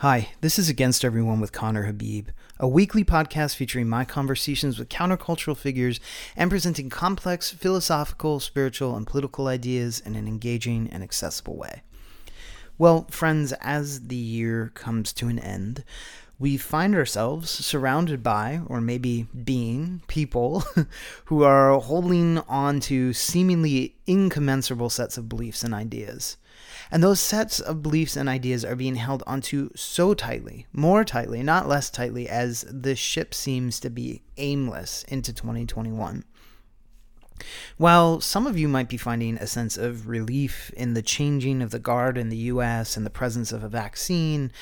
Hi, this is Against Everyone with Conner Habib, a weekly podcast featuring my conversations with countercultural figures and presenting complex philosophical, spiritual, and political ideas in an engaging and accessible way. Well, friends, as the year comes to an end, we find ourselves surrounded by, or maybe being, people who are holding on to seemingly incommensurable sets of beliefs and ideas. And those sets of beliefs and ideas are being held onto so tightly, more tightly, not less tightly, as the ship seems to be aimless into 2021. While some of you might be finding a sense of relief in the changing of the guard in the US and the presence of a vaccine,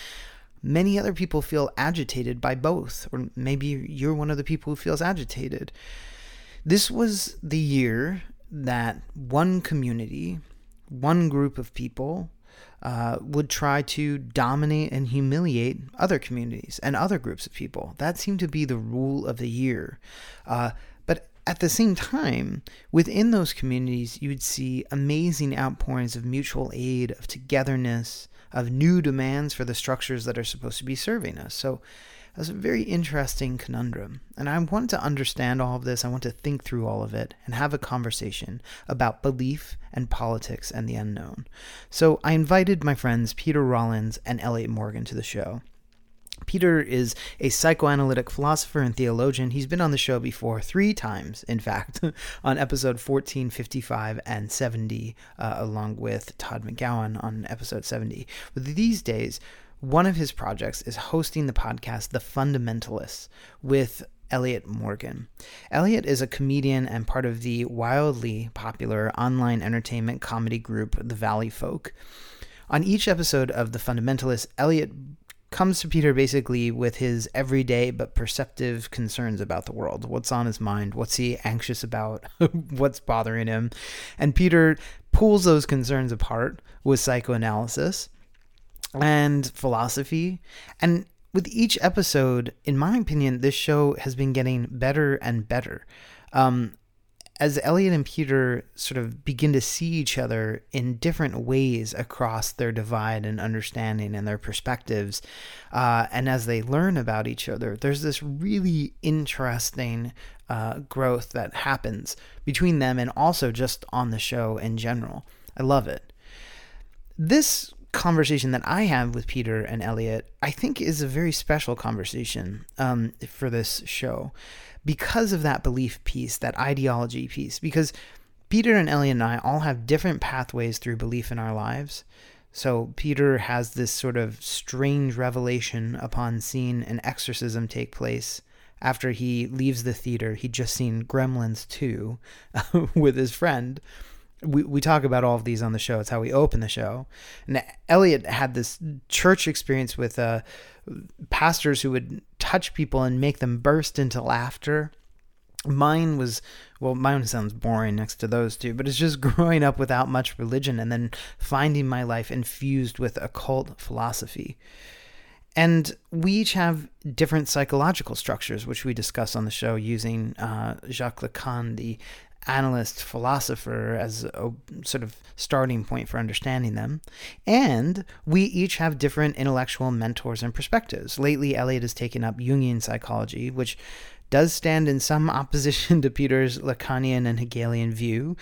many other people feel agitated by both, or maybe you're one of the people who feels agitated. This was the year that one community one group of people uh, would try to dominate and humiliate other communities and other groups of people. That seemed to be the rule of the year. Uh, but at the same time, within those communities, you would see amazing outpourings of mutual aid, of togetherness, of new demands for the structures that are supposed to be serving us. So that's a very interesting conundrum. And I want to understand all of this. I want to think through all of it and have a conversation about belief and politics and the unknown. So I invited my friends Peter Rollins and Elliot Morgan to the show. Peter is a psychoanalytic philosopher and theologian. He's been on the show before three times, in fact, on episode 14, 55, and 70, uh, along with Todd McGowan on episode 70. But these days, one of his projects is hosting the podcast The Fundamentalists with Elliot Morgan. Elliot is a comedian and part of the wildly popular online entertainment comedy group The Valley Folk. On each episode of The Fundamentalists, Elliot comes to Peter basically with his everyday but perceptive concerns about the world. What's on his mind? What's he anxious about? What's bothering him? And Peter pulls those concerns apart with psychoanalysis and philosophy. And with each episode, in my opinion, this show has been getting better and better. Um, as Elliot and Peter sort of begin to see each other in different ways across their divide and understanding and their perspectives, uh, and as they learn about each other, there's this really interesting uh, growth that happens between them and also just on the show in general. I love it. This conversation that I have with Peter and Elliot, I think is a very special conversation um, for this show because of that belief piece, that ideology piece. Because Peter and Elliot and I all have different pathways through belief in our lives. So Peter has this sort of strange revelation upon seeing an exorcism take place after he leaves the theater. He'd just seen Gremlins 2 with his friend we, we talk about all of these on the show. It's how we open the show. And Elliot had this church experience with uh, pastors who would touch people and make them burst into laughter. Mine was, well, mine sounds boring next to those two, but it's just growing up without much religion and then finding my life infused with occult philosophy. And we each have different psychological structures, which we discuss on the show using uh, Jacques Lacan, the analyst, philosopher as a sort of starting point for understanding them. And we each have different intellectual mentors and perspectives. Lately, Elliot has taken up Jungian psychology, which does stand in some opposition to Peter's Lacanian and Hegelian view,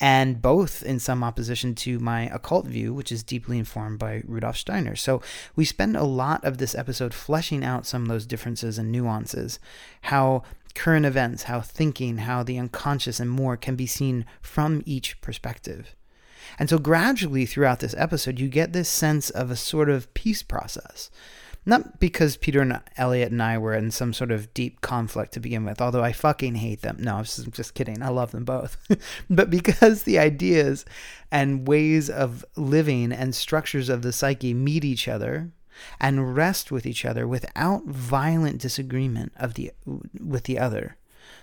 and both in some opposition to my occult view, which is deeply informed by Rudolf Steiner. So we spend a lot of this episode fleshing out some of those differences and nuances, how current events, how thinking, how the unconscious, and more can be seen from each perspective. And so, gradually throughout this episode, you get this sense of a sort of peace process. Not because Peter and Elliot and I were in some sort of deep conflict to begin with, although I fucking hate them. No, I'm just, kidding. I love them both. but because the ideas and ways of living and structures of the psyche meet each other, and rest with each other without violent disagreement of the with the other.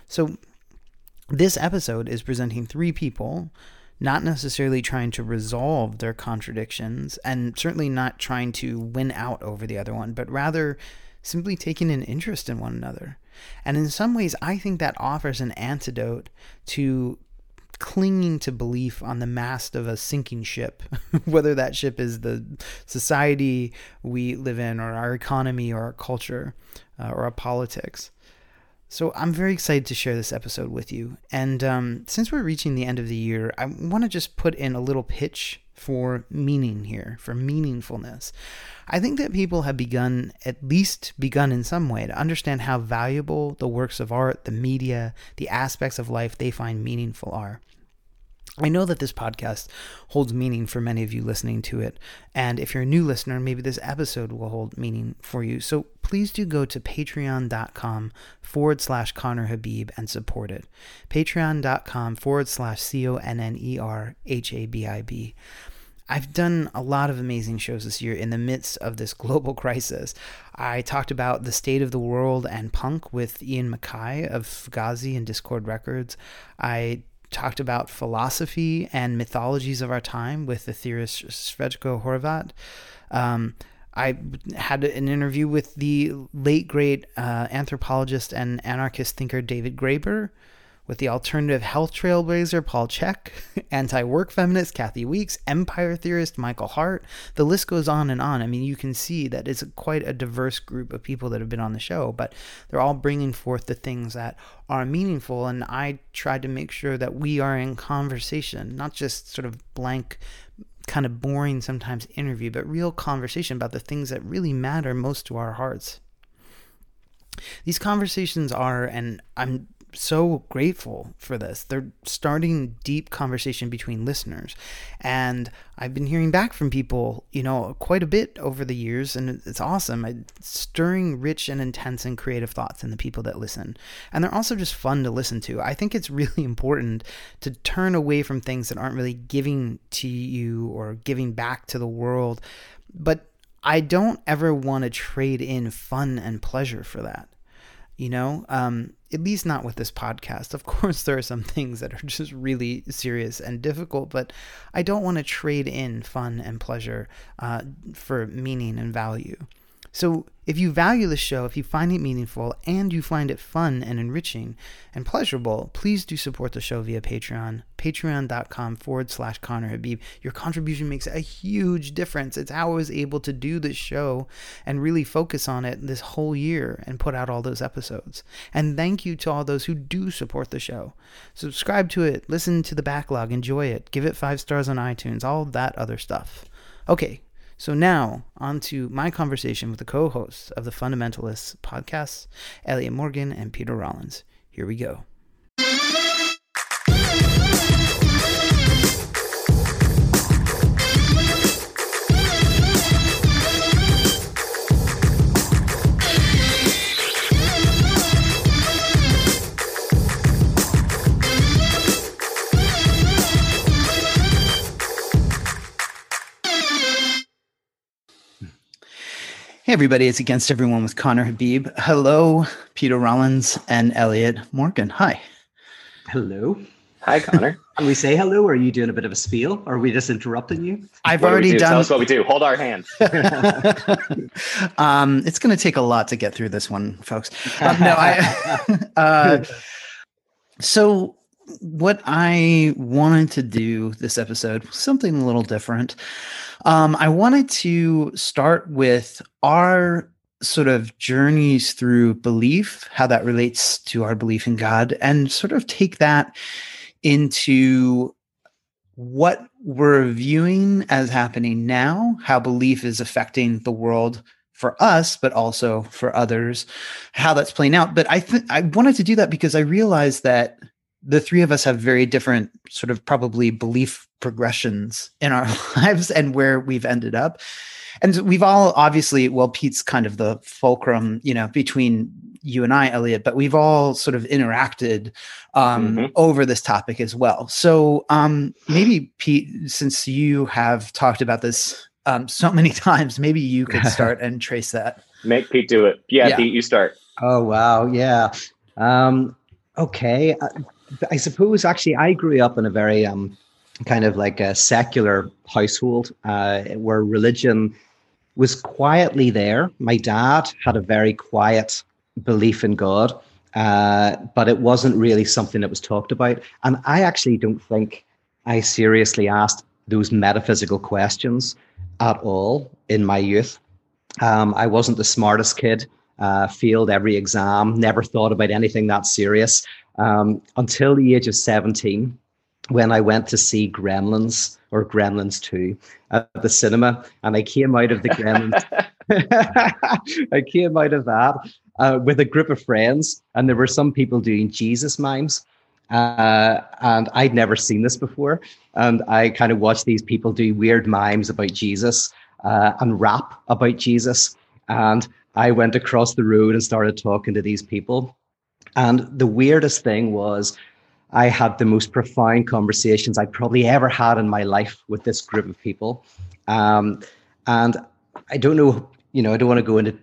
So this episode is presenting three people not necessarily trying to resolve their contradictions and certainly not trying to win out over the other one, but rather simply taking an interest in one another. And in some ways, I think that offers an antidote to clinging to belief on the mast of a sinking ship, whether that ship is the society we live in, or our economy, or our culture, uh, or our politics. So I'm very excited to share this episode with you. And um, since we're reaching the end of the year, I want to just put in a little pitch for meaning here, for meaningfulness. I think that people have begun, at least begun in some way, to understand how valuable the works of art, the media, the aspects of life they find meaningful are. I know that this podcast holds meaning for many of you listening to it. And if you're a new listener, maybe this episode will hold meaning for you. So please do go to patreon.com forward slash Conner Habib and support it. Patreon.com forward slash C O N N E R H A B I B. I've done a lot of amazing shows this year in the midst of this global crisis. I talked about the state of the world and punk with Ian MacKaye of Fugazi and Dischord Records. I talked about philosophy and mythologies of our time with the theorist Srećko Horvat. Um, I had an interview with the late great uh, anthropologist and anarchist thinker David Graeber with the alternative health trailblazer Paul Chek, anti work feminist Kathi Weeks, empire theorist Michael Hardt. The list goes on and on. I mean, you can see that it's quite a diverse group of people that have been on the show, but they're all bringing forth the things that are meaningful. And I tried to make sure that we are in conversation, not just sort of blank kind of boring sometimes interview, but real conversation about the things that really matter most to our hearts. These conversations are, and I'm so grateful for this. They're starting deep conversation between listeners. And I've been hearing back from people, you know, quite a bit over the years, and it's awesome. It's stirring rich and intense and creative thoughts in the people that listen. And they're also just fun to listen to. I think it's really important to turn away from things that aren't really giving to you or giving back to the world. But I don't ever want to trade in fun and pleasure for that you know um, at least not with this podcast. Of course there are some things that are just really serious and difficult but i don't want to trade in fun and pleasure uh, for meaning and value so if you value the show, if you find it meaningful, and you find it fun and enriching and pleasurable, please do support the show via Patreon, patreon.com forward slash Conner Habib. Your contribution makes a huge difference. It's how I was able to do this show and really focus on it this whole year and put out all those episodes. And thank you to all those who do support the show. Subscribe to it, listen to the backlog, enjoy it, give it five stars on iTunes, all that other stuff. Okay, so now, on to my conversation with the co hosts of the Fundamentalists podcasts, Elliot Morgan and Peter Rollins. Here we go. Hey, everybody, it's Against Everyone with Conner Habib. Hello, Peter Rollins and Elliot Morgan. Hi. Hello. Hi, Conner. Can we say hello, or are you doing a bit of a spiel? Or are we just interrupting you? I've what already do done. Tell us what we do. Hold our hands. um, it's going to take a lot to get through this one, folks. Um, no, I. uh, so, what I wanted to do this episode was something a little different. Um, I wanted to start with our sort of journeys through belief, how that relates to our belief in God, and sort of take that into what we're viewing as happening now, how belief is affecting the world for us, but also for others, how that's playing out. But I think I wanted to do that because I realized that the three of us have very different sort of probably belief progressions in our lives and where we've ended up. And we've all obviously, well, Pete's kind of the fulcrum, you know, between you and I, Elliot, but we've all sort of interacted um, mm-hmm. over this topic as well. So um, maybe, Pete, since you have talked about this um, so many times, maybe you could start and trace that. Make Pete do it. Yeah, yeah. Pete, you start. Oh, wow. Yeah. Um, okay. Uh, I suppose actually I grew up in a very um, kind of like a secular household uh, where religion was quietly there. My dad had a very quiet belief in God. uh, but it wasn't really something that was talked about. And I actually don't think I seriously asked those metaphysical questions at all in my youth. Um, I wasn't the smartest kid, uh, failed every exam, never thought about anything that serious um, until the age of 17 when I went to see Gremlins or Gremlins 2 at the cinema. And I came out of the Gremlins. I came out of that uh, with a group of friends, and there were some people doing Jesus mimes. Uh, and I'd never seen this before. And I kind of watched these people do weird mimes about Jesus uh, and rap about Jesus. And I went across the road and started talking to these people. And the weirdest thing was, I had the most profound conversations I probably ever had in my life with this group of people. Um, and I don't know, you know, I don't want to go into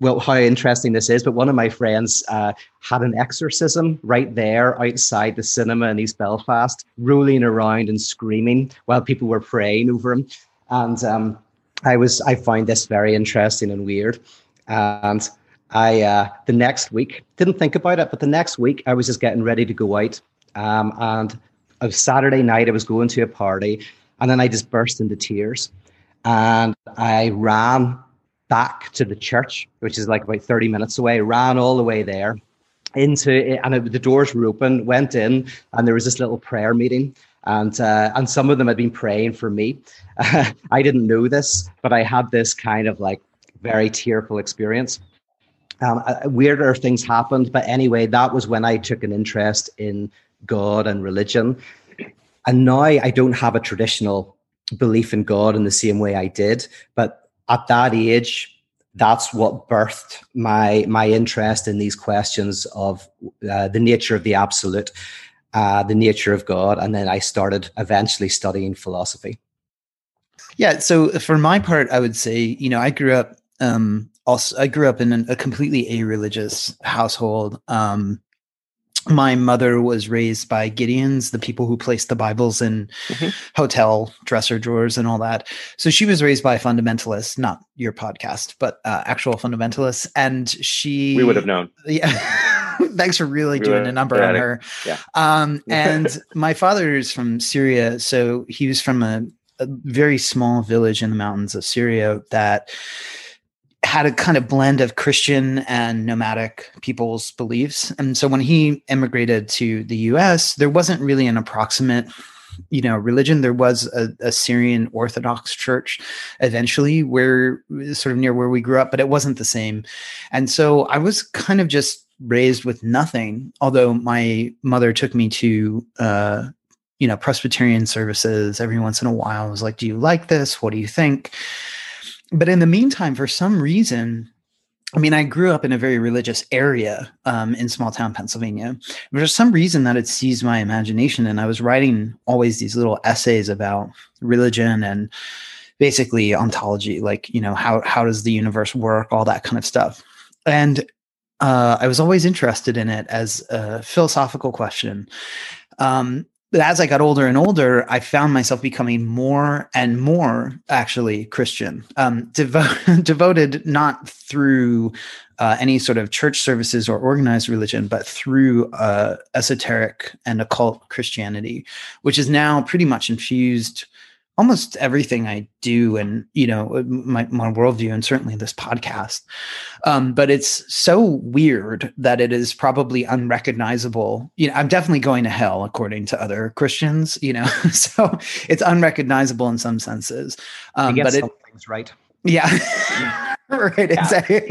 well how interesting this is, but one of my friends uh, had an exorcism right there outside the cinema in East Belfast, rolling around and screaming while people were praying over him. And um, I was I found this very interesting and weird. And I uh, the next week didn't think about it, but the next week I was just getting ready to go out, um, and of Saturday night I was going to a party, and then I just burst into tears, and I ran back to the church, which is like about thirty minutes away. Ran all the way there into it, and it, the doors were open. Went in, and there was this little prayer meeting, and uh, and some of them had been praying for me. I didn't know this, but I had this kind of like very tearful experience. Um, weirder things happened, but anyway, that was when I took an interest in God and religion. And now I don't have a traditional belief in God in the same way I did, but at that age, that's what birthed my my interest in these questions of uh, the nature of the absolute, uh, the nature of God, and then I started eventually studying philosophy. Yeah. So for my part, I would say, you know, I grew up um, also I grew up in an, a completely a-religious household. Um, my mother was raised by Gideons, the people who placed the Bibles in mm-hmm. hotel dresser drawers and all that. So she was raised by fundamentalists, not your podcast, but uh, actual fundamentalists. And she, we would have known. Yeah. Thanks for really we doing a number on her. Yeah. Um, and my father is from Syria, so he was from a, a very small village in the mountains of Syria that had a kind of blend of Christian and nomadic people's beliefs. And so when he immigrated to the US, there wasn't really an approximate you know religion. There was a, a, syrian orthodox church eventually where sort of near where we grew up but it wasn't the same. And so i was kind of just raised with nothing although my mother took me to uh you know presbyterian services every once in a while I was like do you like this? What do you think but in the meantime, for some reason, I mean, I grew up in a very religious area um, in small town Pennsylvania. For some reason, that had seized my imagination, and I was writing always these little essays about religion and basically ontology, like you know how how does the universe work, all that kind of stuff. And uh, I was always interested in it as a philosophical question. Um, but as I got older and older, I found myself becoming more and more actually Christian, um, devo- devoted not through uh, any sort of church services or organized religion, but through uh, esoteric and occult Christianity, which is now pretty much infused almost everything I do and, you know, my, my worldview and certainly this podcast. Um, but it's so weird that it is probably unrecognizable. You know, I'm definitely going to hell according to other Christians, you know, so it's unrecognizable in some senses. Um, but it, things right. Yeah. right. Exactly.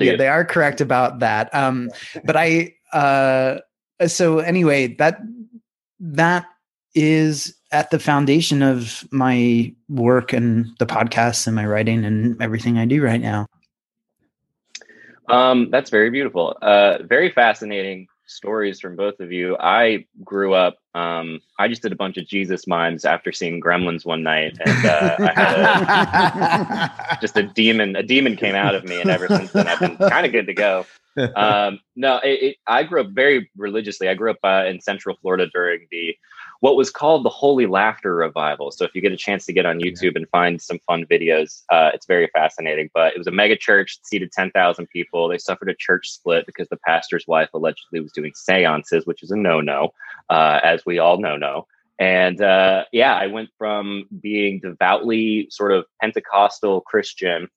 yeah, they are correct about that. Um, but I, uh, so anyway, that, that is at the foundation of my work and the podcasts and my writing and everything I do right now. Um, that's very beautiful. Uh, very fascinating stories from both of you. I grew up. Um, I just did a bunch of Jesus mimes after seeing Gremlins one night, and uh, I had a, just a demon. A demon came out of me, and ever since then, I've been kind of good to go. Um, no, it, it, I grew up very religiously. I grew up uh, in Central Florida during the what was called the Holy Laughter Revival. So if you get a chance to get on YouTube and find some fun videos, uh, it's very fascinating. But it was a mega church, seated 10,000 people. They suffered a church split because the pastor's wife allegedly was doing seances, which is a no no, uh, as we all know, no. And uh, yeah, I went from being devoutly sort of Pentecostal Christian,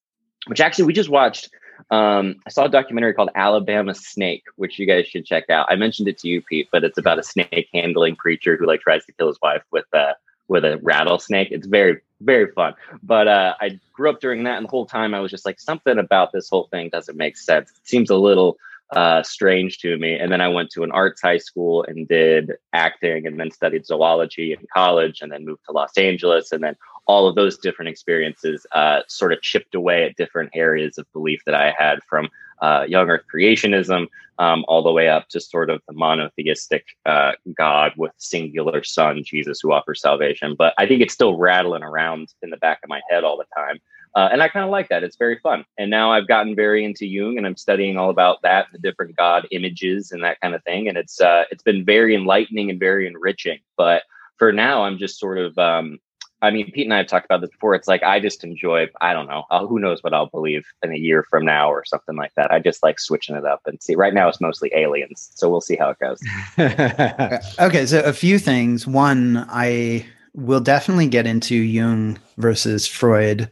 which actually we just watched um, I saw a documentary called Alabama Snake, which you guys should check out. I mentioned it to you, Pete, but it's about a snake handling preacher who like tries to kill his wife with a uh, with a rattlesnake. It's very very fun. But uh, I grew up during that, and the whole time I was just like, something about this whole thing doesn't make sense. It seems a little uh, strange to me. And then I went to an arts high school and did acting, and then studied zoology in college, and then moved to Los Angeles, and then all of those different experiences uh, sort of chipped away at different areas of belief that I had from uh, young earth creationism um, all the way up to sort of the monotheistic uh, God with singular Son, Jesus, who offers salvation. But I think it's still rattling around in the back of my head all the time. Uh, and I kind of like that. It's very fun. And now I've gotten very into Jung, and I'm studying all about that, the different God images and that kind of thing. And it's uh, it's been very enlightening and very enriching. But for now, I'm just sort of um, I mean, Pete and I have talked about this before. It's like I just enjoy. I don't know. I'll, who knows what I'll believe in a year from now or something like that. I just like switching it up and see. Right now, it's mostly aliens, so we'll see how it goes. okay, so a few things. One, I will definitely get into Jung versus Freud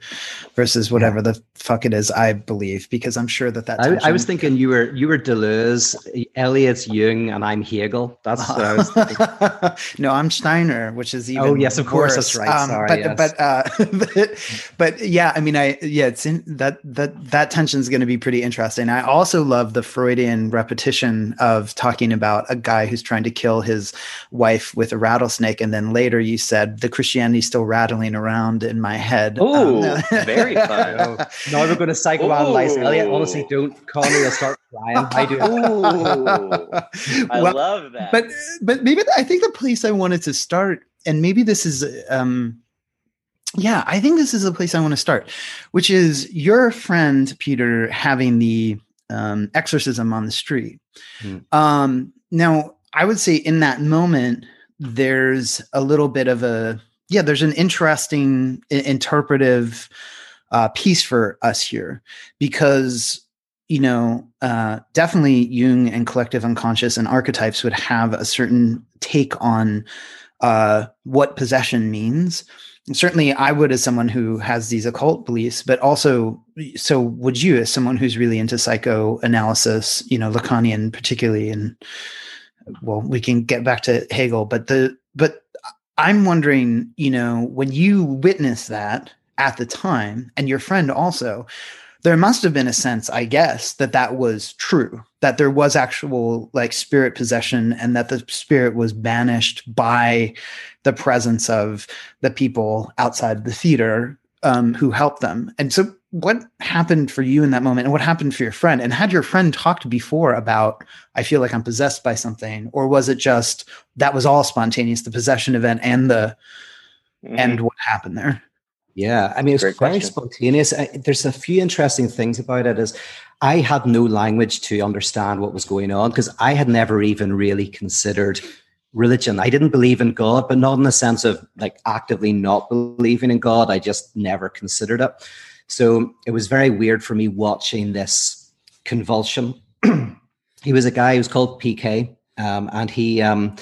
versus whatever yeah. the fuck it is I believe because I'm sure that that I, I, was thinking you were you were Deleuze, Elliot's Jung, and I'm Hegel. That's what I was thinking. no, I'm Steiner, which is even oh yes, of course, worse. that's right. Um, Sorry, but yes. but uh, but, but yeah, I mean, I yeah, it's in that that that tension is going to be pretty interesting. I also love the Freudian repetition of talking about a guy who's trying to kill his wife with a rattlesnake, and then later you said the Christianity still rattling around in my head. Oh, um, very fun. oh, now we're going to psychoanalyze Elliot. Honestly, don't call me. I'll start crying. I do. I well, love that. But but maybe I think the place I wanted to start, and maybe this is um yeah, I think this is the place I want to start, which is your friend Peter having the um, exorcism on the street. Hmm. Um, now, I would say in that moment, there's a little bit of a yeah, there's an interesting interpretive uh, piece for us here because you know uh, definitely Jung and collective unconscious and archetypes would have a certain take on uh, what possession means. Certainly, I would as someone who has these occult beliefs, but also, so would you as someone who's really into psychoanalysis, you know, Lacanian particularly, and well, we can get back to Hegel, but the but I'm wondering, you know, when you witnessed that at the time, and your friend also, there must have been a sense, I guess, that that was true, that there was actual like spirit possession, and that the spirit was banished by the presence of the people outside the theater um, who helped them. And so, what happened for you in that moment and what happened for your friend? And had your friend talked before about i feel like i'm possessed by something or was it just that was all spontaneous the possession event and the mm-hmm. and what happened there? Yeah i mean it's very question. spontaneous. I, there's a few interesting things about it is i had no language to understand what was going on because i had never even really considered religion. I didn't believe in god but not in the sense of like actively not believing in god. I just never considered it so it was very weird for me watching this convulsion. he was a guy who was called PK, um, and he um,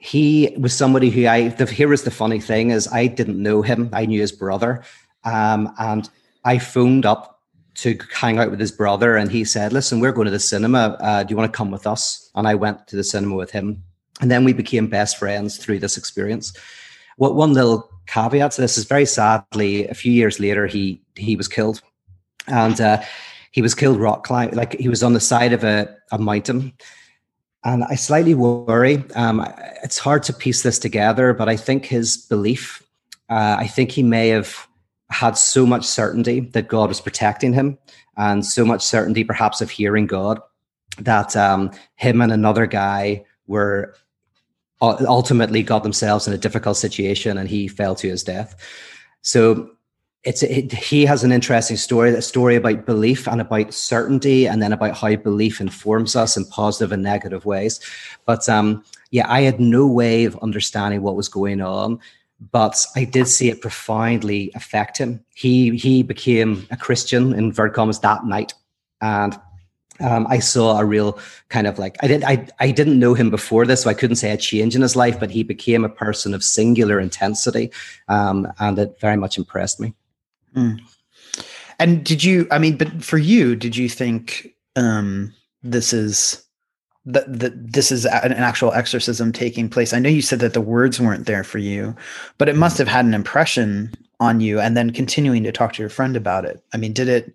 he was somebody who I. The, here was the funny thing: is I didn't know him. I knew his brother, um, and I phoned up to hang out with his brother, and he said, "Listen, we're going to the cinema. Uh, do you want to come with us?" And I went to the cinema with him, and then we became best friends through this experience. What one little caveat to this is very sadly, a few years later, he he was killed, and uh, he was killed rock climb like he was on the side of a, a mountain. And I slightly worry. Um, it's hard to piece this together, but I think his belief, uh, I think he may have had so much certainty that God was protecting him, and so much certainty, perhaps, of hearing God, that um, him and another guy were ultimately got themselves in a difficult situation and he fell to his death. So it's it, he has an interesting story a story about belief and about certainty and then about how belief informs us in positive and negative ways but um yeah, I had no way of understanding what was going on, but I did see it profoundly affect him. He he became a Christian in inverted commas that night, and um, I saw a real kind of like I did I I didn't know him before this, so I couldn't say a change in his life, but he became a person of singular intensity, um, and it very much impressed me. Mm. And did you? I mean, but for you, did you think um, this is that that this is an actual exorcism taking place? I know you said that the words weren't there for you, but it must have had an impression on you. And then continuing to talk to your friend about it. I mean, did it?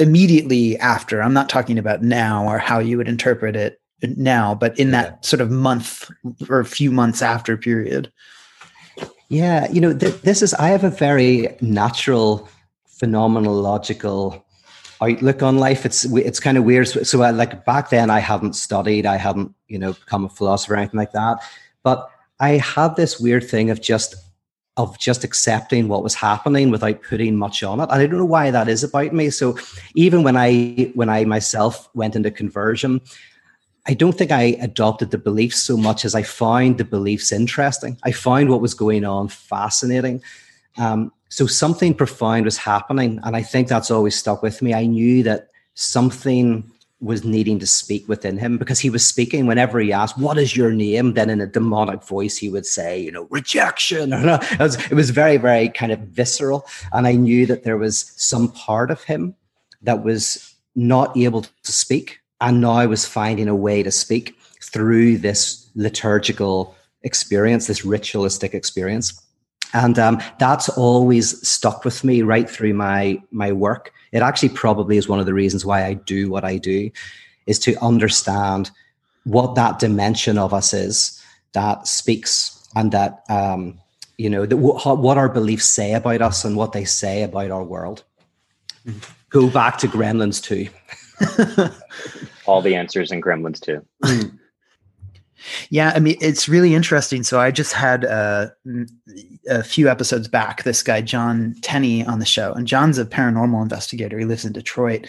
immediately after i'm not talking about now or how you would interpret it now but in that sort of month or a few months after period yeah you know th- this is i have a very natural phenomenological outlook on life. It's it's kind of weird. So, so I, like back then, I hadn't studied, I hadn't you know become a philosopher or anything like that. But I had this weird thing of just of just accepting what was happening without putting much on it. And I don't know why that is about me. So even when I when I myself went into conversion, I don't think I adopted the beliefs so much as I found the beliefs interesting. I found what was going on fascinating. Um, so something profound was happening. And I think that's always stuck with me. I knew that something was needing to speak within him because he was speaking whenever he asked, What is your name? Then in a demonic voice, he would say, You know, rejection. it, was, it was very, very kind of visceral. And I knew that there was some part of him that was not able to speak. And now I was finding a way to speak through this liturgical experience, this ritualistic experience. And um, that's always stuck with me right through my my work. It actually probably is one of the reasons why i do what i do is to understand what that dimension of us is that speaks and that um, you know that what our beliefs say about us and what they say about our world. Mm-hmm. go back to gremlins 2 all the answers in gremlins 2 mm. Yeah, I mean it's really interesting. So I just had uh, a few episodes back this guy John Tenney on the show, and John's a paranormal investigator. He lives in Detroit,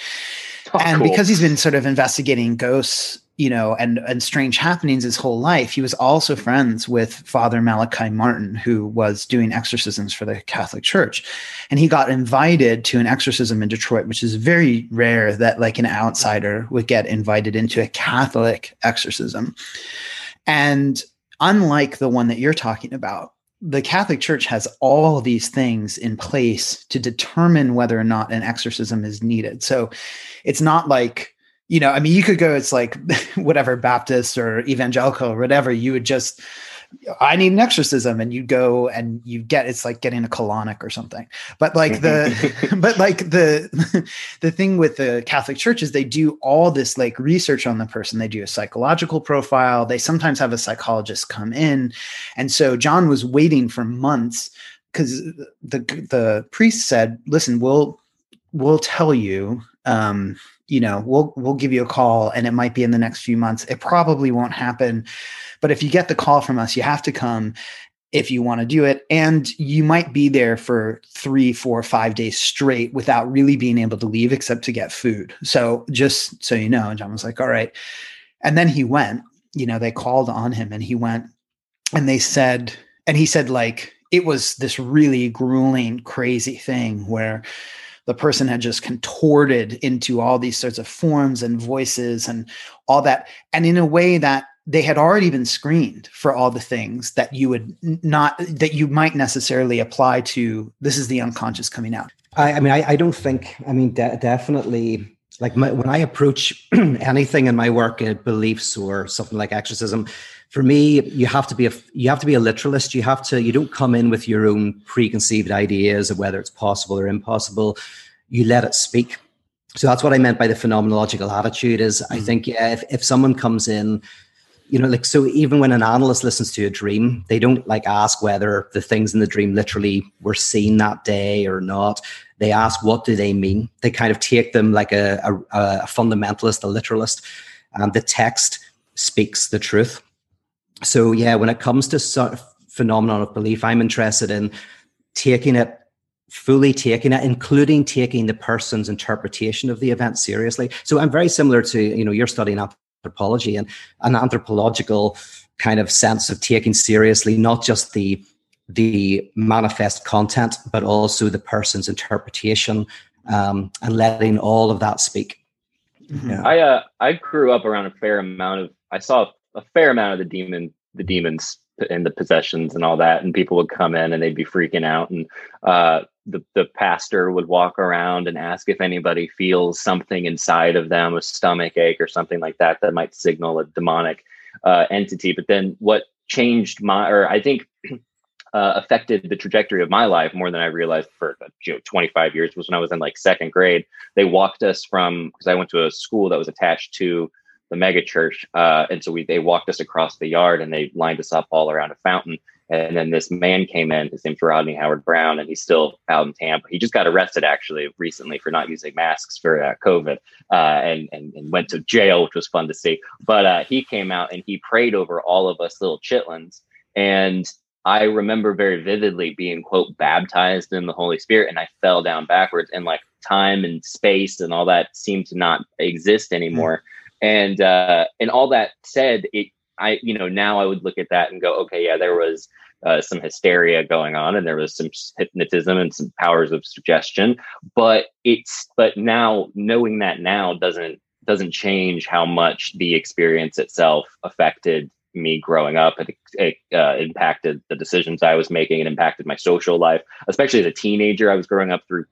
oh, and cool. because he's been sort of investigating ghosts, you know, and and strange happenings his whole life, he was also friends with Father Malachi Martin, who was doing exorcisms for the Catholic Church, and he got invited to an exorcism in Detroit, which is very rare that like an outsider would get invited into a Catholic exorcism. And unlike the one that you're talking about, the Catholic Church has all these things in place to determine whether or not an exorcism is needed. So it's not like, you know, I mean, you could go, it's like whatever Baptist or evangelical or whatever, you would just I need an exorcism, and you go and you get it's like getting a colonic or something. But like the but like the the thing with the Catholic Church is they do all this like research on the person. They do a psychological profile. They sometimes have a psychologist come in, and so John was waiting for months because the the priest said, "Listen, we'll we'll tell you." Um, you know, we'll we'll give you a call, and it might be in the next few months. It probably won't happen but if you get the call from us, you have to come if you want to do it. And you might be there for three, four, five days straight without really being able to leave except to get food. So just so you know, John was like, all right. And then he went, you know, they called on him and he went and they said, and he said, like, it was this really grueling, crazy thing where the person had just contorted into all these sorts of forms and voices and all that. And in a way that they had already been screened for all the things that you would not that you might necessarily apply to this is the unconscious coming out i, I mean I, I, don't think i mean de- definitely like my, when i approach anything in my work uh, beliefs or something like exorcism for me you have to be a you have to be a literalist you have to you don't come in with your own preconceived ideas of whether it's possible or impossible you let it speak so that's what i meant by the phenomenological attitude is mm. i think yeah if, if someone comes in you know, like so even when an analyst listens to a dream, they don't like ask whether the things in the dream literally were seen that day or not. They ask what do they mean. They kind of take them like a, a, a fundamentalist, a literalist, and the text speaks the truth. So yeah, when it comes to sort of phenomenon of belief, I'm interested in taking it fully taking it, including taking the person's interpretation of the event seriously. So I'm very similar to, you know, you're studying anthropology and an anthropological kind of sense of taking seriously not just the the manifest content, but also the person's interpretation um, and letting all of that speak. Mm-hmm. Yeah. I uh, I grew up around a fair amount of I saw a fair amount of the demon the demons and the possessions and all that, and people would come in and they'd be freaking out, and uh, the the pastor would walk around and ask if anybody feels something inside of them, a stomach ache or something like that, that might signal a demonic uh, entity. But then what changed my, or I think uh, affected the trajectory of my life more than I realized for you know 25 years was when I was in like second grade. They walked us from because I went to a school that was attached to the mega church, uh, and so we they walked us across the yard and they lined us up all around a fountain. And then this man came in. His name's Rodney Howard-Browne, and he's still out in Tampa. He just got arrested actually recently for not using masks for uh, COVID, uh, and, and, and went to jail, which was fun to see. But uh, he came out and he prayed over all of us little chitlins, and I remember very vividly being quote baptized in the Holy Spirit, and I fell down backwards, and like time and space and all that seemed to not exist anymore. Mm. And uh, and all that said, it I you know now I would look at that and go, okay, yeah, there was uh, some hysteria going on, and there was some hypnotism and some powers of suggestion. But it's but now knowing that now doesn't doesn't change how much the experience itself affected me growing up. It, it uh, impacted the decisions I was making. It impacted my social life, especially as a teenager. I was growing up through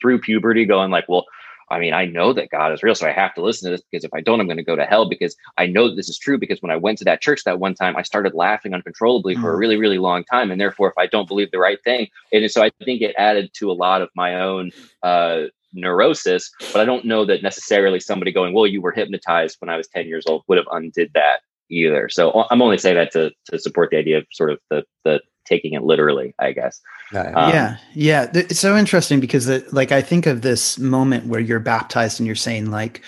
through puberty, going like, well. I mean, I know that God is real, so I have to listen to this because if I don't, I'm going to go to hell because I know that this is true. Because when I went to that church that one time, I started laughing uncontrollably mm. for a mm. really, really long time. And therefore, if I don't believe the right thing, and so I think it added to a lot of my own uh, neurosis. But I don't know that necessarily somebody going, well, you were hypnotized when I was 10 years old would have undid that either. So I'm only saying that to to support the idea of sort of the the taking it literally, I guess. Um, yeah, yeah. It's so interesting because, the, like, I think of this moment where you're baptized and you're saying, like,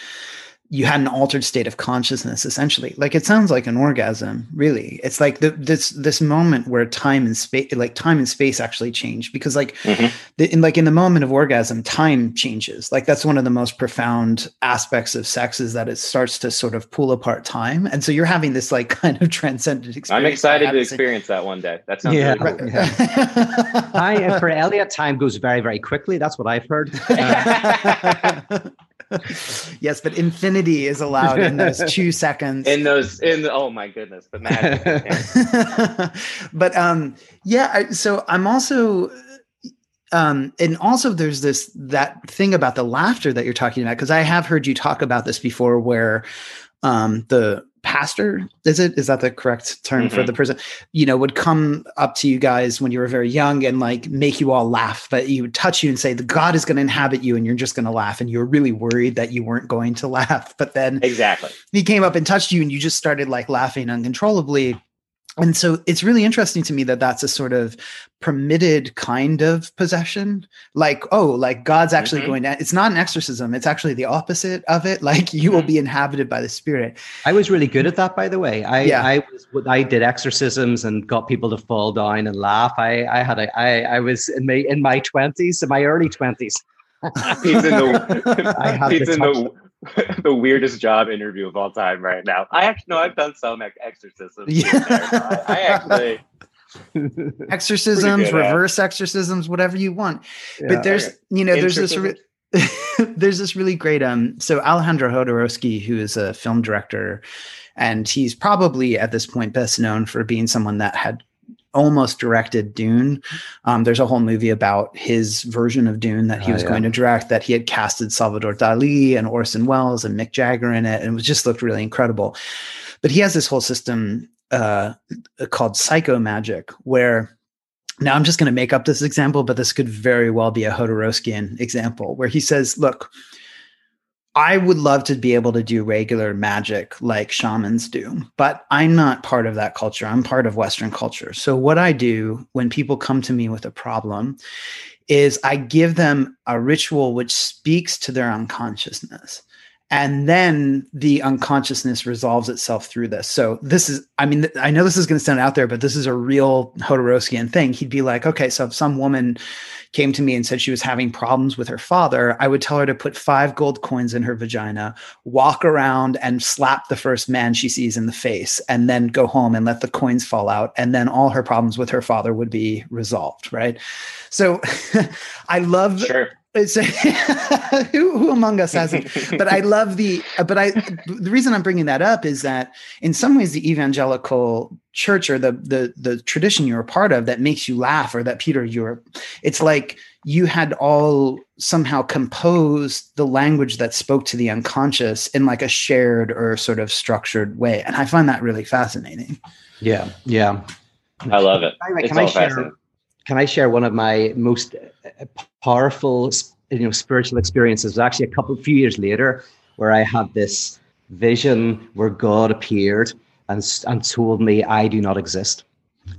you had an altered state of consciousness essentially. Like it sounds like an orgasm really. It's like the, this this moment where time and space like time and space actually change because like mm-hmm. the, in like in the moment of orgasm time changes. Like that's one of the most profound aspects of sex is that it starts to sort of pull apart time. And so you're having this like kind of transcendent experience. I'm excited to experience that one day. That sounds yeah, really cool. yeah. I, for elliot time goes very very quickly. That's what i've heard. Uh, yes, but infinity is allowed in those two seconds. In those, in the, oh my goodness, the magic. but um, yeah. I, so I'm also, um, and also there's this that thing about the laughter that you're talking about because I have heard you talk about this before, where um, the pastor is it? Is that the correct term mm-hmm. for the person you know would come up to you guys when you were very young and like make you all laugh but he would touch you and say the god is going to inhabit you and you're just going to laugh and you were really worried that you weren't going to laugh but then exactly. he came up and touched you and you just started like laughing uncontrollably and so it's really interesting to me that that's a sort of permitted kind of possession. Like oh like god's actually mm-hmm. going to it's not an exorcism it's actually the opposite of it. Like you mm-hmm. will be inhabited by the spirit. I was really good at that by the way. I yeah. i was i did exorcisms and got people to fall down and laugh. I i had a i i was in my in my 20s in my early 20s he's in the I have he's in the the weirdest job interview of all time right now. I actually know I've done some exorcisms. Yeah. I, I actually exorcisms, reverse exorcisms, whatever you want. Yeah, but there's okay. you know there's this re- there's this really great um so Alejandro Jodorowsky who is a film director and he's probably at this point best known for being someone that had almost directed Dune. Um, there's a whole movie about his version of Dune that he oh, was yeah. going to direct. That he had casted Salvador Dali and Orson Welles and Mick Jagger in it, and it was just looked really incredible. But he has this whole system uh, called psycho magic, where now I'm just going to make up this example, but this could very well be a Jodorowskian example, where he says, "Look." I would love to be able to do regular magic like shamans do, but I'm not part of that culture. I'm part of Western culture. So, what I do when people come to me with a problem is I give them a ritual which speaks to their unconsciousness. And then the unconsciousness resolves itself through this. So this is, I mean, I know this is going to sound out there, but this is a real Jodorowskian thing. He'd be like, okay, so if some woman came to me and said she was having problems with her father, I would tell her to put five gold coins in her vagina, walk around and slap the first man she sees in the face, and then go home and let the coins fall out. And then all her problems with her father would be resolved, right? So I love. Sure it's who, who among us hasn't but i love the but i the reason i'm bringing that up is that in some ways the evangelical church or the the the tradition you're a part of that makes you laugh or that peter you're it's like you had all somehow composed the language that spoke to the unconscious in like a shared or sort of structured way. And i find that really fascinating. Yeah yeah. I love it. Can it's I share can I share one of my most uh, powerful, you know, spiritual experiences? It was actually a couple, few years later, where I had this vision where God appeared and and told me I do not exist.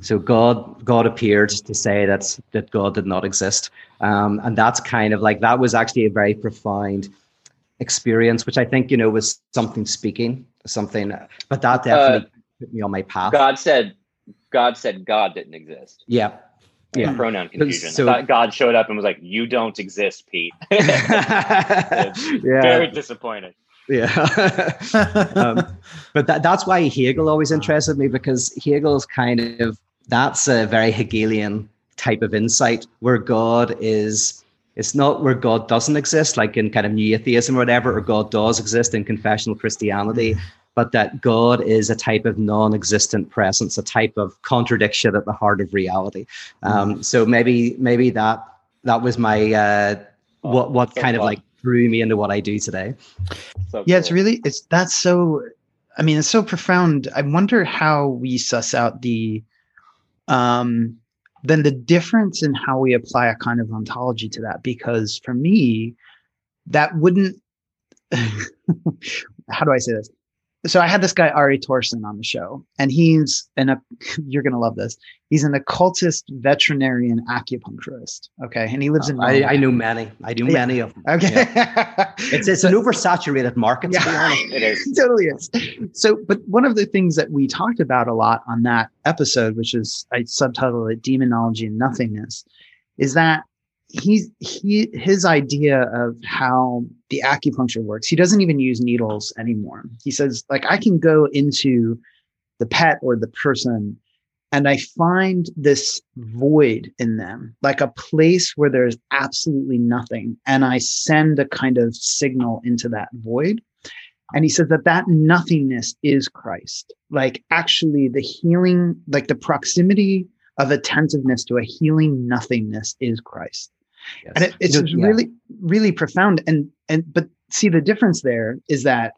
So God God appeared to say that that God did not exist, um, and that's kind of like that was actually a very profound experience, which I think you know was something speaking, something. But that definitely uh, put me on my path. God said, God said God didn't exist. Yeah, yeah. pronoun confusion. So, God showed up and was like, "You don't exist, Pete." yeah. Very disappointed. Yeah, um, but that, that's why Hegel always interested me because Hegel's kind of that's a very Hegelian type of insight where God is. It's not where God doesn't exist, like in kind of new atheism or whatever, or God does exist in confessional Christianity but that God is a type of non-existent presence, a type of contradiction at the heart of reality. Um, mm. so maybe maybe that that was my uh, oh, what what so kind fun. of like threw me into what I do today. So yeah, cool. it's really it's that's so. I mean, it's so profound. I wonder how we suss out the um then the difference in how we apply a kind of ontology to that because for me that wouldn't how do i say this so I had this guy Ari Torson on the show, and he's an you're gonna love this. He's an occultist veterinarian acupuncturist. Okay, and he lives in. Uh, I, I know many. I do many of them. Okay, yeah. it's it's an oversaturated market. To yeah, it is. it totally is. So, but one of the things that we talked about a lot on that episode, which is I subtitled it "Demonology and Nothingness," is that he's he his idea of how the acupuncture works he doesn't even use needles anymore. He says like i can go into the pet or the person and i find this void in them like a place where there's absolutely nothing. And i send a kind of signal into that void. And he says that that nothingness is christ. Like actually the healing like the proximity of attentiveness to a healing nothingness is Christ. Yes. And it, it's yeah. really, really profound. And and but see the difference there is that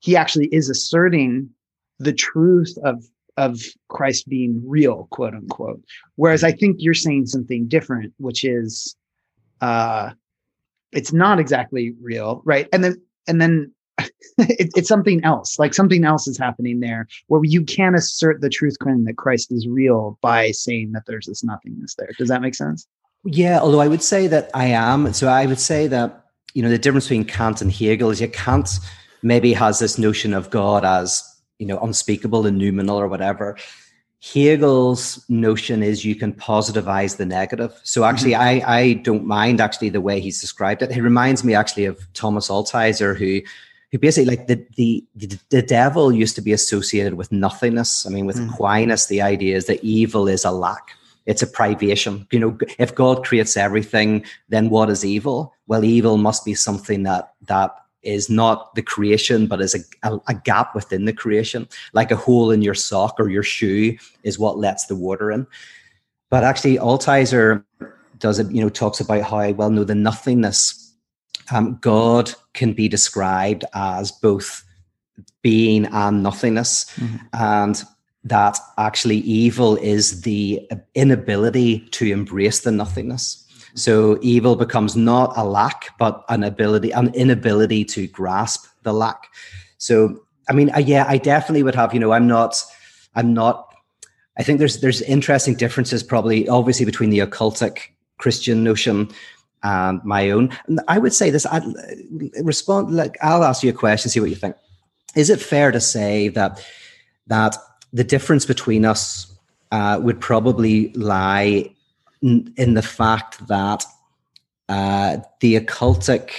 he actually is asserting the truth of of Christ being real, quote unquote. Whereas I think you're saying something different, which is uh it's not exactly real, right? And then and then it, it's something else, like something else is happening there where you can assert the truth claim that Christ is real by saying that there's this nothingness there. Does that make sense? Yeah, although I would say that I am. So I would say that, you know, the difference between Kant and Hegel is yeah, Kant maybe has this notion of God as, you know, unspeakable and noumenal or whatever. Hegel's notion is you can positivize the negative. So actually, mm-hmm. I, I don't mind actually the way he's described it. He reminds me actually of Thomas Altizer, who who basically like the, the the the devil used to be associated with nothingness. I mean, with mm. Aquinas, the idea is that evil is a lack it's a privation. You know, if God creates everything, then what is evil? Well, evil must be something that that is not the creation, but is a, a, a, gap within the creation, like a hole in your sock or your shoe is what lets the water in. But actually, Altizer does it, you know, talks about how, well, no, the nothingness, um, God can be described as both being and nothingness. Mm-hmm. And that actually evil is the inability to embrace the nothingness. So evil becomes not a lack, but an ability, an inability to grasp the lack. So, I mean, yeah, I definitely would have, you know, I'm not, I'm not, I think there's, there's interesting differences probably obviously between the occultic Christian notion and my own. And I would say this. I respond. Like I'll ask you a question. See what you think. Is it fair to say that that the difference between us uh, would probably lie in, in the fact that uh, the occultic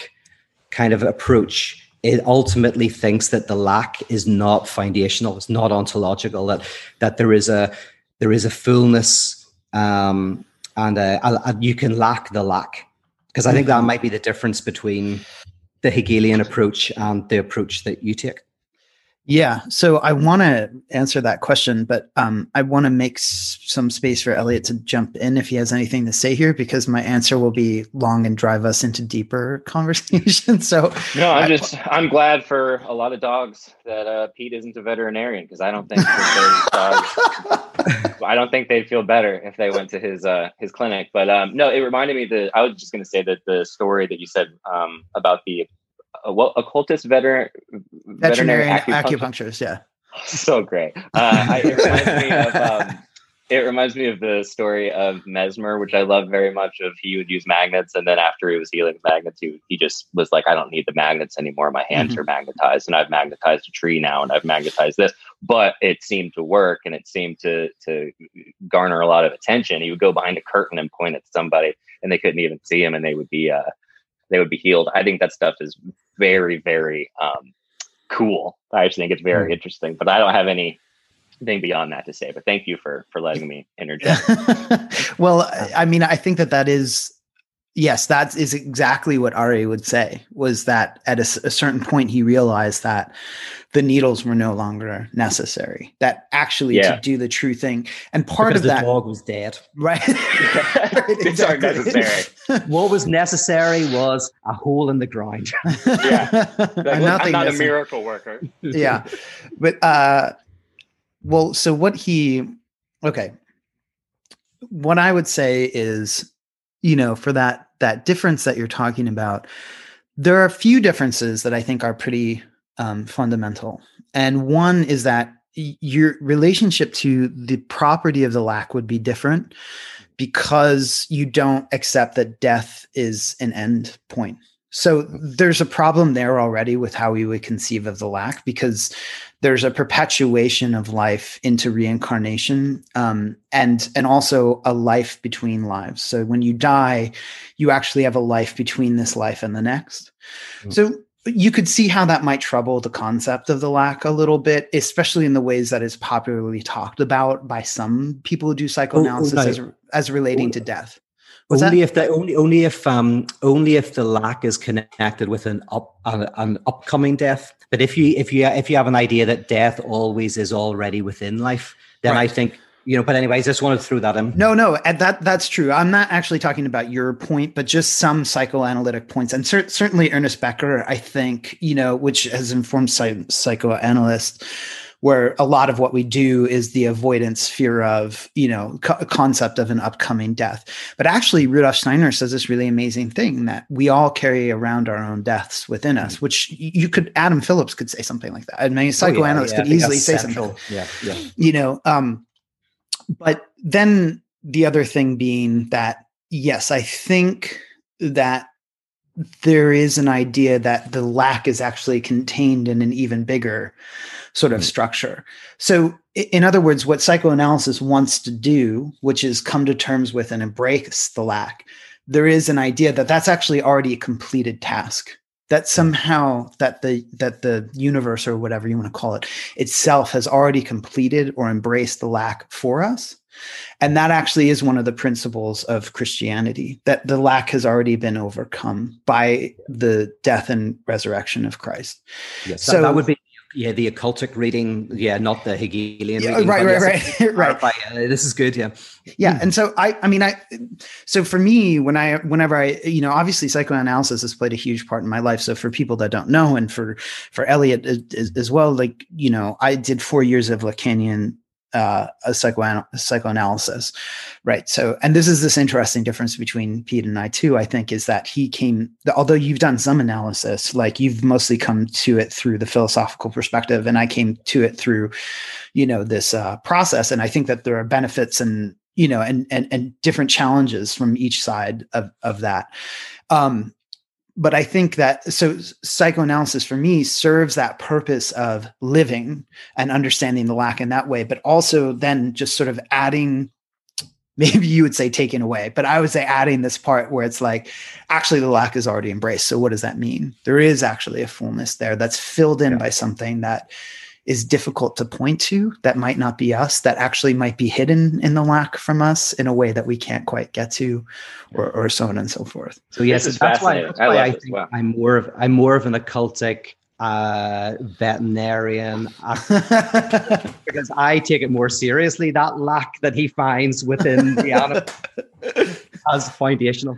kind of approach it ultimately thinks that the lack is not foundational it's not ontological that that there is a there is a fullness um, and a, a, a, you can lack the lack. Because i think that might be the difference between the hegelian approach and the approach that you take yeah. So I want to answer that question, but um, I want to make s- some space for Elliot to jump in if he has anything to say here, because my answer will be long and drive us into deeper conversation. so no, I'm I, just I'm glad for a lot of dogs that uh, Pete isn't a veterinarian because I don't think dogs, I don't think they'd feel better if they went to his uh, his clinic. But um, no, it reminded me that I was just going to say that the story that you said um, about the a, well, occultist veteran, veterinary, veterinary acupuncturist. Yeah, so great. Uh, I, it reminds me of um, it reminds me of the story of Mesmer, which I love very much. Of he would use magnets, and then after he was healing magnets, he, he just was like, "I don't need the magnets anymore. My hands mm-hmm. are magnetized, and I've magnetized a tree now, and I've magnetized this." But it seemed to work, and it seemed to to garner a lot of attention. He would go behind a curtain and point at somebody, and they couldn't even see him, and they would be uh, they would be healed. I think that stuff is very, very um, cool. I actually think it's very mm. interesting, but I don't have anything beyond that to say. But thank you for for letting me interject. well, I mean, I think that that is yes, that is exactly what Ari would say. Was that at a, a certain point he realized that the needles were no longer necessary. That actually yeah. to do the true thing, and part because of that dog was dead. Right. necessary. what was necessary was a hole in the ground. yeah. Like, I'm not a miracle worker. yeah, but uh, well, so what he okay. What I would say is, you know, for that that difference that you're talking about, there are a few differences that I think are pretty um, fundamental. And one is that your relationship to the property of the lack would be different because you don't accept that death is an end point. So there's a problem there already with how we would conceive of the lack because there's a perpetuation of life into reincarnation um, and and also a life between lives. So when you die, you actually have a life between this life and the next. Mm-hmm. So you could see how that might trouble the concept of the lack a little bit, especially in the ways that is popularly talked about by some people who do psychoanalysis oh, oh, no. as, as relating oh, to death. Only that? if the only only if um only if the lack is connected with an up an, an upcoming death. But if you if you if you have an idea that death always is already within life, then right. I think you know but anyways i just wanted to throw that in no no that that's true i'm not actually talking about your point but just some psychoanalytic points and cer- certainly ernest becker i think you know which has informed psych- psychoanalysts where a lot of what we do is the avoidance fear of you know co- concept of an upcoming death but actually rudolf steiner says this really amazing thing that we all carry around our own deaths within us which you could adam phillips could say something like that i mean psychoanalysts oh, yeah, yeah. could easily say central. something yeah yeah you know um but then the other thing being that, yes, I think that there is an idea that the lack is actually contained in an even bigger sort of mm. structure. So, in other words, what psychoanalysis wants to do, which is come to terms with and embrace the lack, there is an idea that that's actually already a completed task that somehow that the that the universe or whatever you want to call it itself has already completed or embraced the lack for us and that actually is one of the principles of christianity that the lack has already been overcome by the death and resurrection of christ yes so that, that would be yeah, the occultic reading, yeah, not the Hegelian yeah, reading. Right, right, right, right. Uh, this is good, yeah. Yeah, and so I, I mean, I, so for me, when I, whenever I, you know, obviously psychoanalysis has played a huge part in my life. So for people that don't know, and for for Elliot as, as well, like you know, I did four years of Lacanian uh, a psychoanal- psychoanalysis, right? So, and this is this interesting difference between Pete and I too. I think is that he came, although you've done some analysis, like you've mostly come to it through the philosophical perspective, and I came to it through, you know, this uh, process. And I think that there are benefits and you know, and and and different challenges from each side of of that. Um, but I think that so psychoanalysis for me serves that purpose of living and understanding the lack in that way, but also then just sort of adding maybe you would say taking away, but I would say adding this part where it's like actually the lack is already embraced. So what does that mean? There is actually a fullness there that's filled in yeah. by something that is difficult to point to that might not be us that actually might be hidden in the lack from us in a way that we can't quite get to or, or so on and so forth. So yes that's why, that's why I, I think well. i'm more of i'm more of an occultic uh, veterinarian. Because I take it more seriously that lack that he finds within the animal as foundational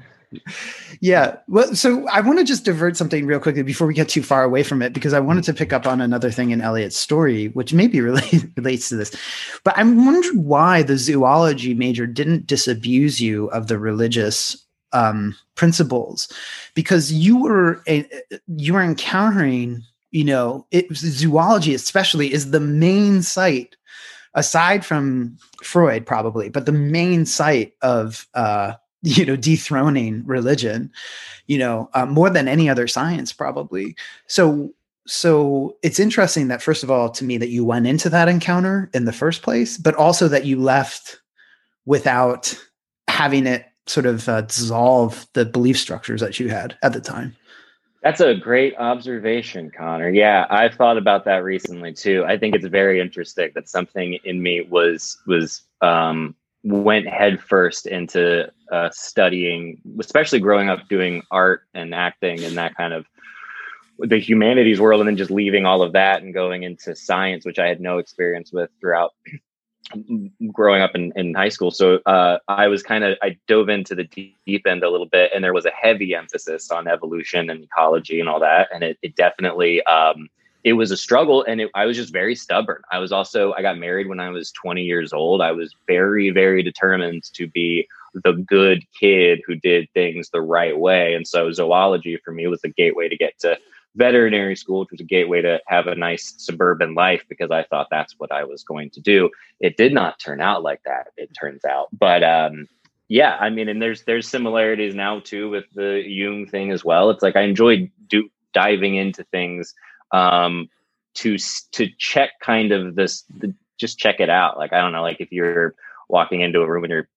yeah. Well, so I want to just divert something real quickly before we get too far away from it, because I wanted to pick up on another thing in Elliot's story, which maybe really relates to this. But I'm wondering why the zoology major didn't disabuse you of the religious um, principles, because you were a, you were encountering, you know, it zoology especially is the main site aside from Freud probably, but the main site of uh, you know dethroning religion you know uh, more than any other science probably. So so it's interesting that first of all to me that you went into that encounter in the first place but also that you left without having it sort of uh, dissolve the belief structures that you had at the time. That's a great observation Conner. Yeah i've thought about that recently too. I think it's very interesting that something in me was was um went headfirst into uh, studying, especially growing up doing art and acting and that kind of the humanities world, and then just leaving all of that and going into science, which I had no experience with throughout growing up in, in high school. So uh, I was kind of I dove into the deep end a little bit, and there was a heavy emphasis on evolution and ecology and all that, and it, it definitely. Um, it was a struggle and it, i was just very stubborn. I was also i got married when i was 20 years old. I was very very determined to be the good kid who did things the right way. And so zoology for me was the gateway to get to veterinary school which was a gateway to have a nice suburban life because i thought that's what i was going to do. It did not turn out like that it turns out. But um yeah i mean and there's there's similarities now too with the jung thing as well. It's like i enjoyed do diving into things um, to to check kind of this, the, just check it out. Like I don't know, like if you're walking into a room and you're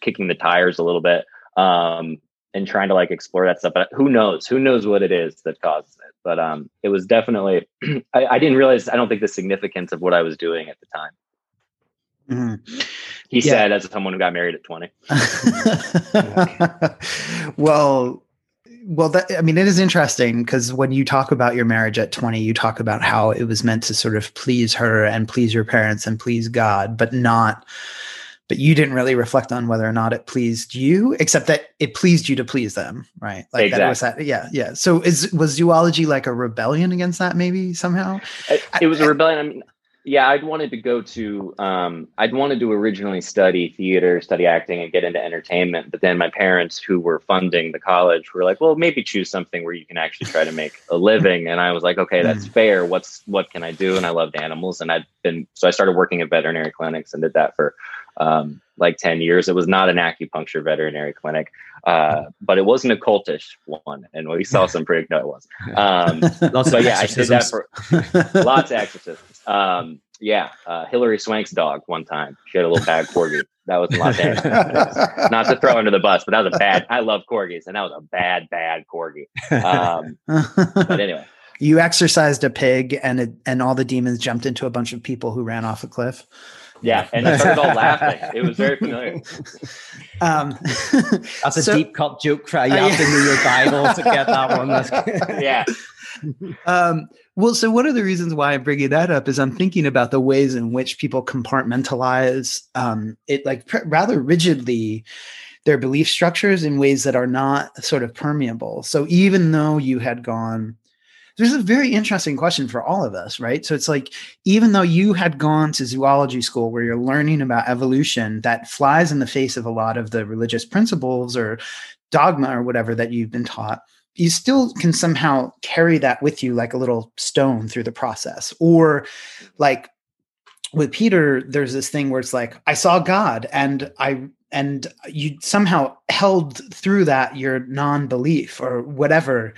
kicking the tires a little bit um, and trying to like explore that stuff. But who knows? Who knows what it is that causes it? But um, it was definitely. I, I, didn't realize. I don't think the significance of what I was doing at the time. Mm-hmm. He yeah. said, as someone who got married at twenty. well, well that i mean it is interesting because when you talk about your marriage at 20 you talk about how it was meant to sort of please her and please your parents and please god but not but you didn't really reflect on whether or not it pleased you except that it pleased you to please them right? Like exactly. that was that yeah yeah. So is was zoology like a rebellion against that maybe somehow? It, it was I, a rebellion i mean yeah, I'd wanted to go to, um, I'd wanted to originally study theater, study acting, and get into entertainment. But then my parents, who were funding the college, were like, "Well, maybe choose something where you can actually try to make a living." And I was like, "Okay, that's mm. fair. What's what can I do?" And I loved animals, and I'd been so I started working at veterinary clinics and did that for um, like 10 years. It was not an acupuncture veterinary clinic, uh, but it was an occultish one. And we saw some pretty, no, it was. Um, lots so yeah, I did that for lots of exorcisms. Um, yeah, uh, Hilary Swank's dog one time. She had a little bad corgi. That was a Los Angeles. Not to throw under the bus, but that was a bad. I love corgis, and that was a bad, bad corgi. Um, but anyway, you exercised a pig, and it, and all the demons jumped into a bunch of people who ran off a cliff. Yeah, and I started all laughing. It was very familiar. Um, That's a so, deep cut joke. You uh, have to know your Bible to get that one. yeah. Um, well, so one of the reasons why I'm bringing that up is I'm thinking about the ways in which people compartmentalize um, it, like pr- rather rigidly, their belief structures in ways that are not sort of permeable. So even though you had gone there's a very interesting question for all of us, right? So it's like, even though you had gone to zoology school where you're learning about evolution that flies in the face of a lot of the religious principles or dogma or whatever that you've been taught, you still can somehow carry that with you like a little stone through the process or like with Peter, there's this thing where it's like, I saw God and I and you somehow held through that your non-belief or whatever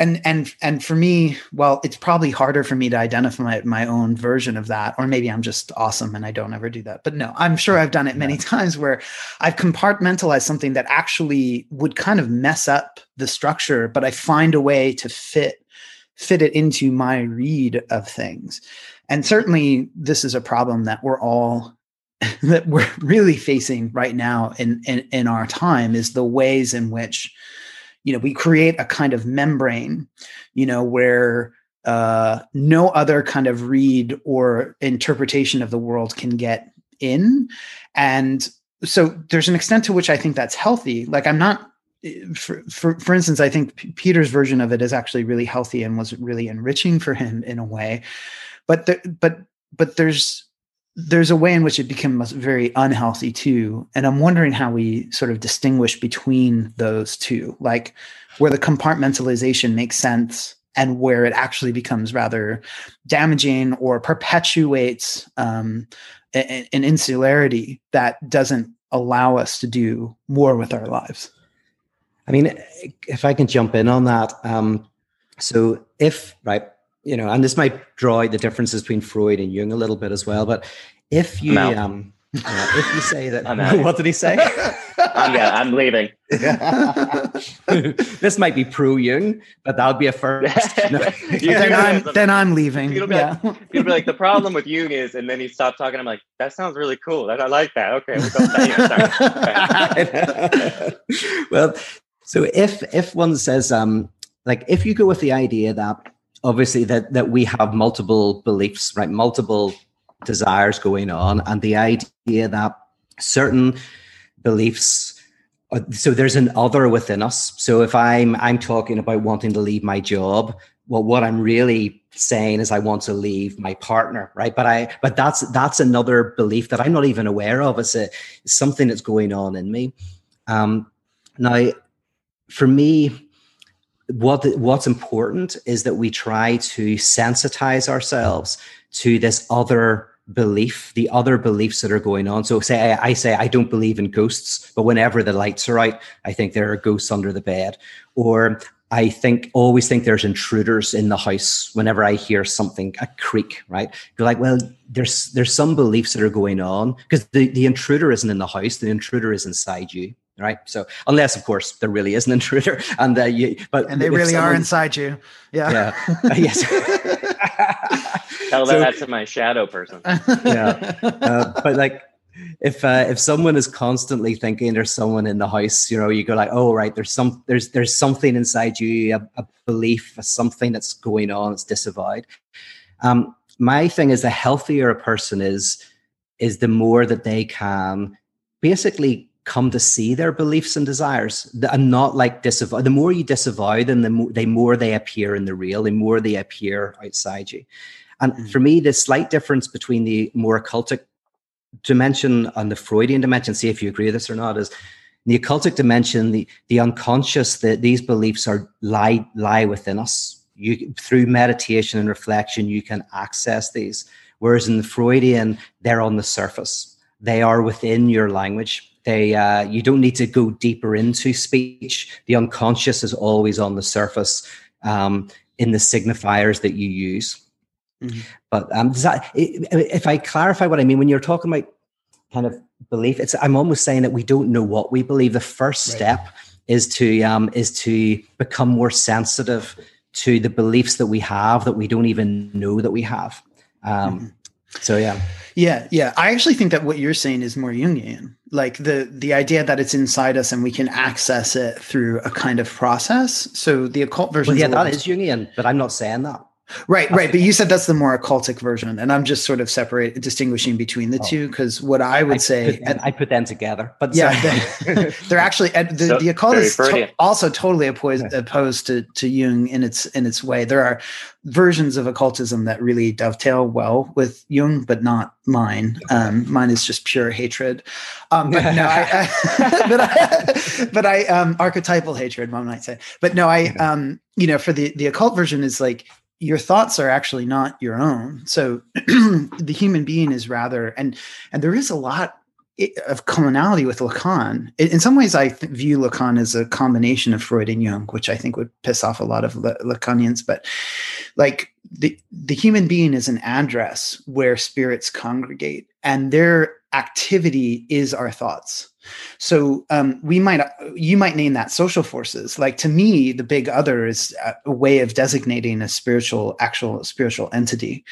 and and and for me well it's probably harder for me to identify my, my, own version of that or maybe i'm just awesome and i don't ever do that. But no i'm sure i've done it many times where i've compartmentalized something that actually would kind of mess up the structure but i find a way to fit fit it into my read of things. And certainly this is a problem that we're all that we're really facing right now in, in in our time is the ways in which you know we create a kind of membrane you know where uh, no other kind of read or interpretation of the world can get in. And so there's an extent to which i think that's healthy. Like i'm not for, for, for instance i think P- peter's version of it is actually really healthy and was really enriching for him in a way. But there, but but there's there's a way in which it becomes very unhealthy too. And i'm wondering how we sort of distinguish between those two like where the compartmentalization makes sense and where it actually becomes rather damaging or perpetuates um, an, insularity that doesn't allow us to do more with our lives. I mean if i can jump in on that um, so if right you know, and this might draw the differences between Freud and Jung a little bit as well. But if you um, uh, if you say that, what did he say? I'm, yeah, I'm leaving. this might be pro Jung, but that would be a first. No. then, I'm, then I'm leaving. People be, yeah. like, be like, the problem with Jung is, and then he stopped talking. I'm like, that sounds really cool. I, I like that. Okay, we'll well, so if if one says, um, like, if you go with the idea that obviously that that we have multiple beliefs, right? Multiple desires going on, and the idea that certain beliefs uh, so there's an other within us. So if i'm i'm talking about wanting to leave my job well what i'm really saying is i want to leave my partner right? But i but that's that's another belief that i'm not even aware of. It's, a, something that's going on in me. Um now for me what what's important is that we try to sensitize ourselves to this other belief the other beliefs that are going on. So say I, I, say i don't believe in ghosts but whenever the lights are out i think there are ghosts under the bed. Or i think always think there's intruders in the house whenever i hear something a creak right? You're like well there's there's some beliefs that are going on because the, the intruder isn't in the house the intruder is inside you right? So unless, of course, there really is an intruder, and uh, you, but and they really are inside you, yeah, yeah, uh, yes. Tell so, that to my shadow person. Yeah, uh, but like. If uh, if someone is constantly thinking there's someone in the house, you know, you go like, oh right, there's some there's there's something inside you, a, a belief, something that's going on, it's disavowed. Um, my thing is, the healthier a person is, is the more that they can basically come to see their beliefs and desires and not like disavow. The more you disavow them, the more they more they appear in the real, the more they appear outside you. And mm-hmm. for me, the slight difference between the more occultic dimension and the Freudian dimension, see if you agree with this or not, is the occultic dimension, the, the unconscious, that these beliefs are lie lie within us. You through meditation and reflection, you can access these. Whereas in the Freudian, they're on the surface. They are within your language they uh, you don't need to go deeper into speech. The unconscious is always on the surface um, in the signifiers that you use. Mm-hmm. But um, that, if I clarify what I mean, when you're talking about kind of belief, it's I'm almost saying that we don't know what we believe. The first right. step is to um, is to become more sensitive to the beliefs that we have that we don't even know that we have. Um, mm-hmm. So yeah. Yeah, yeah. I actually think that what you're saying is more Jungian. Like the the idea that it's inside us and we can access it through a kind of process. So the occult version. Well, yeah, that is Jungian, but I'm not saying that. Right, right. But you said that's the more occultic version, and I'm just sort of separate distinguishing between the oh. two because what I would I say, put, and, I put them together. But yeah, they're, they're actually the, so, the occult is to, also totally opposed, opposed to to Jung in its in its way. There are versions of occultism that really dovetail well with Jung, but not mine. Um, mine is just pure hatred. Um, but no, I, I, but I, but I um, archetypal hatred, one might say. But no, I um, you know, for the the occult version is like your thoughts are actually not your own. So the human being is rather, and and there is a lot of commonality with Lacan. In some ways, I view Lacan as a combination of Freud and Jung, which I think would piss off a lot of Lacanians. But like the the human being is an address where spirits congregate, and their activity is our thoughts. So um, we might you might name that social forces. Like to me, the big other is a way of designating a spiritual, actual spiritual entity.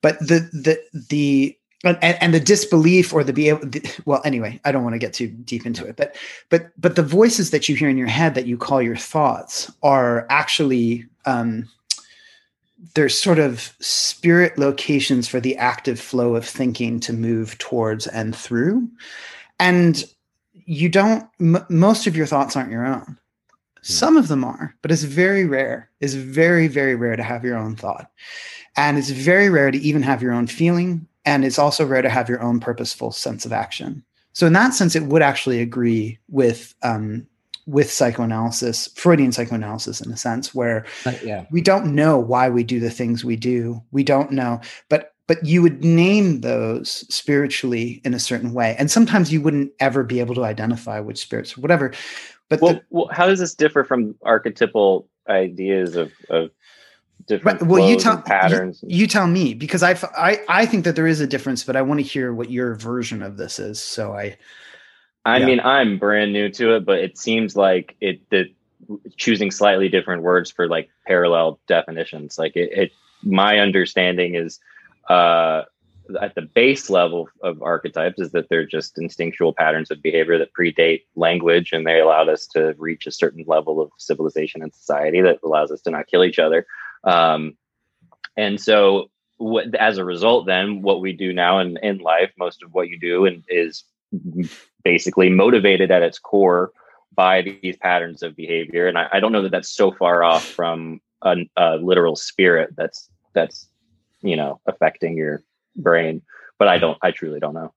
But the the the and, and, the disbelief or the be able the, well anyway i don't want to get too deep into it but but but the voices that you hear in your head that you call your thoughts are actually um there's sort of spirit locations for the active flow of thinking to move towards and through and you don't m- most of your thoughts aren't your own. Hmm. some of them are but it's very rare. It's very very rare to have your own thought. And it's very rare to even have your own feeling. And it's also rare to have your own purposeful sense of action. So in that sense it would actually agree with um, with psychoanalysis freudian psychoanalysis in a sense where yeah. we don't know why we do the things we do. We don't know. But but you would name those spiritually in a certain way and sometimes you wouldn't ever be able to identify which spirits or whatever but well, the, well how does this differ from archetypal ideas of, of different right, well you tell patterns you, you, tell me because I, I i think that there is a difference but i want to hear what your version of this is so i i yeah. mean i'm brand new to it but it seems like it that choosing slightly different words for like parallel definitions like it, it my understanding is uh at the base level of archetypes is that they're just instinctual patterns of behavior that predate language and they allowed us to reach a certain level of civilization and society that allows us to not kill each other um, and so, what, as a result, then what we do now in, in life, most of what you do and is basically motivated at its core by these patterns of behavior. And I, I don't know that that's so far off from a, a literal spirit that's that's you know affecting your brain. But I don't. I truly don't know.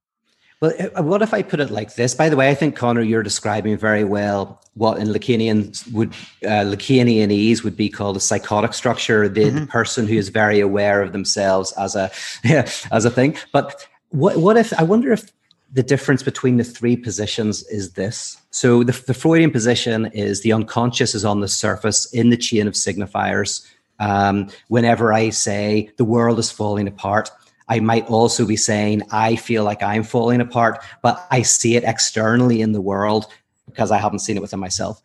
Well, uh, what if I put it like this? By the way, I think Conner, you're describing very well what in Lacanian would uh, Lacanianese would be called a psychotic structure. The, mm-hmm. the, person who is very aware of themselves as a yeah, as a thing. But what what if I wonder if the difference between the three positions is this? So the, the Freudian position is the unconscious is on the surface in the chain of signifiers. Um, whenever I say the world is falling apart, I might also be saying, I feel like I'm falling apart, but I see it externally in the world because I haven't seen it within myself.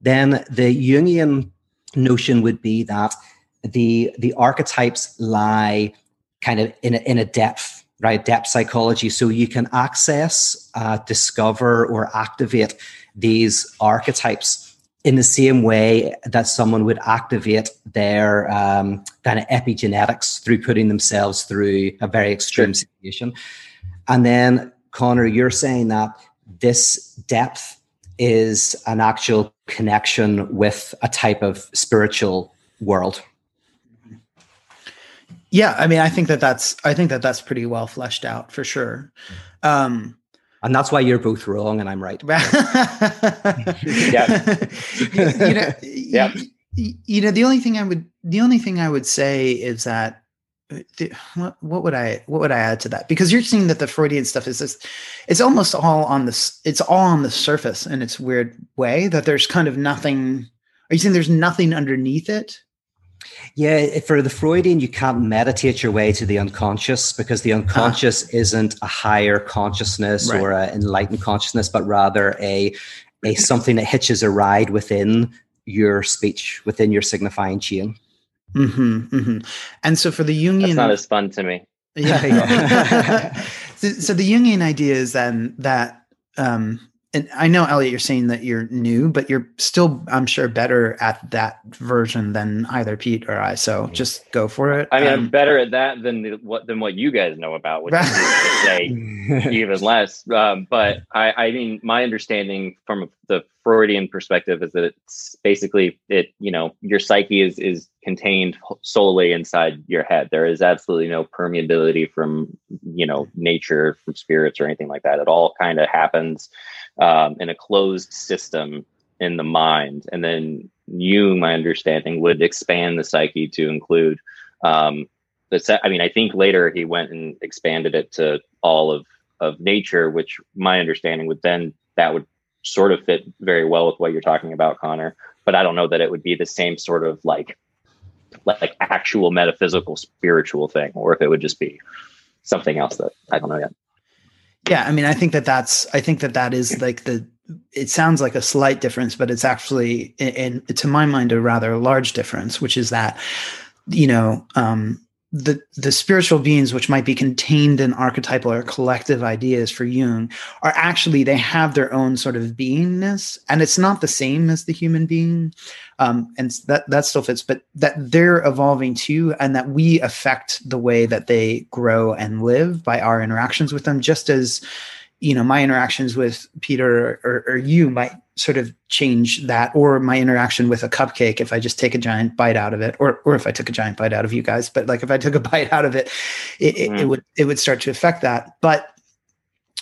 Then the Jungian notion would be that the the archetypes lie kind of in a, in a depth, right? Depth psychology. So you can access, uh, discover, or activate these archetypes in the same way that someone would activate their um, kind of epigenetics through putting themselves through a very extreme sure. situation. And then, Conner, you're saying that this depth is an actual connection with a type of spiritual world. Yeah, I mean, I think that that's I think that that's pretty well fleshed out for sure. Um, and that's why you're both wrong and I'm right. yeah. you know, yeah. You, you know, the only thing I would the only thing I would say is that uh, the, what, what, would I what would I add to that? Because you're seeing that the Freudian stuff is this, it's almost all on this, it's all on the surface in its weird way. That there's kind of nothing. Are you saying there's nothing underneath it? Yeah, for the Freudian, you can't meditate your way to the unconscious because the uh-huh. unconscious uh-huh. isn't a higher consciousness right. or an enlightened consciousness, but rather a a something that hitches a ride within your speech, within your signifying chain. Mm-hmm, mm-hmm. And so for the Jungian, that's not as fun to me. Yeah. so, so, the Jungian idea is then that um, and I know Elliot, you're saying that you're new, but you're still, I'm sure, better at that version than either Pete or I. So just go for it. I mean, um, I'm better at that than the, what than what you guys know about, which is say even less. Um, but I, I mean, my understanding from the Freudian perspective is that it's basically it. You know, your psyche is is contained solely inside your head. There is absolutely no permeability from you know nature, from spirits, or anything like that. It all kind of happens um, in a closed system in the mind. And then you, my understanding, would expand the psyche to include Um, the I mean, I think later he went and expanded it to all of of nature, which my understanding would then that would sort of fit very well with what you're talking about, Conner. But I don't know that it would be the same sort of like like actual metaphysical spiritual thing, or if it would just be something else that I don't know yet. Yeah, I mean, I think that that's I think that that is like the it sounds like a slight difference, but it's actually, in, to my mind, a rather large difference, which is that, you know, um, the the spiritual beings which might be contained in archetypal or collective ideas for Jung are actually they have their own sort of beingness and it's not the same as the human being. Um, and that that still fits but that they're evolving too and that we affect the way that they grow and live by our interactions with them just as you know my interactions with peter or, or, you might sort of change that or my interaction with a cupcake if i just take a giant bite out of it or or if i took a giant bite out of you guys but like if i took a bite out of it it, mm. it, it would it would start to affect that but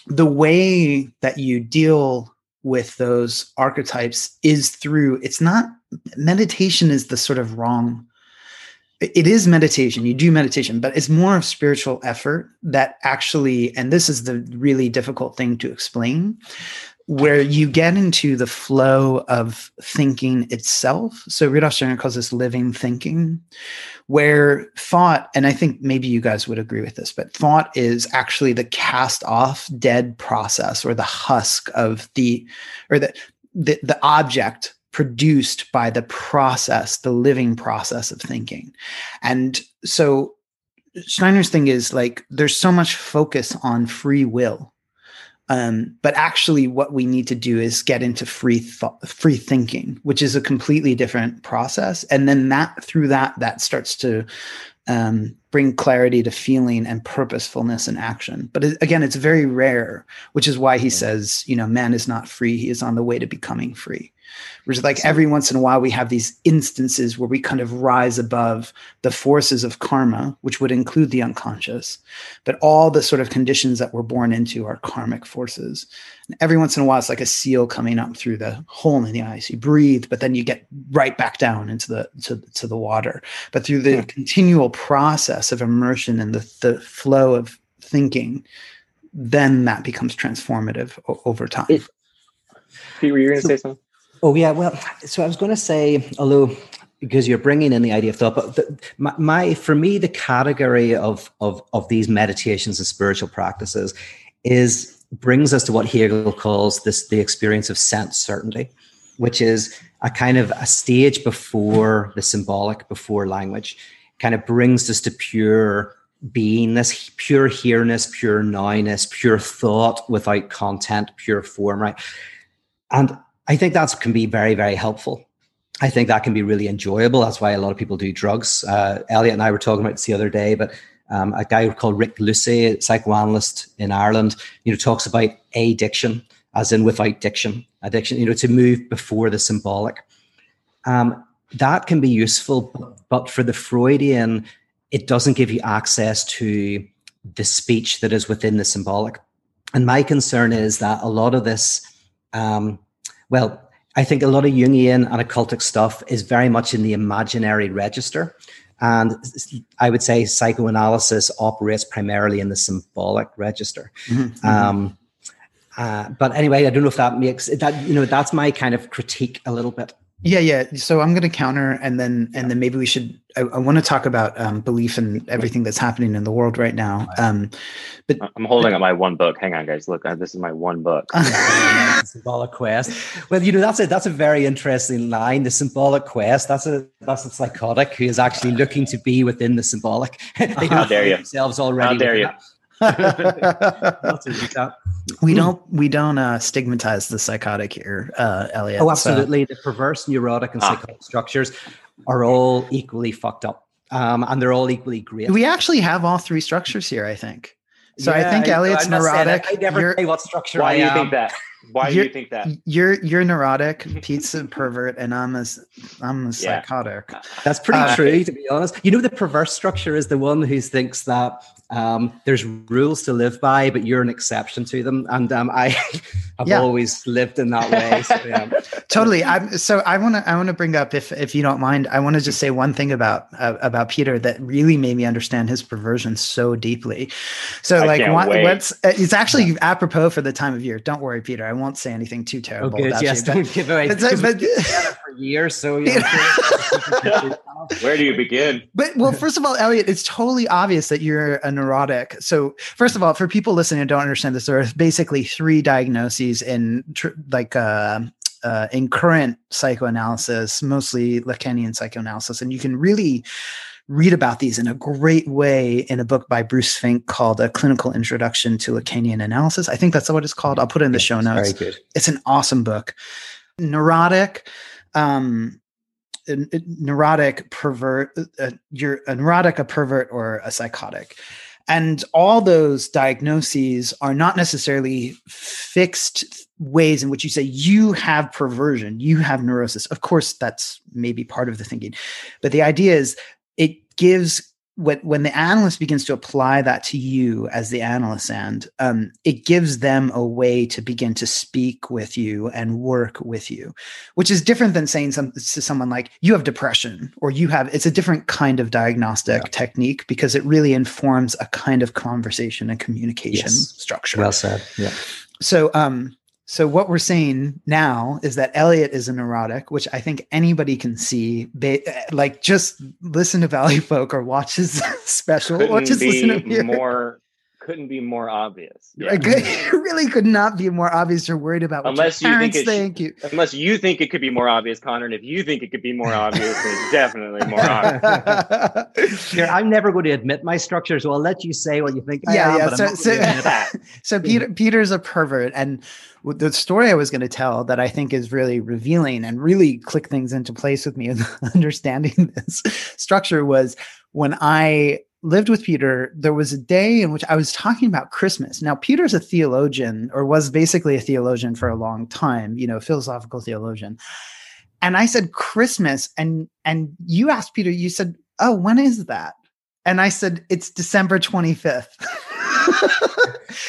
the way that you deal with those archetypes is through it's not meditation is the sort of wrong it is meditation you do meditation but it's more of spiritual effort that actually and this is the really difficult thing to explain where you get into the flow of thinking itself so rudolf steiner calls this living thinking where thought and i think maybe you guys would agree with this but thought is actually the cast off dead process or the husk of the or the the, the object produced by the process, the living process of thinking. And so Steiner's thing is like there's so much focus on free will. Um, but actually, what we need to do is get into free thought, free thinking, which is a completely different process. And then that through that, that starts to um, bring clarity to feeling and purposefulness and action. But it, again, it's very rare, which is why he says, you know, man is not free; he is on the way to becoming free. Whereas, like every once in a while, we have these instances where we kind of rise above the forces of karma, which would include the unconscious, but all the sort of conditions that we're born into are karmic forces. And every once in a while, it's like a seal coming up through the hole in the ice. You breathe, but then you get right back down into the to, to the water. But through the continual process of immersion and the, the flow of thinking, then that becomes transformative o- over time. It, Pete, were you going to so, say something? Oh yeah, well, so I was going to say, although because you're bringing in the idea of thought, but the, my, my, for me the category of of of these meditations and spiritual practices is brings us to what Hegel calls this the experience of sense certainty, which is a kind of a stage before the symbolic, before language, kind of brings us to pure beingness, pure here-ness, pure nowness, pure thought without content, pure form, right? And I think that can be very, very helpful. I think that can be really enjoyable. That's why a lot of people do drugs. Uh, Elliot and I were talking about this the other day, but um, a guy called Rik Loose, a psychoanalyst in Ireland, you know, talks about addiction, as in without diction, addiction, you know, to move before the symbolic. Um, that can be useful, but for the Freudian, it doesn't give you access to the speech that is within the symbolic. And my concern is that a lot of this um, well, I think a lot of Jungian and occultic stuff is very much in the imaginary register. And I would say psychoanalysis operates primarily in the symbolic register. Mm-hmm. mm-hmm. Um, uh, but anyway, I don't know if that makes that, you know, that's my kind of critique a little bit. Yeah, yeah. So I'm going to counter, and then and then maybe we should. I, I want to talk about um, belief and everything that's happening in the world right now. Um, but I'm holding up my one book. Hang on, guys. Look, uh, this is my one book. symbolic quest. Well, you know that's a that's a very interesting line. The symbolic quest. That's a that's a psychotic who is actually looking to be within the symbolic. they How dare you? Themselves already. How dare you? we don't we don't uh, stigmatize the psychotic here, uh, Elliot. Oh, absolutely. So. The perverse, neurotic, and ah. psychotic structures are all equally fucked up, um, and they're all equally great. We actually have all three structures here. I think. So yeah, I think Elliot's neurotic. I never say what structure. Why I do you think that? Why do You're- you think that? You're you're neurotic, pizza pervert, and I'm a s- I'm a Yeah. psychotic. That's pretty Uh, true, to be honest. You know, the perverse structure is the one who thinks that um, there's rules to live by, but you're an exception to them. And um, I have Yeah. always lived in that way. So, yeah. Totally. I'm so I want to I want to bring up if if you don't mind, I want to just say one thing about uh, about Peter that really made me understand his perversion so deeply. So I like can't what, what's uh, it's actually apropos for the time of year. Don't worry, Peter. I won't say anything too Oh, terrible good. about Yes, you. don't give away. but- because but- we've been together for years, so you know, Where do you begin? But well, first of all, Elliot, it's totally obvious that you're a neurotic. So, first of all, for people listening who don't understand this, there are basically three diagnoses in tr- like uh, uh, in current psychoanalysis, mostly Lacanian psychoanalysis, and you can really read about these in a great way in a book by Bruce Fink called A Clinical Introduction to Lacanian Analysis. I think that's what it's called. I'll put it in the show notes Very good. it's an awesome book neurotic um neurotic pervert uh, you're a neurotic a pervert or a psychotic and all those diagnoses are not necessarily fixed ways in which you say you have perversion you have neurosis of course that's maybe part of the thinking but the idea is gives when when the analyst begins to apply that to you as the analyst and um, it gives them a way to begin to speak with you and work with you which is different than saying some, to someone like you have depression or you have it's a different kind of diagnostic Yeah. technique because it really informs a kind of conversation and communication Yes. structure Well said. Yeah. so um so what we're saying now is that Elliot is a neurotic, which I think anybody can see. Ba- eh, like just listen to Valley Folk or watch his special, or Couldn't just listen to be more. Couldn't be more obvious. Yeah. Like, it really could not be more obvious. You're worried about what Unless your you think parents it sh- think. you, Unless you think it could be more obvious, Conner, and if you think it could be more obvious, it's definitely more obvious. Here, I'm never going to admit my structure, so I'll let you say what you think. I Yeah, am, yeah, but I'm so- not so- going to admit That. so Peter Peter's a pervert, and the story I was going to tell that I think is really revealing and really click things into place with me in understanding this structure was when I lived with Peter. There was a day in which I was talking about Christmas. Now Peter's a theologian, or was basically a theologian for a long time. You know, philosophical theologian. And I said Christmas, and and you asked Peter. You said, "Oh, when is that?" And I said, "It's December twenty fifth.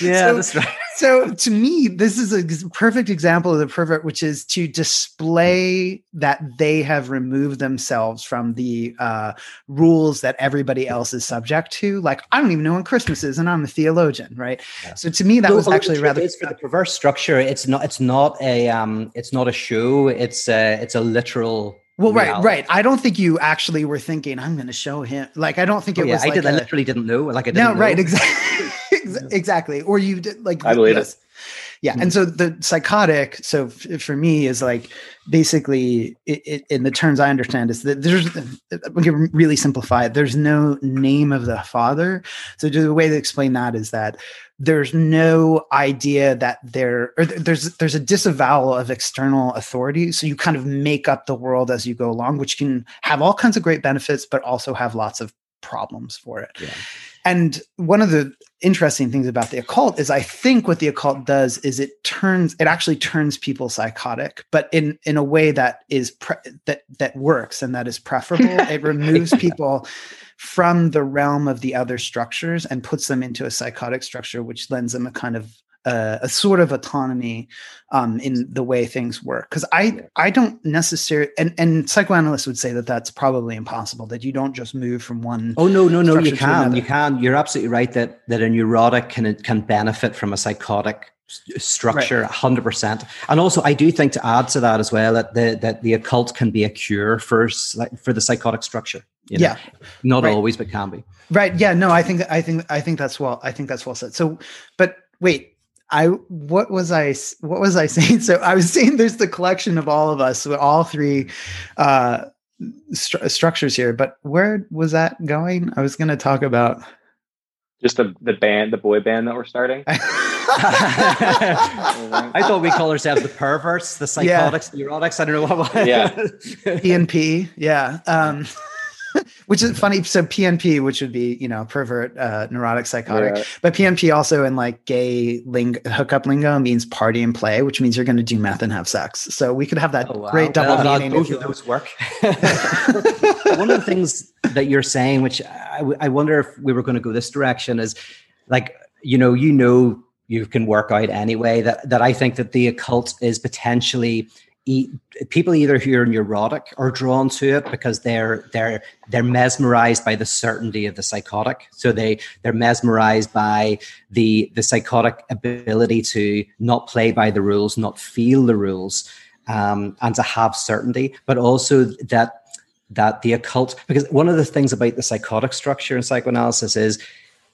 Yeah, So- that's right. So to me this is a perfect example of the pervert which is to display that they have removed themselves from the uh, rules that everybody else is subject to like i don't even know when christmas is and i'm a theologian right Yeah. so to me that No, was actually rather for the perverse structure. It's not. It's not a. Um. It's not a show. It's a. It's a literal. well right reality. right i don't think you actually were thinking i'm going to show him like i don't think it Oh, yeah, was I like did. I a- literally didn't know. Like I didn't. Know. No right exactly exactly. Or you did like I believe it. yeah and mm-hmm. so the psychotic so f- for me is like basically it, it, in the terms i understand is that there's we can really simplify it there's no name of the father. So the way to explain that is that there's no idea that there or th- there's there's a disavowal of external authority. So you kind of make up the world as you go along which can have all kinds of great benefits but also have lots of problems for it. Yeah. And one of the interesting things about the occult is I think what the occult does is it turns it actually turns people psychotic, but in in a way that is pre- that that works and that is preferable. it removes people from the realm of the other structures and puts them into a psychotic structure, which lends them a kind of uh, a sort of autonomy um, in the way things work. Because I I don't necessarily and and psychoanalysts would say that that's probably impossible. That you don't just move from one. Oh no, no, no! You can, you can. You're absolutely right that that a neurotic can can benefit from a psychotic s- structure, hundred percent. And also, I do think to add to that as well that the that the occult can be a cure for for the psychotic structure. you know? Yeah. not Right. always, but can be. Right. Yeah. No. I think. I think. I think that's well. I think that's well said. So, but wait. I what was I what was I saying? So I was saying there's the collection of all of us, so all three uh, stru- structures here. But where was that going? I was going to talk about. Just the the band, the boy band that we're starting. I thought we call ourselves the perverts, the Yeah. psychotics, the neurotics. I don't know what. Yeah. PNP. Yeah. Um, which is funny. So PNP, which would be you know pervert, uh, neurotic, psychotic, yeah. but PNP also in like gay ling- hookup lingo means party and play, which means you're going to do meth and have sex. So we could have that oh, wow. great double yeah, meaning. Both of those work. One of the things that you're saying, which I, I wonder if we were going to go this direction, is like you know you know you can work out anyway that that I think that the occult is potentially people either who are neurotic are drawn to it because they're they're they're mesmerized by the certainty of the psychotic. So they they're mesmerized by the the psychotic ability to not play by the rules not feel the rules um, and to have certainty but also that that the occult because one of the things about the psychotic structure in psychoanalysis is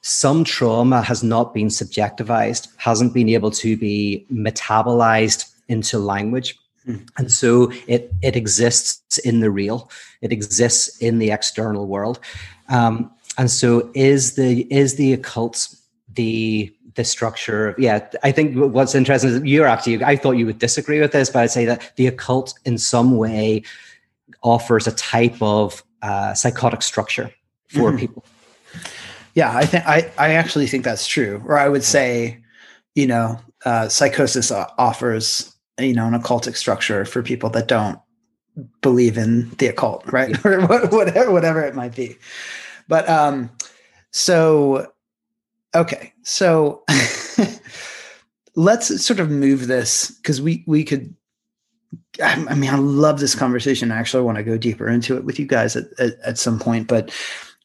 some trauma has not been subjectivized hasn't been able to be metabolized into language and so it it exists in the real, it exists in the external world. Um, and so is the is the occult the the structure of, yeah i think what's interesting is you're actually i thought you would disagree with this but i'd say that the occult in some way offers a type of uh, psychotic structure for mm-hmm. people yeah i think i i actually think that's true or i would say you know uh, psychosis offers you know an occultic structure for people that don't believe in the occult right? Or whatever whatever it might be. But um so okay. So let's sort of move this because we we could I mean, I love this conversation. I actually want to go deeper into it with you guys at, at, at some point, but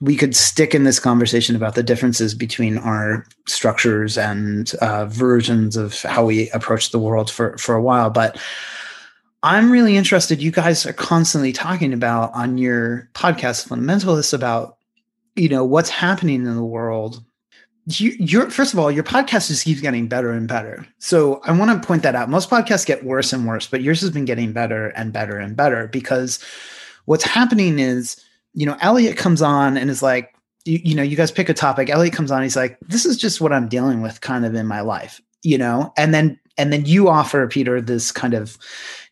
we could stick in this conversation about the differences between our structures and uh, versions of how we approach the world for for a while but i'm really interested you guys are constantly talking about on your podcast fundamentalists about you know what's happening in the world. You, you're first of all your podcast just keeps getting better and better. So i want to point that out. Most podcasts get worse and worse but yours has been getting better and better and better because what's happening is you know, Elliot comes on and is like, you, you know, you guys pick a topic. Elliot comes on, he's like, this is just what I'm dealing with kind of in my life, you know, and then and then you offer Peter this kind of,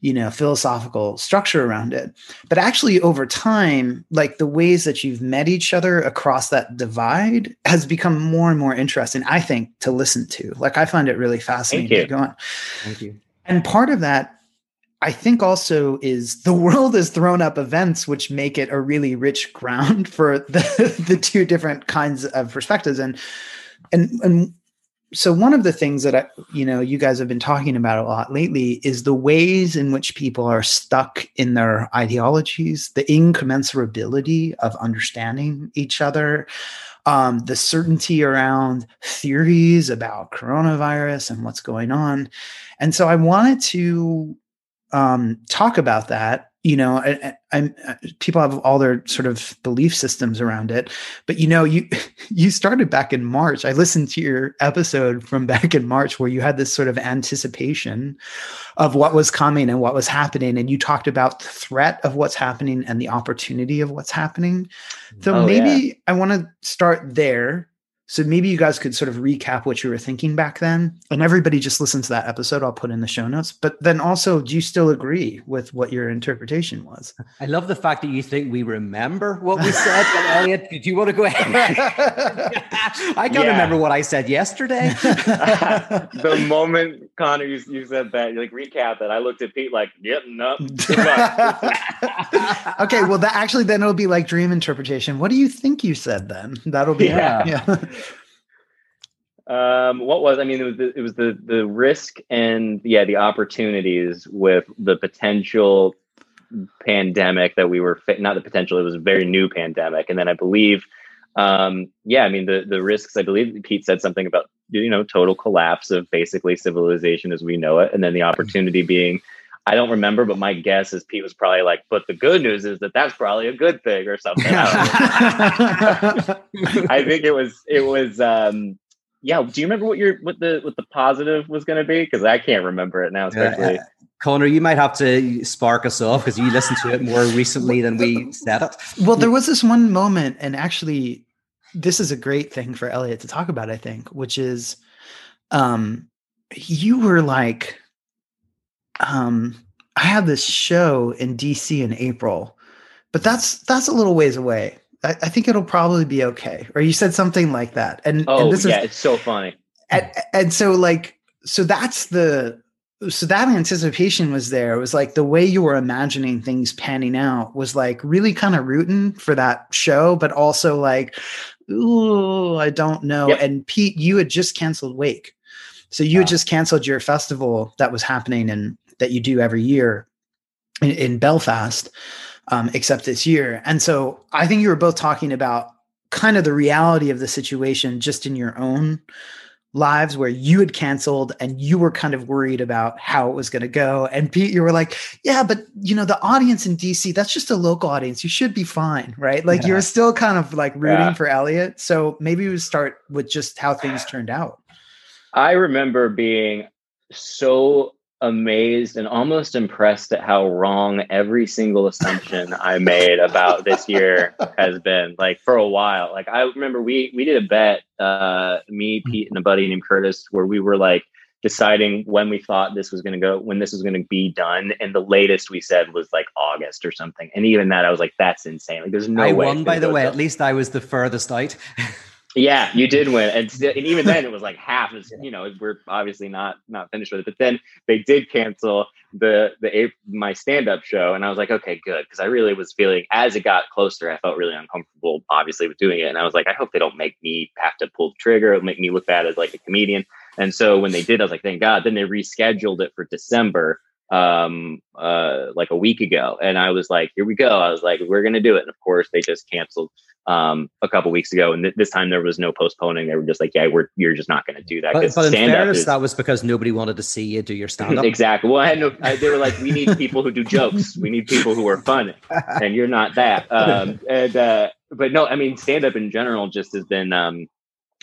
you know, philosophical structure around it. But actually over time, like the ways that you've met each other across that divide has become more and more interesting, I think, to listen to. Like I find it really fascinating Thank you. to go on. Thank you. And part of that I think also is the world has thrown up events which make it a really rich ground for the the two different kinds of perspectives. And and and so one of the things that I, you know you guys have been talking about a lot lately is the ways in which people are stuck in their ideologies, the incommensurability of understanding each other, um, the certainty around theories about coronavirus and what's going on, and so I wanted to um, talk about that. You know, I, I, people have all their sort of belief systems around it, but you know, you you started back in March. I listened to your episode from back in March where you had this sort of anticipation of what was coming and what was happening, and you talked about the threat of what's happening and the opportunity of what's happening. So oh, maybe yeah. I want to start there so maybe you guys could sort of recap what you were thinking back then. And everybody just listen to that episode. I'll put in the show notes. But then also, do you still agree with what your interpretation was? I love the fact that you think we remember what we said. Elliot, do you want to go ahead? I can't yeah. remember what I said yesterday. the moment Conner, you, you said that, you like recap that, I looked at Pete like, yep, no. okay, well, that actually then it'll be like dream interpretation. What do you think you said then? That'll be yeah. yeah. Um, what was I mean? It was the, it was the the risk and yeah, the opportunities with the potential pandemic that we were not the potential. It was a very new pandemic, and then I believe, um, yeah, I mean the the risks. I believe Pete said something about you know total collapse of basically civilization as we know it, and then the opportunity being. I don't remember, but my guess is Pete was probably like, "But the good news is that that's probably a good thing or something." I, I think it was it was um, yeah. Do you remember what your what the what the positive was going to be? Because I can't remember it now, especially. Uh, Conner, you might have to spark us off because you listened to it more recently than we said it. Well, there was this one moment, and actually, this is a great thing for Elliot to talk about. I think, which is, um, you were like, um, I had this show in DC in April, but that's that's a little ways away. I, I, think it'll probably be okay. Or you said something like that. And oh and this yeah, is, it's so funny. And, and so like so that's the so that anticipation was there. It was like the way you were imagining things panning out was like really kind of rooting for that show, but also like, ooh, I don't know. Yep. And Pete, you had just canceled Wake. So you had ah. just canceled your festival that was happening and that you do every year in, in Belfast, um, except this year. And so I think you were both talking about kind of the reality of the situation just in your own lives where you had canceled and you were kind of worried about how it was going to go and pete you were like yeah but you know the audience in dc that's just a local audience you should be fine right like yeah. you were still kind of like rooting yeah. for elliot so maybe we start with just how things turned out i remember being so amazed and almost impressed at how wrong every single assumption I made about this year has been. Like for a while, like I remember we we did a bet, uh, me, Pete, and a buddy named Curtis, where we were like deciding when we thought this was going to go, when this was going to be done, and the latest we said was like August or something. And even that, I was like, that's insane. Like, there's no I way. won, by the way. At least I was the furthest out. Yeah, you did win, and, and even then it was like half. As you know, we're obviously not not finished with it. But then they did cancel the the my stand up show, and I was like, okay, good, because I really was feeling as it got closer, I felt really uncomfortable, obviously, with doing it, and I was like, I hope they don't make me have to pull the trigger, It'll make me look bad as like a comedian. And so when they did, I was like, thank God. Then they rescheduled it for December, um uh like a week ago. And i was like here we go. I was like we're gonna do it. And of course they just canceled um a couple weeks ago. And th- this time there was no postponing. They were just like yeah we're you're just not gonna do that. But, but in fairness is, that was because nobody wanted to see you do your stand-up. Exactly. Well i had no I, they were like we need people who do jokes. We need people who are fun and you're not that. Um and uh but no i mean stand-up in general just has been um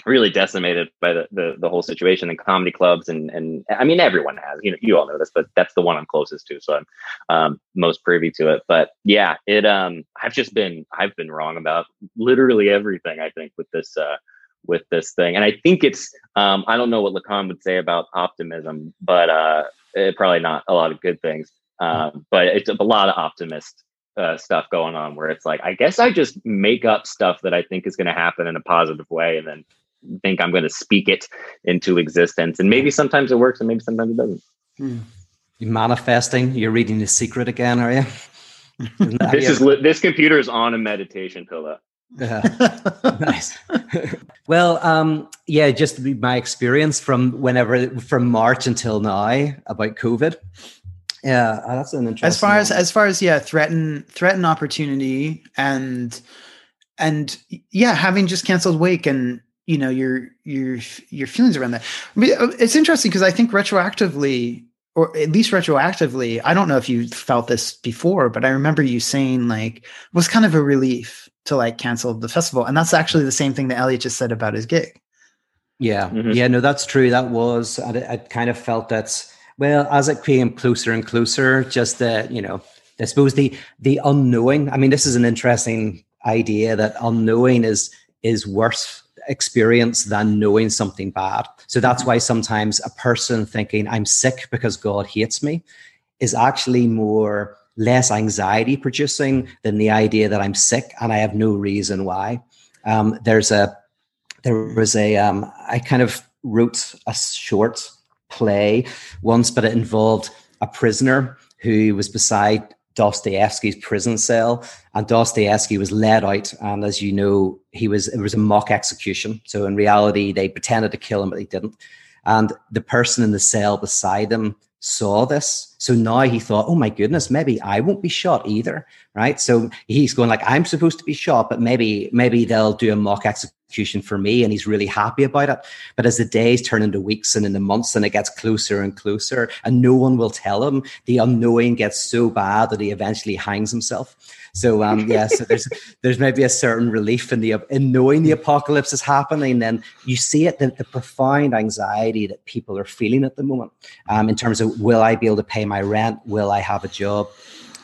really decimated by the, the, the whole situation and comedy clubs and and I mean everyone has you know you all know this but that's the one I'm closest to so I'm um, most privy to it. But yeah it um I've just been I've been wrong about literally everything I think with this uh with this thing. And I think it's um I don't know what Lacan would say about optimism but uh it, probably not a lot of good things. Um but it's a lot of optimist uh, stuff going on where it's like I guess I just make up stuff that I think is going to happen in a positive way and then think I'm going to speak it into existence. And maybe sometimes it works and maybe sometimes it doesn't. Hmm. You're manifesting. You're reading the secret again, are you? this is li- this computer is on a meditation pillow. Yeah. nice. well, um, yeah, just my experience from whenever from March until now about COVID. Yeah, uh, that's an interesting. As far as as far as yeah, threaten threaten opportunity and and yeah, having just canceled Wake and you know your your your feelings around that. I mean, uh, it's interesting because I think retroactively, or at least retroactively, I don't know if you felt this before, but I remember you saying like it was kind of a relief to like cancel the festival, and that's actually the same thing that Elliot just said about his gig. Yeah, mm-hmm. yeah, no, that's true. That was I, I kind of felt that's well as it came closer and closer. Just the you know, I suppose the the unknowing. I mean, this is an interesting idea that unknowing is is worse experience than knowing something bad. So that's why sometimes a person thinking I'm sick because God hates me is actually more less anxiety producing than the idea that I'm sick and I have no reason why. Um, there's a there was a um, I kind of wrote a short play once, but it involved a prisoner who was beside Dostoevsky's prison cell, and Dostoevsky was led out. And as you know, he was it was a mock execution. So in reality, they pretended to kill him, but they didn't. And the person in the cell beside him saw this. So now he thought, oh my goodness, maybe I won't be shot either. Right. So he's going like, I'm supposed to be shot, but maybe, maybe they'll do a mock execution for me. And he's really happy about it. But as the days turn into weeks and into months and it gets closer and closer and no one will tell him, the unknowing gets so bad that he eventually hangs himself. So um, yeah, so there's there's maybe a certain relief in the in knowing the apocalypse is happening. Then you see it the, the profound anxiety that people are feeling at the moment um, in terms of will I be able to pay my rent? Will I have a job?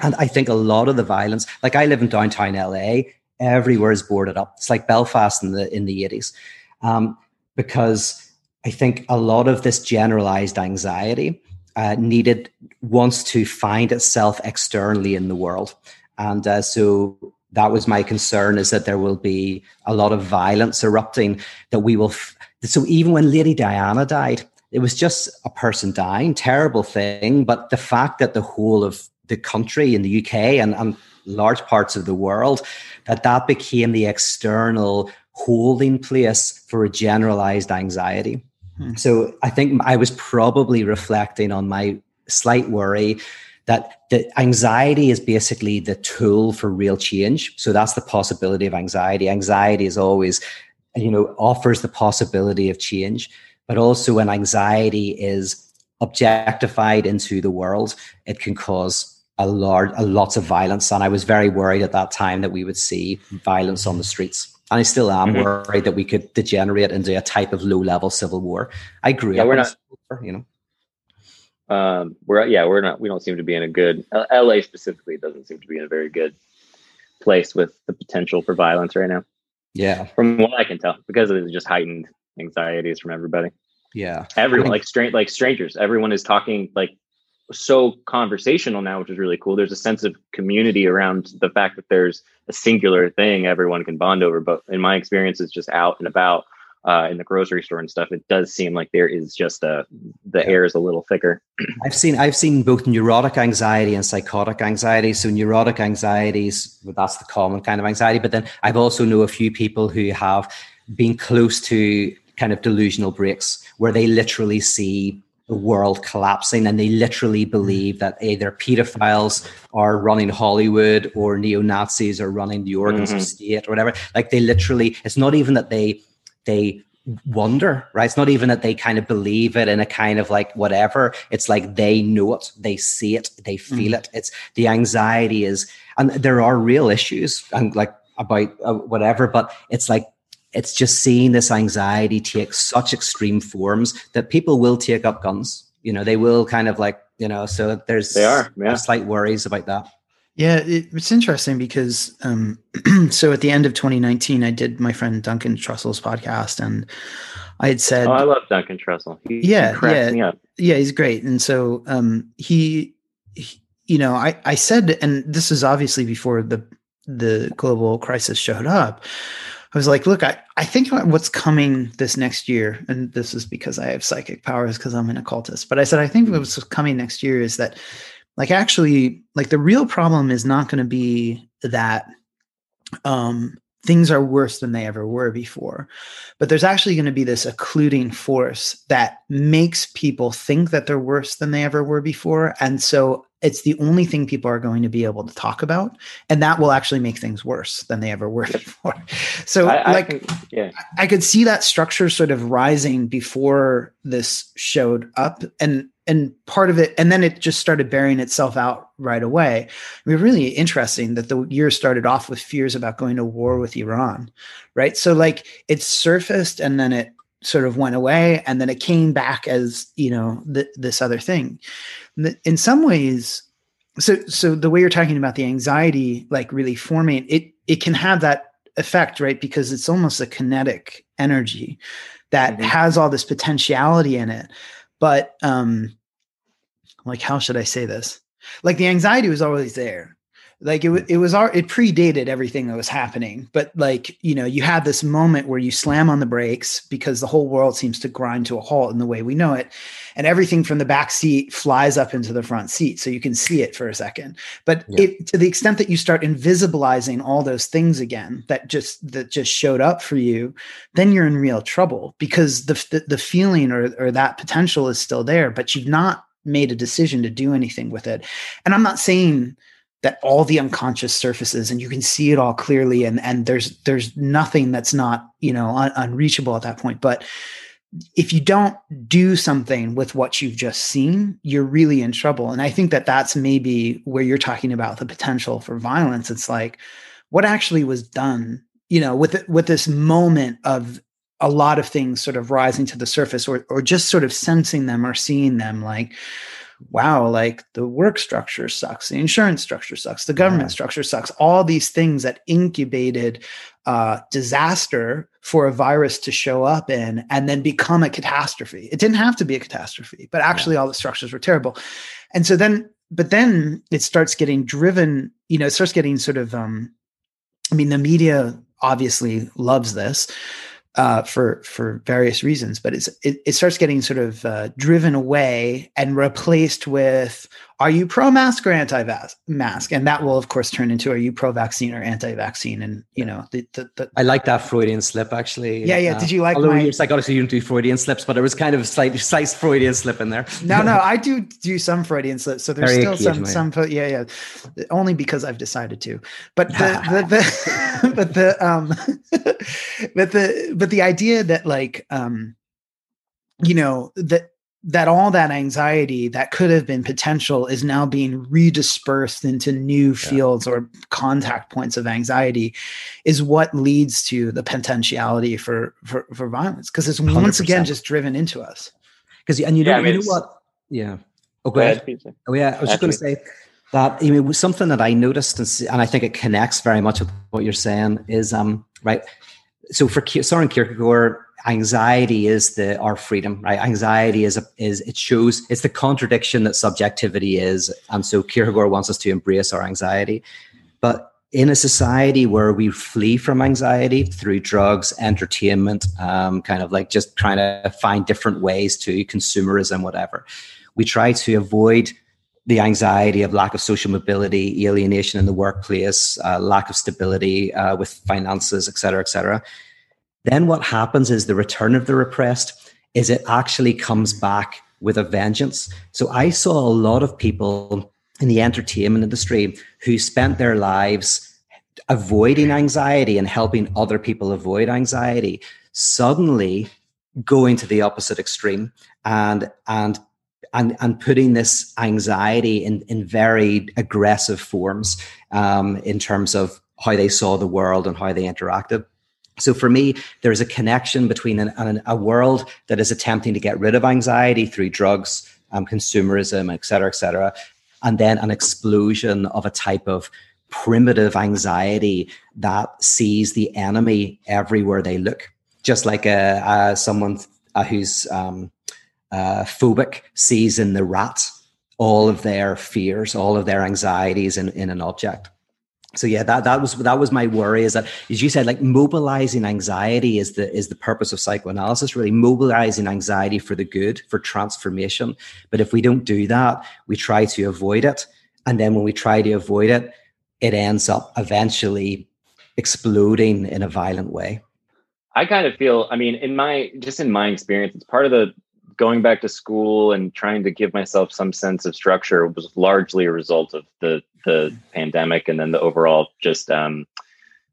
And I think a lot of the violence, like I live in downtown LA, everywhere is boarded up. It's like Belfast in the in the eighties, um, because I think a lot of this generalized anxiety uh, needed wants to find itself externally in the world. And uh, so that was my concern is that there will be a lot of violence erupting that we will f- so even when lady diana died it was just a person dying terrible thing but the fact that the whole of the country in the uk and, and large parts of the world that that became the external holding place for a generalized anxiety hmm. so i think i was probably reflecting on my slight worry that the anxiety is basically the tool for real change. So that's the possibility of anxiety. Anxiety is always, you know, offers the possibility of change, but also when anxiety is objectified into the world, it can cause a large, a lots of violence. And I was very worried at that time that we would see violence on the streets. And I still am mm-hmm. worried that we could degenerate into a type of low level civil war. I grew yeah, up, we're not, you know um, we're yeah, we're not. We don't seem to be in a good. LA specifically doesn't seem to be in a very good place with the potential for violence right now. Yeah, from what I can tell, because of just heightened anxieties from everybody. Yeah, everyone like strange like strangers. Everyone is talking like so conversational now, which is really cool. There's a sense of community around the fact that there's a singular thing everyone can bond over. But in my experience, it's just out and about uh, in the grocery store and stuff, it does seem like there is just a the yeah. air is a little thicker. I've seen I've seen both neurotic anxiety and psychotic anxiety. So neurotic anxieties, well, that's the common kind of anxiety. But then I've also know a few people who have been close to kind of delusional breaks where they literally see the world collapsing and they literally believe that either pedophiles are running Hollywood or neo Nazis are running the organs mm-hmm. of state or whatever. Like they literally, it's not even that they they wonder, right? It's not even that they kind of believe it in a kind of like whatever. It's like they know it, they see it, they feel mm. it. It's the anxiety is, and there are real issues and like about uh, whatever, but it's like it's just seeing this anxiety take such extreme forms that people will take up guns. You know, they will kind of like you know. So there's they are yeah. slight worries about that. Yeah, it, it's interesting because um, so at the end of 2019, I did my friend Duncan Trussell's podcast, and I had said, "Oh, I love Duncan Trussell. He, yeah, he yeah, yeah, he's great." And so um, he, he, you know, I I said, and this is obviously before the the global crisis showed up. I was like, look, I, I think what's coming this next year, and this is because I have psychic powers because I'm an occultist, but I said, I think what's coming next year is that like actually like the real problem is not going to be that um things are worse than they ever were before but there's actually going to be this occluding force that makes people think that they're worse than they ever were before and so it's the only thing people are going to be able to talk about and that will actually make things worse than they ever were before so I, like I, yeah. I could see that structure sort of rising before this showed up and and part of it and then it just started bearing itself out right away. I mean, really interesting that the year started off with fears about going to war with iran right? So like it surfaced and then it sort of went away and then it came back as you know th- this other thing. In some ways so so the way you're talking about the anxiety like really forming it it can have that effect right? Because it's almost a kinetic energy that mm-hmm. has all this potentiality in it but um like how should i say this? Like the anxiety was always there like it, it was it predated everything that was happening but like you know you had this moment where you slam on the brakes because the whole world seems to grind to a halt in the way we know it and everything from the back seat flies up into the front seat so you can see it for a second but yeah. it, to the extent that you start invisibilizing all those things again that just that just showed up for you then you're in real trouble because the the, the feeling or, or that potential is still there but you've not made a decision to do anything with it and i'm not saying that all the unconscious surfaces and you can see it all clearly and and there's there's nothing that's not you know un- unreachable at that point. But if you don't do something with what you've just seen you're really in trouble. And i think that that's maybe where you're talking about the potential for violence. It's like what actually was done you know with with this moment of a lot of things sort of rising to the surface or or just sort of sensing them or seeing them like wow, like the work structure sucks, the insurance structure sucks, the government yeah. structure sucks, all these things that incubated uh, disaster for a virus to show up in and then become a catastrophe. It didn't have to be a catastrophe, but actually yeah. all the structures were terrible. And so then, but then it starts getting driven, you know, it starts getting sort of um, I mean, the media obviously loves this uh, for for various reasons, but it's it, it starts getting sort of uh, driven away and replaced with are you pro mask or anti mask? And that will, of course, turn into are you pro vaccine or anti vaccine? And, you know, the, the, the, I like that Freudian slip actually. Yeah, yeah. Uh, Did you like although my... you're psychologist, you don't do Freudian slips, but there was kind of a slight, slight Freudian slip in there. no, no, I do do some Freudian slips. So there's Very still some, some, yeah, yeah. Only because I've decided to. But the, the, the but the, um, but the, but the idea that like, um, you know, that that all that anxiety that could have been potential is now being redispersed into new yeah. fields or contact points of anxiety is what leads to the potentiality for for, for violence because it's 100%. once again just driven into us because and you know, yeah, I mean, you know what yeah oh, go, ahead. ahead. oh yeah i was just going to say that I mean, something that I noticed and, and I think it connects very much with what you're saying is um right so for Soren Kierkegaard anxiety is the our freedom right? Anxiety is a, is it shows it's the contradiction that subjectivity is. And so kierkegaard wants us to embrace our anxiety. But in a society where we flee from anxiety through drugs entertainment um, kind of like just trying to find different ways to consumerism whatever we try to avoid the anxiety of lack of social mobility alienation in the workplace uh, lack of stability uh, with finances et cetera et cetera then what happens is the return of the repressed is it actually comes back with a vengeance. So I saw a lot of people in the entertainment industry who spent their lives avoiding anxiety and helping other people avoid anxiety suddenly going to the opposite extreme and and and and putting this anxiety in in very aggressive forms um, in terms of how they saw the world and how they interacted so for me, there's a connection between an, an, a world that is attempting to get rid of anxiety through drugs, um, consumerism, et cetera, et cetera, and then an explosion of a type of primitive anxiety that sees the enemy everywhere they look, just like a, a someone uh, who's um, uh, phobic sees in the rat all of their fears, all of their anxieties in, in an object so yeah that that was that was my worry is that as you said like mobilizing anxiety is the is the purpose of psychoanalysis really mobilizing anxiety for the good for transformation. But if we don't do that we try to avoid it. And then when we try to avoid it it ends up eventually exploding in a violent way. I kind of feel i mean in my just in my experience it's part of the going back to school and trying to give myself some sense of structure was largely a result of the the pandemic and then the overall just um,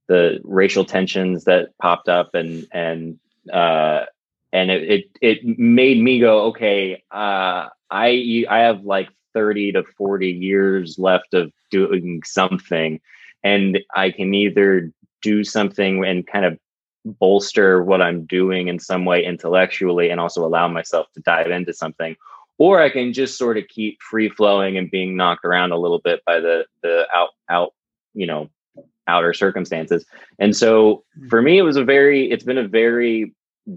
the racial tensions that popped up and and uh, and it, it, it made me go okay uh, I I have like 30 to 40 years left of doing something and I can either do something and kind of bolster what I'm doing in some way intellectually and also allow myself to dive into something. Or I can just sort of keep free flowing and being knocked around a little bit by the the out out, you know, outer circumstances. And so hmm. for me it was a very it's been a very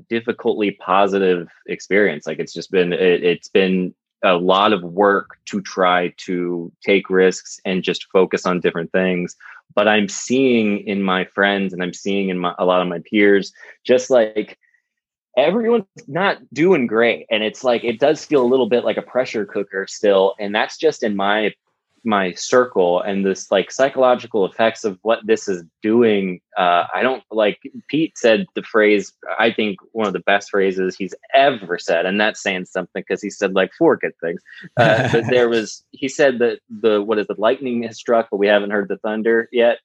difficultly positive experience. Like it's just been it, it's been a lot of work to try to take risks and just focus on different things but i'm seeing in my friends and i'm seeing in my, a lot of my peers just like everyone's not doing great. And it's like it does feel a little bit like a pressure cooker still. And that's just in my my circle and this like psychological effects of what this is doing. Uh, i don't like pete said the phrase i think one of the best phrases he's ever said. And that's saying something because he said like four good things. Uh, but there was he said that the what is the lightning has struck but we haven't heard the thunder yet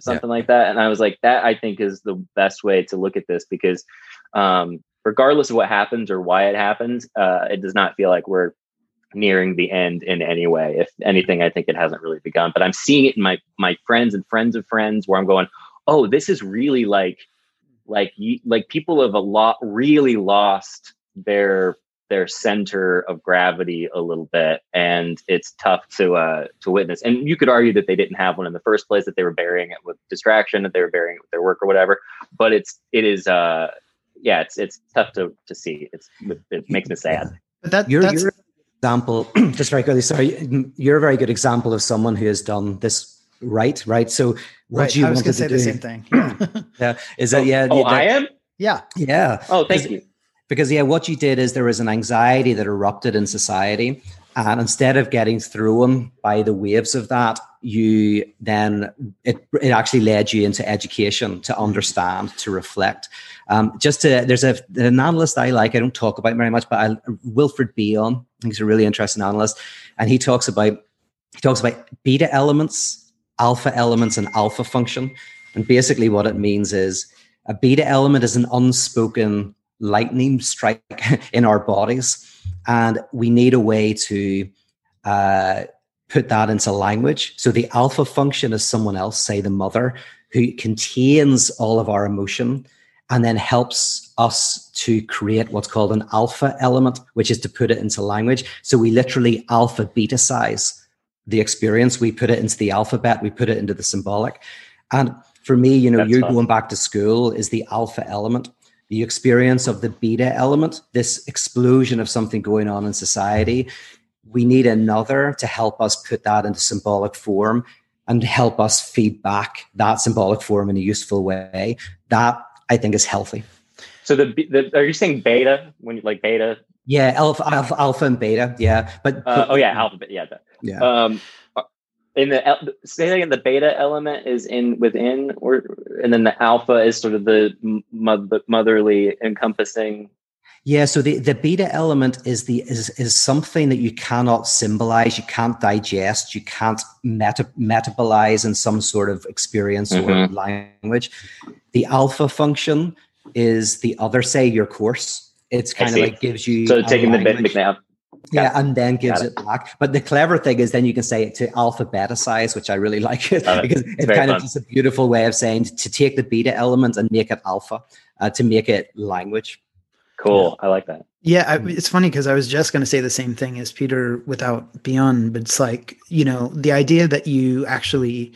something yeah. like that. And i was like that i think is the best way to look at this because um, regardless of what happens or why it happens uh, it does not feel like we're nearing the end in any way. If anything, I think it hasn't really begun. But I'm seeing it in my my friends and friends of friends where I'm going, oh, this is really like like like people have a lot really lost their their center of gravity a little bit and it's tough to uh to witness and you could argue that they didn't have one in the first place that they were burying it with distraction that they were burying it with their work or whatever but it's it is uh yeah it's it's tough to to see it's it makes me sad but that you're, you're example, just very quickly, sorry, you're a very good example of someone who has done this right, right. So what right. you I was wanted say to the same thing. Yeah. yeah, is that oh, yeah? Oh, yeah, I am. yeah. yeah. Oh, thank you. because yeah what you did is there was an anxiety that erupted in society and instead of getting through them by the waves of that you then it, it actually led you into education to understand to reflect um, just to there's a an analyst i like i don't talk about very much but I, wilfred Bion, he's a really interesting analyst and he talks about he talks about beta elements alpha elements and alpha function. And basically what it means is a beta element is an unspoken lightning strike in our bodies and we need a way to uh, put that into language. So the alpha function is someone else say the mother who contains all of our emotion and then helps us to create what's called an alpha element which is to put it into language so we literally alpha beta size the experience we put it into the alphabet we put it into the symbolic and for me you know That's you fun. going back to school is the alpha element the experience of the beta element, this explosion of something going on in society. We need another to help us put that into symbolic form and help us feed back that symbolic form in a useful way. That I think is healthy. So the, the are you saying beta when you like beta? Yeah, alpha, alpha, alpha and beta. Yeah, but, Uh, oh yeah, alphabet. Yeah. that. yeah. Um, in the say again, the beta element is in within, or and then the alpha is sort of the motherly encompassing. Yeah, so the, the beta element is the is is something that you cannot symbolize, you can't digest, you can't meta, metabolize in some sort of experience or Mhm. language. The alpha function is the other, say your course. It's kind of like gives you So taking the bit. McNabb. yeah, and then gives Got it. back. But the clever thing is then you can say it to alpha beta size, which I really like it it. because it's very kind of fun. just a beautiful way of saying to take the beta element and make it alpha, uh, to make it language. Cool. I like that. Yeah, I, it's funny because I was just going to say the same thing as Peter without Bion, but it's like you know the idea that you actually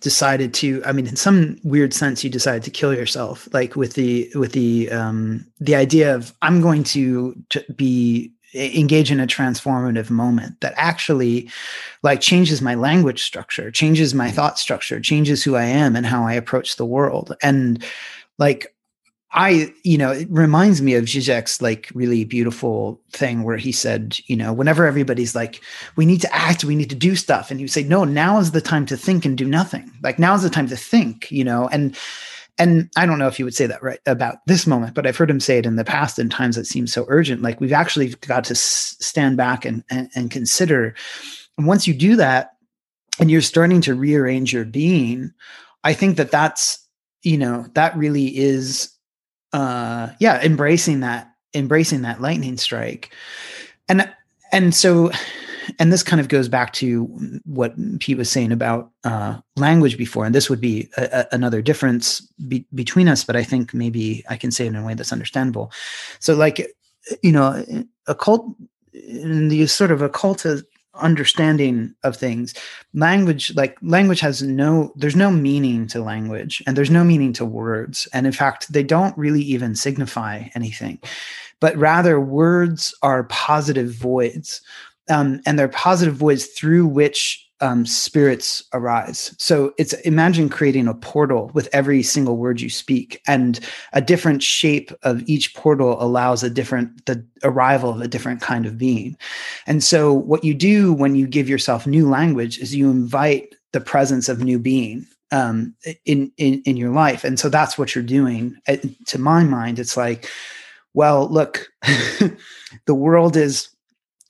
decided to. I mean, in some weird sense, you decided to kill yourself, like with the with the um, the idea of I'm going to, to be engage in a transformative moment that actually like changes my language structure changes my thought structure changes who i am and how i approach the world and like I, you know, it reminds me of Zizek's like really beautiful thing where he said, you know, whenever everybody's like, we need to act, we need to do stuff. And he would say, no, now is the time to think and do nothing. Like now is the time to think, you know, and, and I don't know if you would say that right about this moment, but I've heard him say it in the past in times that seem so urgent. Like we've actually got to s- stand back and, and, and consider. And once you do that and you're starting to rearrange your being, I think that that's, you know, that really is uh yeah embracing that embracing that lightning strike. And and so and this kind of goes back to what pete was saying about uh language before and this would be a, a, another difference be, between us but i think maybe i can say it in a way that's understandable. So like you know a cult in the sort of occult understanding of things. Language like language has no there's no meaning to language and there's no meaning to words. And in fact they don't really even signify anything. But rather words are positive voids. Um, and they're positive voids through which um, spirits arise. So it's imagine creating a portal with every single word you speak and a different shape of each portal allows a different the arrival of a different kind of being. And so what you do when you give yourself new language is you invite the presence of new being um, in, in in your life. And so that's what you're doing. Uh, to my mind it's like well look the world is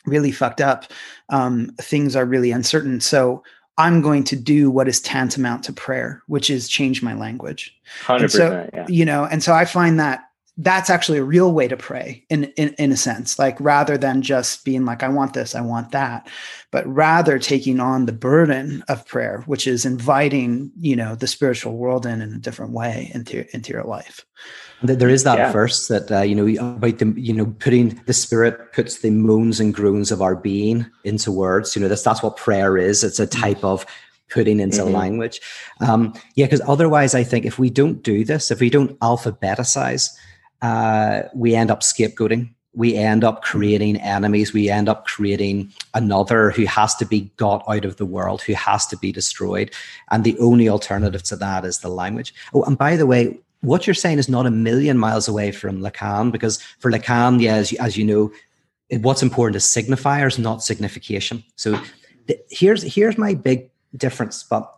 really fucked up um, things are really uncertain so i'm going to do what is tantamount to prayer which is change my language Hundred And so, percent. Yeah. you know and so i find that that's actually a real way to pray in, in in a sense like rather than just being like i want this i want that but rather taking on the burden of prayer which is inviting you know the spiritual world in in a different way into into your life There is that Yeah. verse that uh, you know about the you know putting the spirit puts the moans and groans of our being into words. You know that's that's what prayer is. It's a type of putting into Mhm. language. Um, yeah, because otherwise, I think if we don't do this, if we don't alphabeticize, uh, we end up scapegoating. we end up creating enemies. We end up creating another who has to be got out of the world, who has to be destroyed. And the only alternative to that is the language. Oh, and by the way, what you're saying is not a million miles away from Lacan, because for Lacan, yeah, as, as you know, what's important is signifiers, not signification. So the, here's here's my big difference, but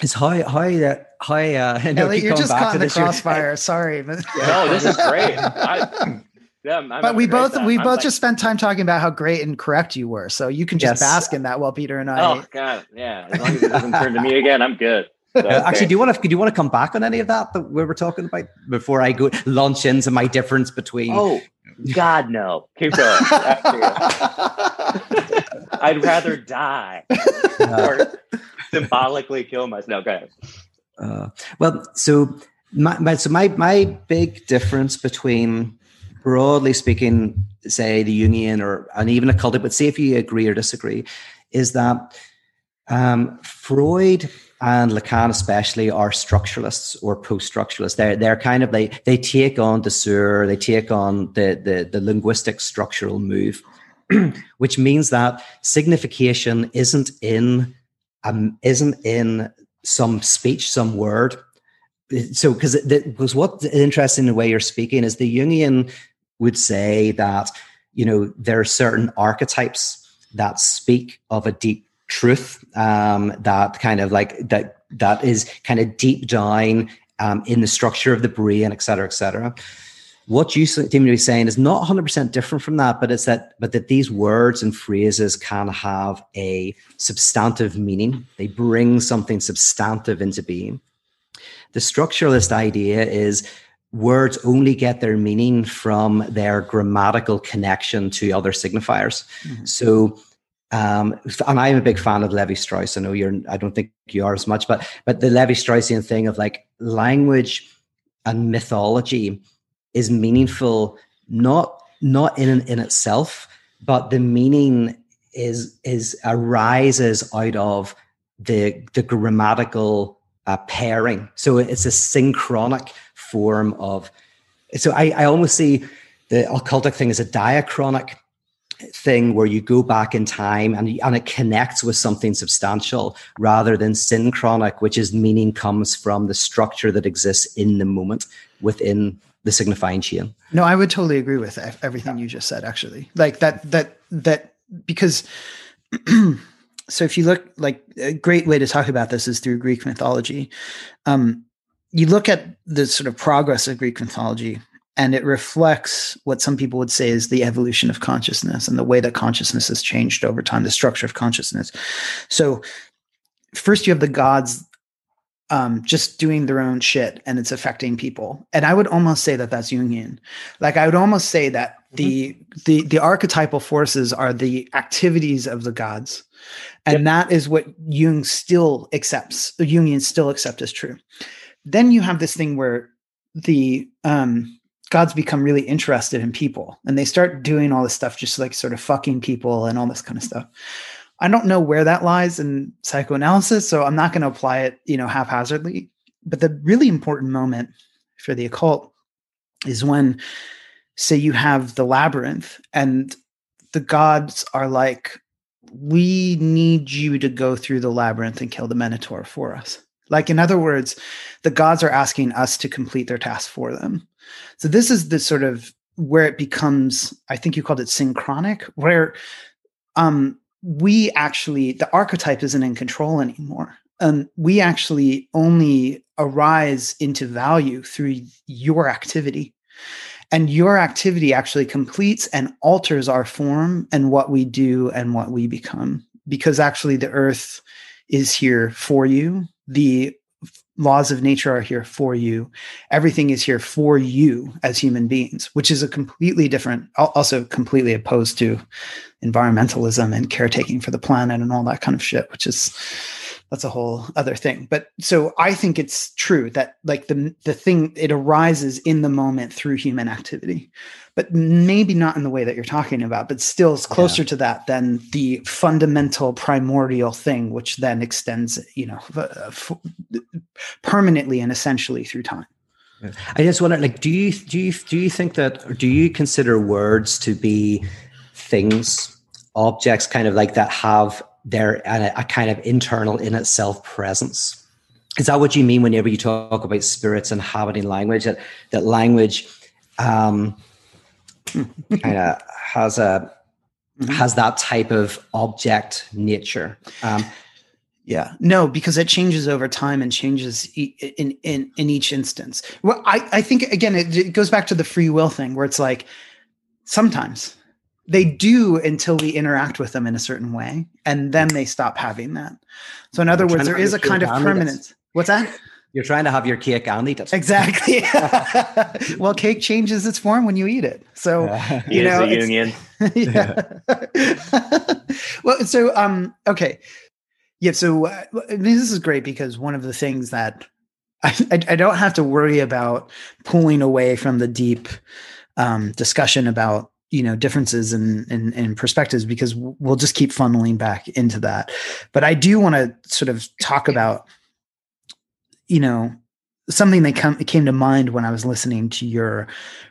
it's how how uh, how uh, Elliot, you're just caught in the crossfire. Sorry, but no, this is great. I, yeah, I'm but we both we both like, just spent time talking about how great and correct you were, so you can just yes. bask in that while Peter and I. Oh God, yeah. As long as it doesn't turn to me again, I'm good. So, uh, actually, do you want to do you want to come back on any of that that we were talking about before I go launch into my difference between? Oh God, no! Keep going. I'd rather die or symbolically kill myself. No okay. Uh, well, so my, my so my my big difference between broadly speaking, say the Jungian or and even occultic, but see if you agree or disagree, is that um, Freud and Lacan especially are structuralists or post-structuralists. They're they're kind of they they take on the Saussure, they take on the the, the linguistic structural move, which means that signification isn't in um, isn't in some speech, some word. So because because what's interesting in the way you're speaking is the Jungian would say that you know there are certain archetypes that speak of a deep truth um, that kind of like that that is kind of deep down um, in the structure of the brain, et cetera, et cetera. What you seem to be saying is not 100% different from that, but it's that, but that these words and phrases can have a substantive meaning. They bring something substantive into being. The structuralist idea is words only get their meaning from their grammatical connection to other signifiers. Mm-hmm. So um, and I'm a big fan of Levi Strauss. I know you're. I don't think you are as much, but but the Levi Straussian thing of like language and mythology is meaningful not not in in itself, but the meaning is is arises out of the the grammatical uh, pairing. So it's a synchronic form of. So I, I almost see the occultic thing as a diachronic thing where you go back in time and, and it connects with something substantial rather than synchronic, which is meaning comes from the structure that exists in the moment within the signifying chain. No, I would totally agree with everything you just said, actually. Like that, that, that, because so if you look like a great way to talk about this is through Greek mythology. Um, you look at the sort of progress of Greek mythology and it reflects what some people would say is the evolution of consciousness and the way that consciousness has changed over time the structure of consciousness. So first you have the gods um, just doing their own shit and it's affecting people. And i would almost say that that's jungian. Like i would almost say that the mm-hmm. the the archetypal forces are the activities of the gods. And yep. that is what jung still accepts jungian still accept as true. Then you have this thing where the um gods become really interested in people and they start doing all this stuff just like sort of fucking people and all this kind of mm-hmm. stuff. I don't know where that lies in psychoanalysis so i'm not going to apply it you know haphazardly but the really important moment for the occult is when say you have the labyrinth and the gods are like we need you to go through the labyrinth and kill the minotaur for us. Like in other words the gods are asking us to complete their task for them so this is the sort of where it becomes, I think you called it synchronic, where um, we actually, the archetype isn't in control anymore. And we actually only arise into value through your activity. And your activity actually completes and alters our form and what we do and what we become. Because actually, the earth is here for you. The laws of nature are here for you. Everything is here for you as human beings, which is a completely different, also completely opposed to environmentalism and caretaking for the planet and all that kind of shit, which is that's a whole other thing. But so I think it's true that like the the thing it arises in the moment through human activity but maybe not in the way that you're talking about, but still is closer yeah. to that than the fundamental primordial thing, which then extends, you know, f- uh, permanently and essentially through time. I just wonder, like, do you do you do you think that do you consider words to be things, objects, kind of like that have their a, a kind of internal in itself presence? Is that what you mean whenever you talk about spirits inhabiting language? That that language um, kind of has a mm-hmm. has that type of object nature. Um, yeah, no, because it changes over time and changes in in in each instance. Well, I I think again it, it goes back to the free will thing where it's like sometimes they do until we interact with them in a certain way, and then they stop having that. So in other words, there is a kind of permanence. What's that? You're trying to have your cake and eat it. Exactly. well, cake changes its form when you eat it. So you know, a union. yeah. well, so um, okay, yeah. So uh, this is great because one of the things that I, I, I don't have to worry about pulling away from the deep um, discussion about you know differences in, in, in perspectives because we'll just keep funneling back into that. But I do want to sort of talk about you know, something that come, came to mind when I was listening to your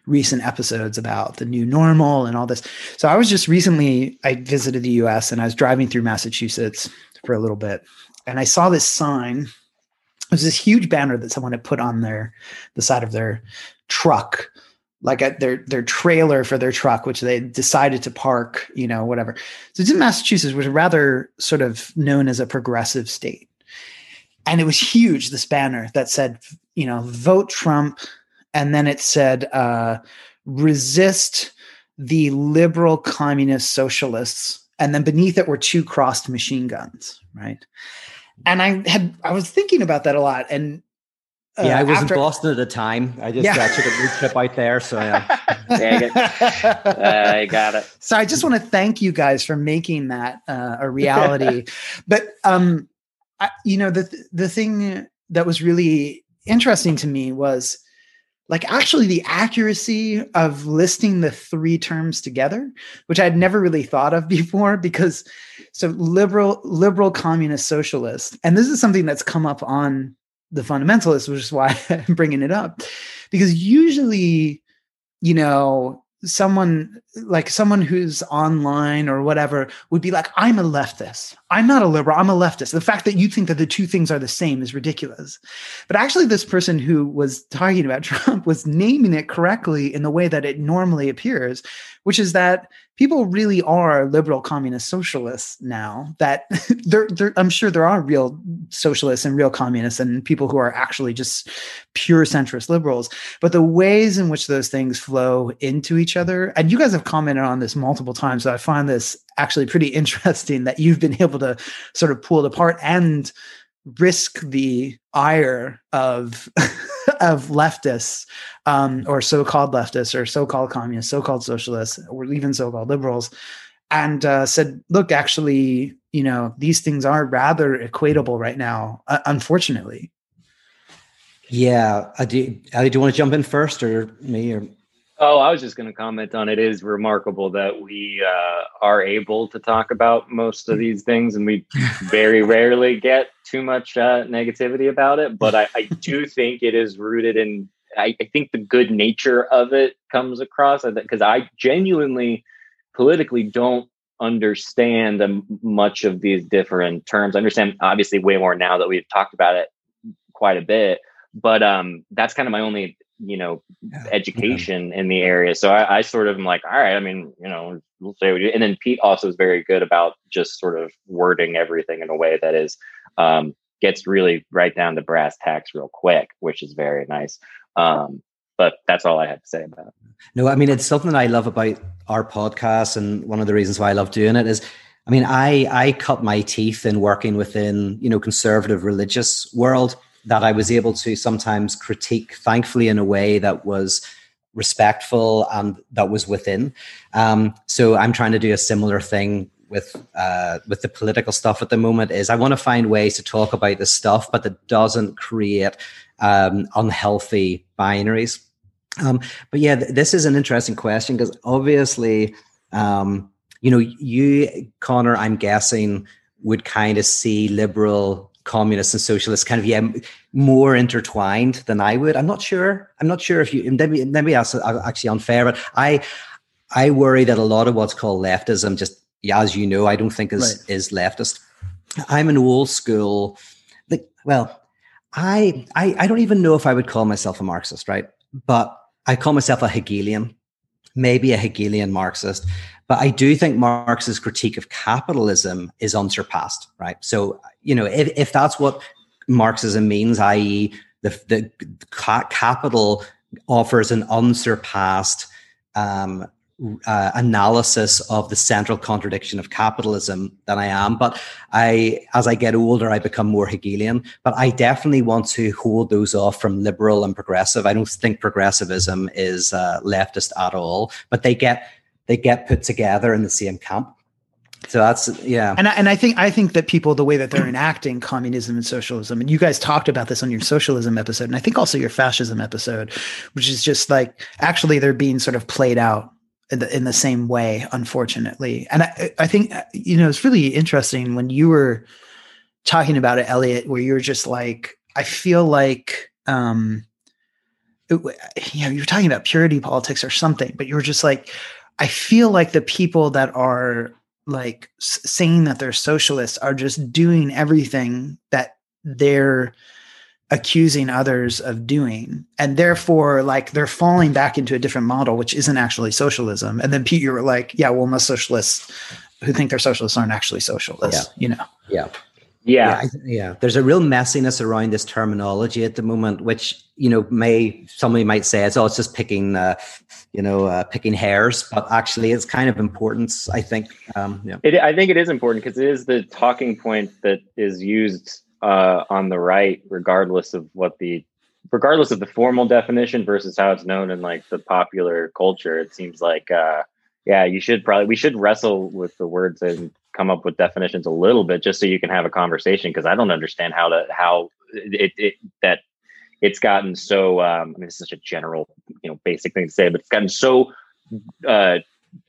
recent episodes about the new normal and all this. So I was just recently, I visited the US and I was driving through Massachusetts for a little bit and I saw this sign. It was this huge banner that someone had put on their, the side of their truck, like at their, their trailer for their truck, which they decided to park, you know, whatever. So it's in Massachusetts, which is rather sort of known as a progressive state. And it was huge this banner that said you know vote trump. And then it said uh, resist the liberal communist socialists. And then beneath it were two crossed machine guns right? And i had i was thinking about that a lot. And uh, yeah, I was after, in Boston at the time. I just yeah. uh, took a road trip out there, so yeah. Dang it. I got it. So I just want to thank you guys for making that uh, a reality. but um, I, you know the the thing that was really interesting to me was like actually the accuracy of listing the three terms together which i'd never really thought of before because so liberal liberal communist socialist and this is something that's come up on the fundamentalists which is why i'm bringing it up. Because usually you know someone like someone who's online or whatever would be like i'm a leftist. I'm not a liberal. I'm a leftist. The fact that you think that the two things are the same is ridiculous. But actually this person who was talking about trump was naming it correctly in the way that it normally appears which is that people really are liberal communist socialists now that i'm sure there are real socialists and real communists and people who are actually just pure centrist liberals. But the ways in which those things flow into each other and you guys have commented on this multiple times so i find this actually pretty interesting that you've been able to sort of pull it apart and risk the ire of of leftists um, or so-called leftists or so-called communists so-called socialists or even so-called liberals and uh, said look actually you know these things are rather equatable right now uh, unfortunately. Yeah I do, Ali, do you want to jump in first or me or Oh, I was just going to comment on it. it. Is remarkable that we uh, are able to talk about most of these things, and we very rarely get too much uh, negativity about it. But I, I, do think it is rooted in. I, I think the good nature of it comes across because I genuinely, politically, don't understand much of these different terms. I understand obviously way more now that we've talked about it quite a bit but um that's kind of my only you know yeah. education yeah. in the area so I, I, sort of am like all right i mean you know we'll say we and then pete also is very good about just sort of wording everything in a way that is um gets really right down to brass tacks real quick which is very nice um but that's all i had to say about it no i mean it's something i love about our podcast and one of the reasons why i love doing it is i mean i i cut my teeth in working within you know conservative religious world that I was able to sometimes critique, thankfully, in a way that was respectful and that was within. Um, so I'm trying to do a similar thing with uh, with the political stuff at the moment. Is I want to find ways to talk about this stuff, but that doesn't create um, unhealthy binaries. Um, but yeah, th- this is an interesting question because obviously, um, you know, you Conner, I'm guessing would kind of see liberal communists and socialists kind of yeah more intertwined than I would. I'm not sure. I'm not sure if you maybe maybe that's actually unfair, but I I worry that a lot of what's called leftism, just yeah, as you know, I don't think is right. is leftist. I'm an old school, like well, I, I I don't even know if I would call myself a Marxist, right? But I call myself a Hegelian, maybe a Hegelian Marxist. But I do think Marx's critique of capitalism is unsurpassed, right? So, you know, if, if that's what Marxism means, i.e., the, the capital offers an unsurpassed um, uh, analysis of the central contradiction of capitalism than I am. But I, as I get older, I become more Hegelian. But I definitely want to hold those off from liberal and progressive. I don't think progressivism is uh, leftist at all. But they get they get put together in the same camp. So that's yeah. And I, and I think I think that people the way that they're enacting communism and socialism and you guys talked about this on your socialism episode and I think also your fascism episode which is just like actually they're being sort of played out in the, in the same way unfortunately. And I I think you know it's really interesting when you were talking about it Elliot where you're just like I feel like um it, you know you're talking about purity politics or something but you were just like I feel like the people that are like saying that they're socialists are just doing everything that they're accusing others of doing and therefore like they're falling back into a different model which isn't actually socialism and then pete you were like yeah well most socialists who think they're socialists aren't actually socialists yeah. you know yeah yeah. yeah. yeah. There's a real messiness around this terminology at the moment, which, you know, may, somebody might say it's, oh, it's just picking, uh, you know, uh, picking hairs, but actually it's kind of important, I think. Um, yeah. It, I think it is important because it is the talking point that is used uh, on the right, regardless of what the, regardless of the formal definition versus how it's known in like the popular culture. It seems like, uh, yeah, you should probably, we should wrestle with the words and come up with definitions a little bit just so you can have a conversation because I don't understand how to how it, it that it's gotten so um, I mean it's such a general you know basic thing to say but it's gotten so uh,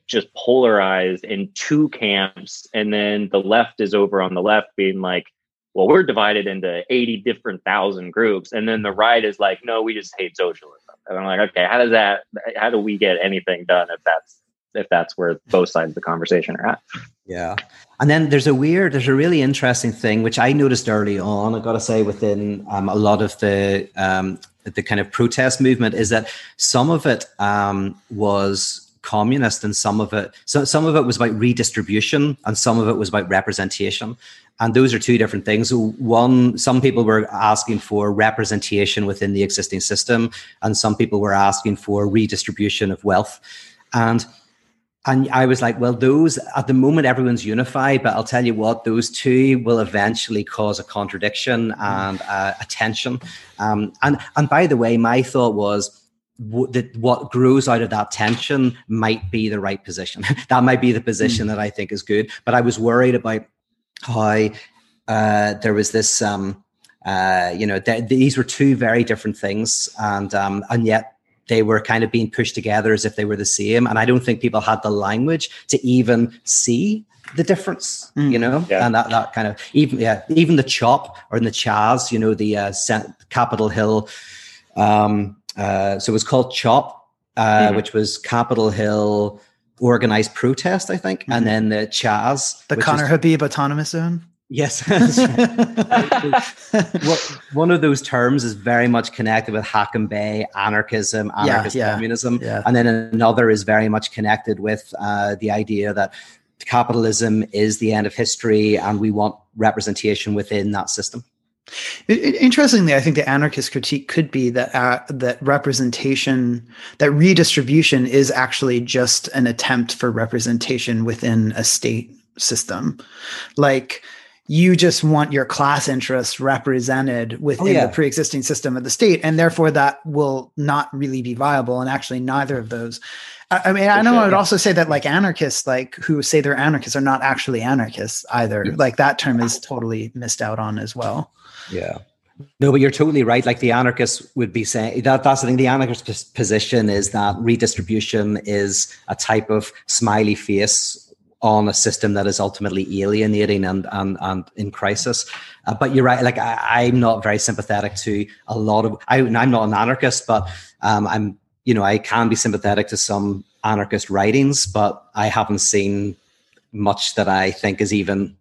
just polarized in two camps and then the left is over on the left being like well we're divided into 80 different thousand groups and then the right is like no we just hate socialism and I'm like okay how does that how do we get anything done if that's if that's where both sides of the conversation are at. Yeah. And then there's a weird, there's a really interesting thing, which I noticed early on, I got to say, within um, a lot of the, um, the kind of protest movement is that some of it um, was communist and some of it, so some of it was about redistribution and some of it was about representation. And those are two different things. One, some people were asking for representation within the existing system, and some people were asking for redistribution of wealth. And and I was like, well, those at the moment everyone's unified, but I'll tell you what, those two will eventually cause a contradiction and uh, a tension. Um, and and by the way, my thought was that what grows out of that tension might be the right position. that might be the position mm. that I think is good. But I was worried about how uh, there was this. Um, uh, you know, th- these were two very different things, and um, and yet they were kind of being pushed together as if they were the same. And I don't think people had the language to even see the difference, mm. you know, yeah. and that, that kind of even, yeah, even the chop or in the Chaz, you know, the uh, Capitol Hill. Um, uh, so it was called CHOP, uh, mm. which was Capitol Hill organized protest, I think. Mm-hmm. And then the Chaz, the Conner is, Habib autonomous zone. Yes. one of those terms is very much connected with Hakim Bey, anarchism, anarchist yeah, yeah, communism. Yeah. And then another is very much connected with uh, the idea that capitalism is the end of history and we want representation within that system. Interestingly, I think the anarchist critique could be that uh, that representation, that redistribution, is actually just an attempt for representation within a state system. Like you just want your class interests represented oh, within oh, yeah. the pre-existing system of the state and therefore that will not really be viable and actually neither of those i, mean For i know sure, i would yeah. also say that like anarchists like who say they're anarchists are not actually anarchists either yeah. like that term is totally missed out on as well yeah no, but you're totally right. Like the anarchists would be saying that that's the thing. The anarchist position is that redistribution is a type of smiley face on a system that is ultimately alienating and and, and in crisis. Uh, but you're right. Like I, am not very sympathetic to a lot of. I, am not an anarchist, but um, I'm. You know, I can be sympathetic to some anarchist writings, but I haven't seen much that I think is even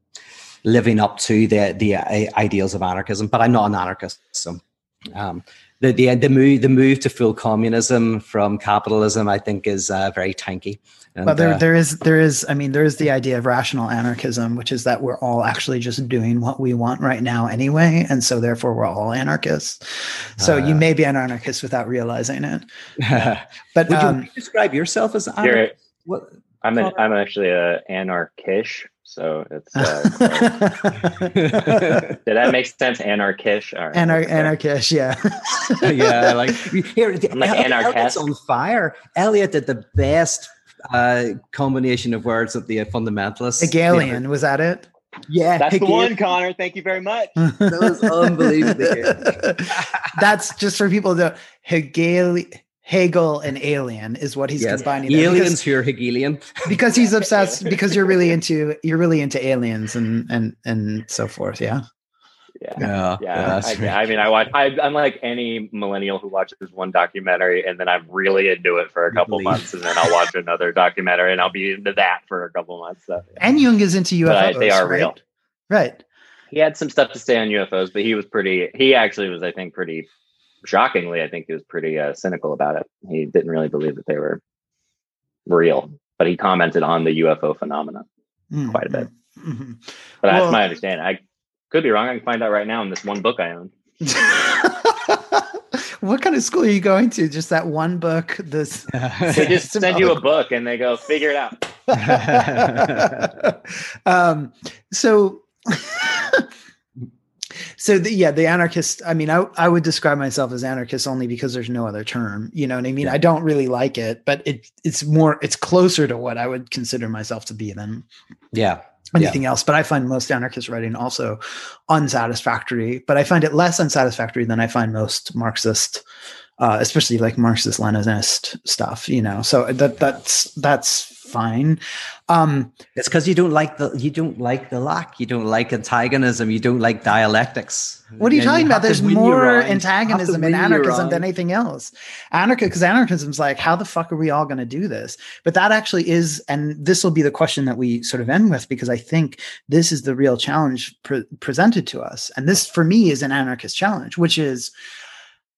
living up to the the uh, ideals of anarchism. But I'm not an anarchist, so um, the the the move the move to full communism from capitalism, I think, is uh, very tanky. And, but there, uh, there is, there is. I mean, there is the idea of rational anarchism, which is that we're all actually just doing what we want right now anyway, and so therefore we're all anarchists. So uh, you may be an anarchist without realizing it. but would um, you describe yourself as anarchist? What? I'm an, I'm actually a anarchish. So it's. Uh, did that make sense? Anarchish. Right. Anar- anarchish, yeah. yeah, like here, I'm like anarchist on fire. Elliot did the best uh, combination of words of the fundamentalists. Hegelian, was that it? Yeah, that's Hegel. the one, Conner. Thank you very much. that was unbelievable. that's just for people to Hegel. Hegel and alien is what he's yes. combining. Aliens who are Hegelian because he's obsessed. because you're really into you're really into aliens and and and so forth. Yeah. Yeah, yeah. yeah. I, I, mean, I watch. I, am like any millennial who watches one documentary and then I'm really into it for a couple months, and then I'll watch another documentary and I'll be into that for a couple months. So, yeah. And Jung is into UFOs. But they are right? real, right? He had some stuff to say on UFOs, but he was pretty. He actually was, I think, pretty shockingly. I think he was pretty uh, cynical about it. He didn't really believe that they were real, but he commented on the UFO phenomenon mm-hmm. quite a bit. Mm-hmm. But well, that's my understanding. I could be wrong. I can find out right now in this one book I own. what kind of school are you going to? Just that one book? This they just send you a book and they go figure it out. um, so, so the, yeah, the anarchist. I mean, I I would describe myself as anarchist only because there's no other term. You know what I mean? Yeah. I don't really like it, but it it's more it's closer to what I would consider myself to be than yeah anything yeah. else. But I find most anarchist writing also unsatisfactory. But I find it less unsatisfactory than I find most Marxist, uh, especially like Marxist Leninist stuff. You know, so that that's that's fine. Um, it's because you don't like the you don't like the lack. You don't like antagonism. You don't like dialectics. What are you and talking you about? There's more antagonism in anarchism than anything else. Anarchism, because anarchism's like, how the fuck are we all going to do this? But that actually is, and this will be the question that we sort of end with, because I think this is the real challenge pre- presented to us. And this, for me, is an anarchist challenge, which is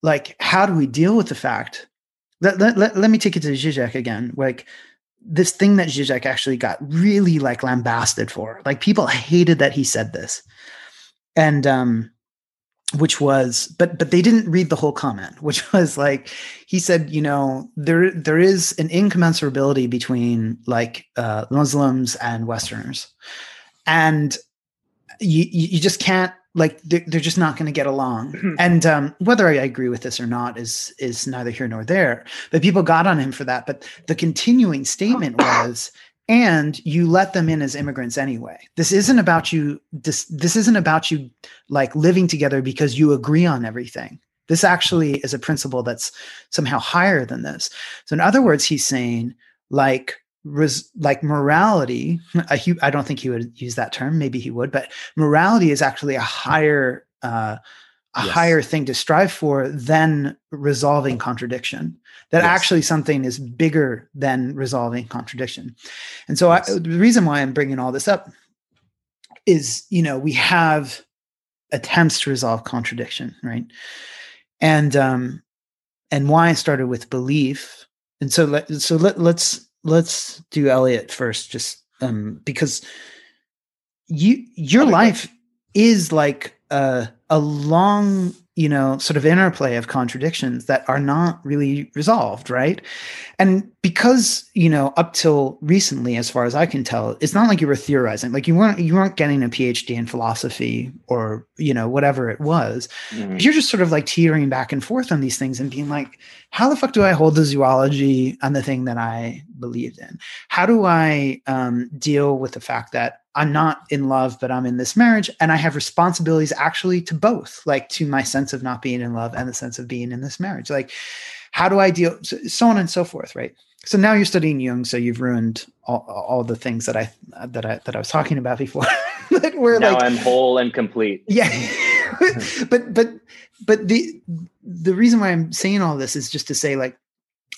like, how do we deal with the fact? Let, let, let, let me take it to Zizek again. Like, this thing that Zizek actually got really like lambasted for. Like people hated that he said this. And um which was but but they didn't read the whole comment, which was like he said, you know, there there is an incommensurability between like uh Muslims and Westerners. And you you just can't like they're, they're just not going to get along. Hmm. and um, whether i agree with this or not is is neither here nor there. But people got on him for that. But the continuing statement was and you let them in as immigrants anyway. This isn't about you this this isn't about you like living together because you agree on everything. This actually is a principle that's somehow higher than this. So in other words he's saying like res, like morality I, I don't think he would use that term maybe he would but morality is actually a higher uh, a yes. higher thing to strive for than resolving contradiction that yes. actually something is bigger than resolving contradiction and so yes. I, the reason why i'm bringing all this up is you know we have attempts to resolve contradiction right and um and why i started with belief and so let so let, let's let's do Elliot first, just um, because you your life is like a a long you know sort of interplay of contradictions that are not really resolved right? And because you know up till recently as far as i can tell it's not like you were theorizing like you weren't you weren't getting a phd in philosophy or you know whatever it was. Mm-hmm. you're just sort of like teetering back and forth on these things and being like how the fuck do i hold the zoology on the thing that i believed in? How do i um, deal with the fact that I'm not in love, but I'm in this marriage. And I have responsibilities actually to both, like to my sense of not being in love and the sense of being in this marriage. Like, how do I deal? So, so on and so forth, right? so now you're studying Jung, so you've ruined all, all the things that I that I that I was talking about before. that were now like, I'm whole and complete. Yeah, but but but the the reason why I'm saying all this is just to say like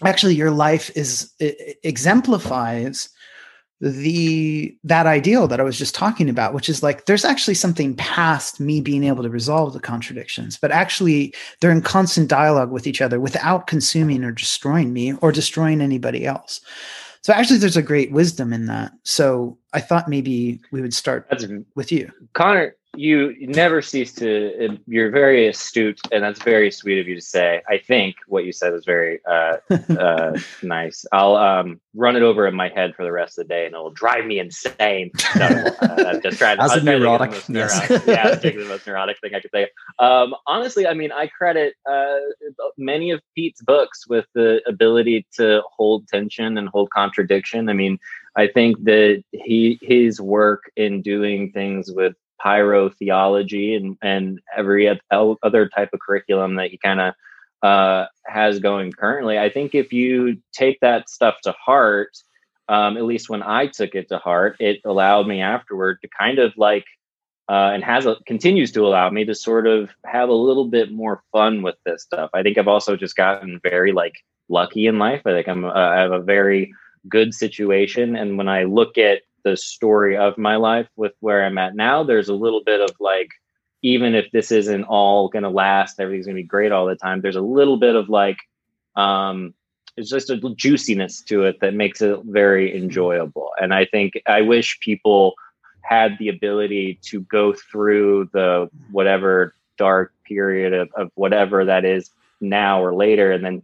actually your life is exemplifies the that ideal that I was just talking about, which is like there's actually something past me being able to resolve the contradictions, but actually they're in constant dialogue with each other without consuming or destroying me or destroying anybody else. So actually there's a great wisdom in that. So I thought maybe we would start That's, with you. Conner, you never cease to you're very astute and that's very sweet of you to say. I think what you said was very uh, uh, nice. I'll um, run it over in my head for the rest of the day and it'll drive me insane. No, uh, just trying as a neurotic yes. neurotic yeah the most neurotic thing i could say um, honestly i mean i credit uh, many of pete's books with the ability to hold tension and hold contradiction. I mean I think that he his work in doing things with pyrotheology and and every other type of curriculum that he kind of uh, has going currently. I think if you take that stuff to heart, um, at least when I took it to heart, it allowed me afterward to kind of like uh, and has a, continues to allow me to sort of have a little bit more fun with this stuff. I think I've also just gotten very like lucky in life. I think I'm uh, I have a very good situation, and when I look at the story of my life with where I'm at now, there's a little bit of like, even if this isn't all going to last, everything's going to be great all the time. There's a little bit of like, um, it's just a juiciness to it that makes it very enjoyable. And I think I wish people had the ability to go through the whatever dark period of, of whatever that is now or later and then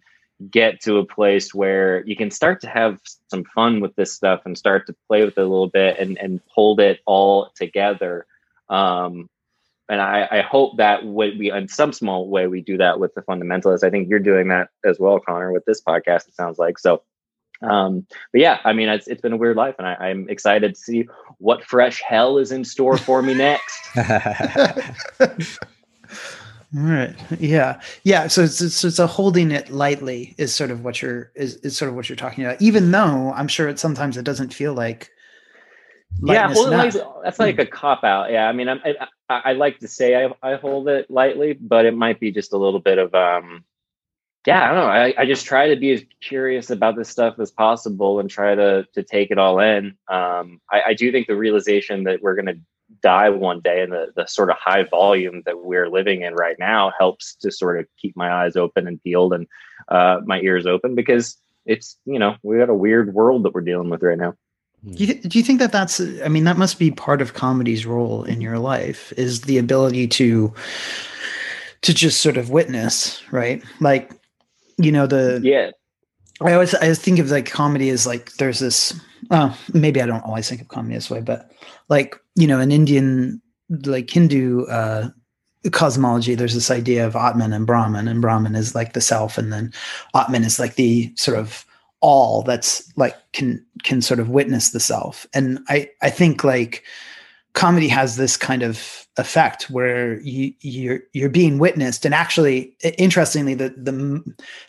get to a place where you can start to have some fun with this stuff and start to play with it a little bit and, and hold it all together. Um, and I, I hope that we, in some small way, we do that with the fundamentalists. I think you're doing that as well, Conner, with this podcast. It sounds like so. Um, but yeah, I mean, it's, it's been a weird life, and I, I'm excited to see what fresh hell is in store for me next. All right. Yeah. Yeah. So it's, it's, it's a holding it lightly is sort of what you're is, is sort of what you're talking about. Even though I'm sure it sometimes it doesn't feel like. Yeah, hold it lightly, that's like a cop out. Yeah, I mean, I'm, I, I like to say I, I hold it lightly, but it might be just a little bit of um, yeah, I don't know. I, I just try to be as curious about this stuff as possible and try to to take it all in. Um, I, I do think the realization that we're going to die one day and the, the sort of high volume that we're living in right now helps to sort of keep my eyes open and peeled and uh, my ears open because it's you know we got a weird world that we're dealing with right now. Do you, do you think that that's i mean that must be part of comedy's role in your life is the ability to to just sort of witness right? Like you know the yeah. I always i think of like comedy as like there's this uh, maybe i don't always think of comedy this way but like you know, in Indian like Hindu uh, cosmology, there's this idea of Atman and Brahman, and Brahman is like the self, and then Atman is like the sort of all that's like can can sort of witness the self. And I I think like comedy has this kind of effect where you you're you're being witnessed and actually interestingly the the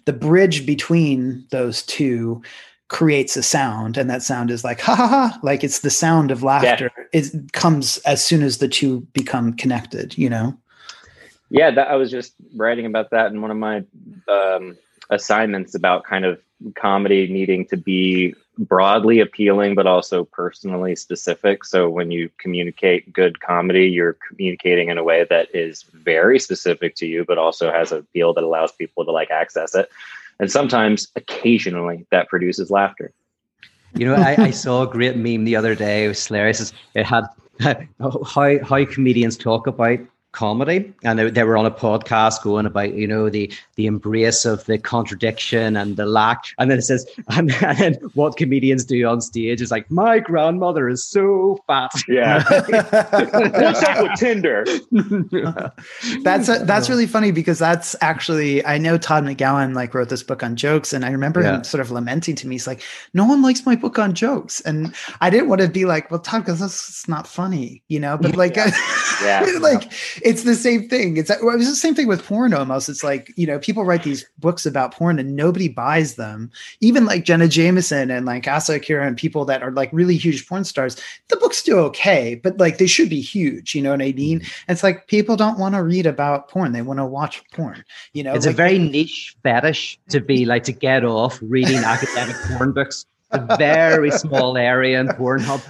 the bridge between those two creates a sound and that sound is like ha ha ha like it's the sound of laughter. Yeah. it comes as soon as the two become connected you know? Yeah that, i was just writing about that in one of my um, assignments about kind of comedy needing to be broadly appealing but also personally specific. So when you communicate good comedy you're communicating in a way that is very specific to you but also has a appeal that allows people to like access it and sometimes, occasionally, that produces laughter. You know, I, I saw a great meme the other day. It was hilarious. It had how how comedians talk about comedy. And they, they, were on a podcast going about you know the the embrace of the contradiction and the lack. And then it says and, and then what comedians do on stage is like my grandmother is so fat. Yeah. What's up with tinder? That's a, that's really funny because that's actually i know todd mcgowan like wrote this book on jokes and i remember yeah. him sort of lamenting to me. He's like no one likes my book on jokes. And i didn't want to be like well todd because that's not funny you know but like yeah, yeah. like it's the same thing. It's, well, it's the same thing with porn almost. It's like, you know, people write these books about porn and nobody buys them. Even like Jenna Jameson and like Asa Akira and people that are like really huge porn stars, the books do okay, but like they should be huge. You know what I mean? It's like people don't want to read about porn. They want to watch porn, you know? It's like, a very niche fetish to be like to get off reading academic porn books a very small area in Pornhub.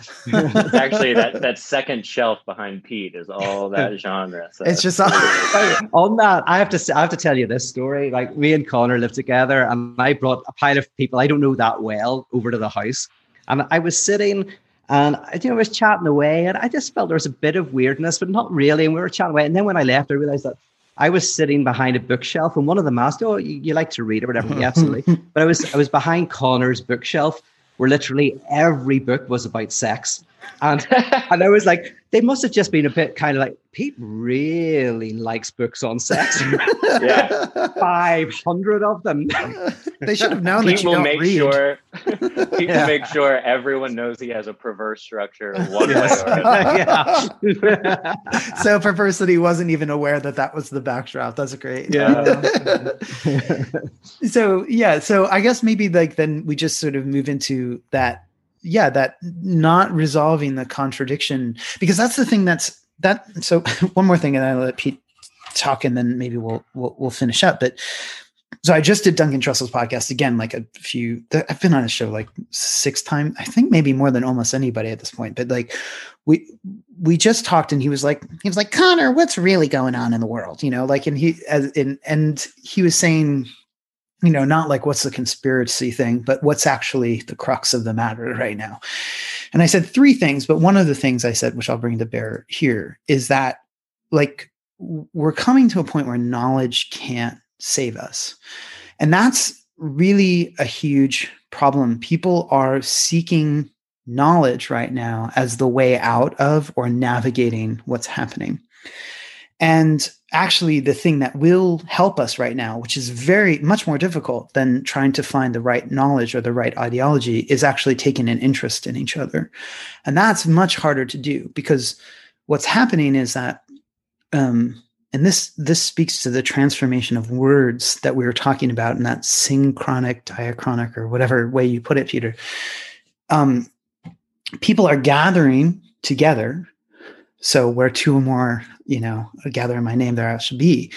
Actually, that, that second shelf behind Pete is all that genre. So. It's just all- on that. I have to I have to tell you this story. Like me and Conner lived together, and I brought a pile of people I don't know that well over to the house, and I was sitting. And you know, I was chatting away, and I just felt there was a bit of weirdness, but not really. And we were chatting away, and then when I left, I realized that I was sitting behind a bookshelf, and one of them asked, "Oh, you, you like to read or whatever?" yeah, absolutely. But I was I was behind Conner's bookshelf, where literally every book was about sex. And and I was like, they must have just been a bit kind of like, Pete really likes books on sex. yeah. 500 of them. they should have known Pete that you will don't make read. Sure, Pete yeah. will make sure everyone knows he has a perverse structure one yes. way or another. so perversity wasn't even aware that that was the backdrop. That's great. Yeah. so yeah, so I guess maybe like then we just sort of move into that yeah that not resolving the contradiction because that's the thing that's that so one more thing and i'll let pete talk and then maybe we'll we'll, we'll finish up but so I just did Duncan Trussell's podcast again, like a few. I've been on a show like six times. I think maybe more than almost anybody at this point. But like, we we just talked, and he was like, he was like, Conner, what's really going on in the world? You know, like, and he as in, and he was saying you know, not like what's the conspiracy thing, but what's actually the crux of the matter right now. And I said three things, but one of the things I said, which I'll bring to bear here, is that like we're coming to a point where knowledge can't save us. And that's really a huge problem. People are seeking knowledge right now as the way out of or navigating what's happening. And actually, the thing that will help us right now, which is very much more difficult than trying to find the right knowledge or the right ideology, is actually taking an interest in each other. And that's much harder to do because what's happening is that, um, and this this speaks to the transformation of words that we were talking about in that synchronic, diachronic, or whatever way you put it, Peter. Um, people are gathering together so where two or more, you know, gather in my name, there I should be.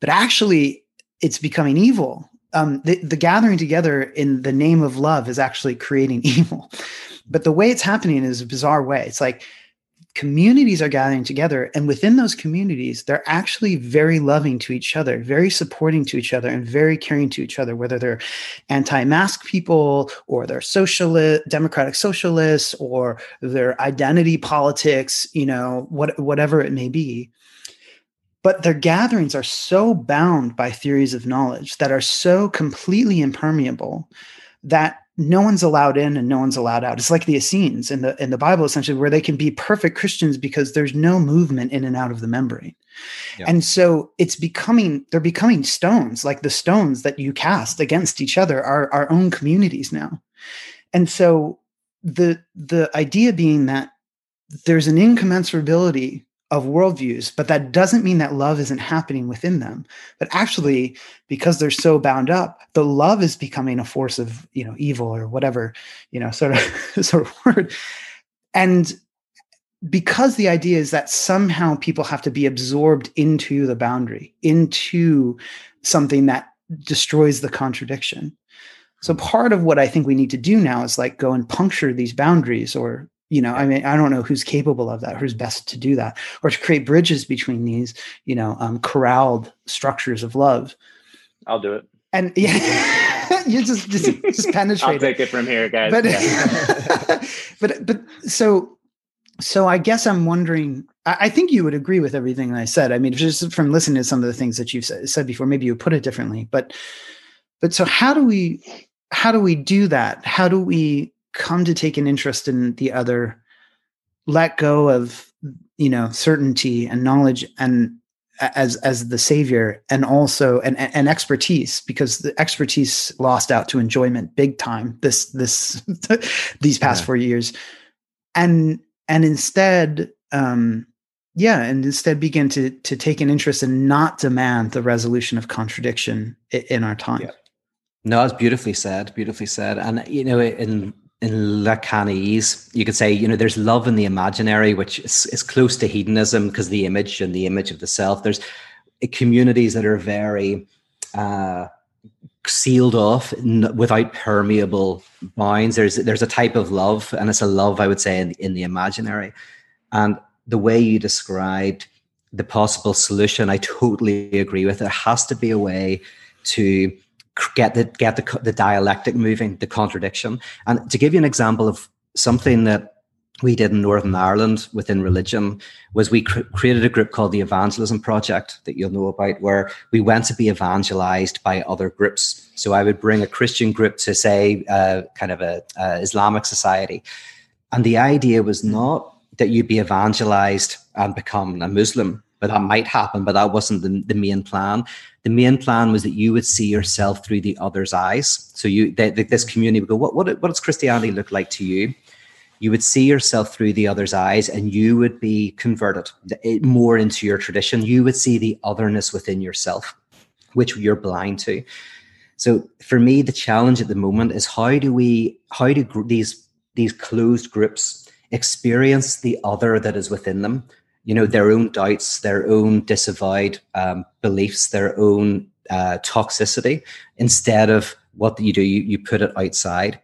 But actually, it's becoming evil. Um, the, the gathering together in the name of love is actually creating evil. But the way it's happening is a bizarre way. It's like communities are gathering together and within those communities they're actually very loving to each other very supporting to each other and very caring to each other whether they're anti-mask people or they're socialist democratic socialists or their identity politics you know what, whatever it may be. But their gatherings are so bound by theories of knowledge that are so completely impermeable that no one's allowed in and no one's allowed out. It's like the Essenes in the in the Bible, essentially, where they can be perfect Christians because there's no movement in and out of the membrane. Yeah. And so it's becoming they're becoming stones, like the stones that you cast against each other are our own communities now. And so the the idea being that there's an incommensurability of worldviews, but that doesn't mean that love isn't happening within them. But actually, because they're so bound up, the love is becoming a force of you know evil or whatever you know sort of sort of word. And because the idea is that somehow people have to be absorbed into the boundary, into something that destroys the contradiction. So part of what I think we need to do now is like go and puncture these boundaries or you know i mean i don't know who's capable of that who's best to do that or to create bridges between these you know um, corralled structures of love. I'll do it. And yeah you just just just penetrate i'll take it from here guys. But yeah. but but so so i guess i'm wondering I, I, think you would agree with everything i said. I mean just from listening to some of the things that you've said, said before maybe you put it differently. But but so how do we how do we do that? How do we come to take an interest in the other let go of you know certainty and knowledge and as as the savior and also and an expertise because the expertise lost out to enjoyment big time this this these past yeah. four years and and instead um yeah and instead begin to to take an interest and not demand the resolution of contradiction in our time yeah. no it's beautifully said beautifully said and you know in in Lacanese, you could say, you know, there's love in the imaginary, which is, is close to hedonism because the image and the image of the self. There's communities that are very uh, sealed off n- without permeable bounds. There's there's a type of love, and it's a love I would say in, in the imaginary. And the way you described the possible solution, I totally agree with. It. There has to be a way to get the get the, the dialectic moving, the contradiction. And to give you an example of something that we did in Northern Ireland within religion was we cr- created a group called the Evangelism Project that you'll know about, where we went to be evangelized by other groups. So I would bring a Christian group to say, uh, kind of a, Islamic society, and the idea was not that you'd be evangelized and become a Muslim, but that might happen, but that wasn't the, the main plan. The main plan was that you would see yourself through the other's eyes. So you, they, this community would go, what, what, what does Christianity look like to you? You would see yourself through the other's eyes and you would be converted more into your tradition. You would see the otherness within yourself, which you're blind to. So for me, the challenge at the moment is how do we, how do these, these closed groups experience the other that is within them you know their own doubts their own disavowed um, beliefs their own uh, toxicity instead of what you do you, you put it outside.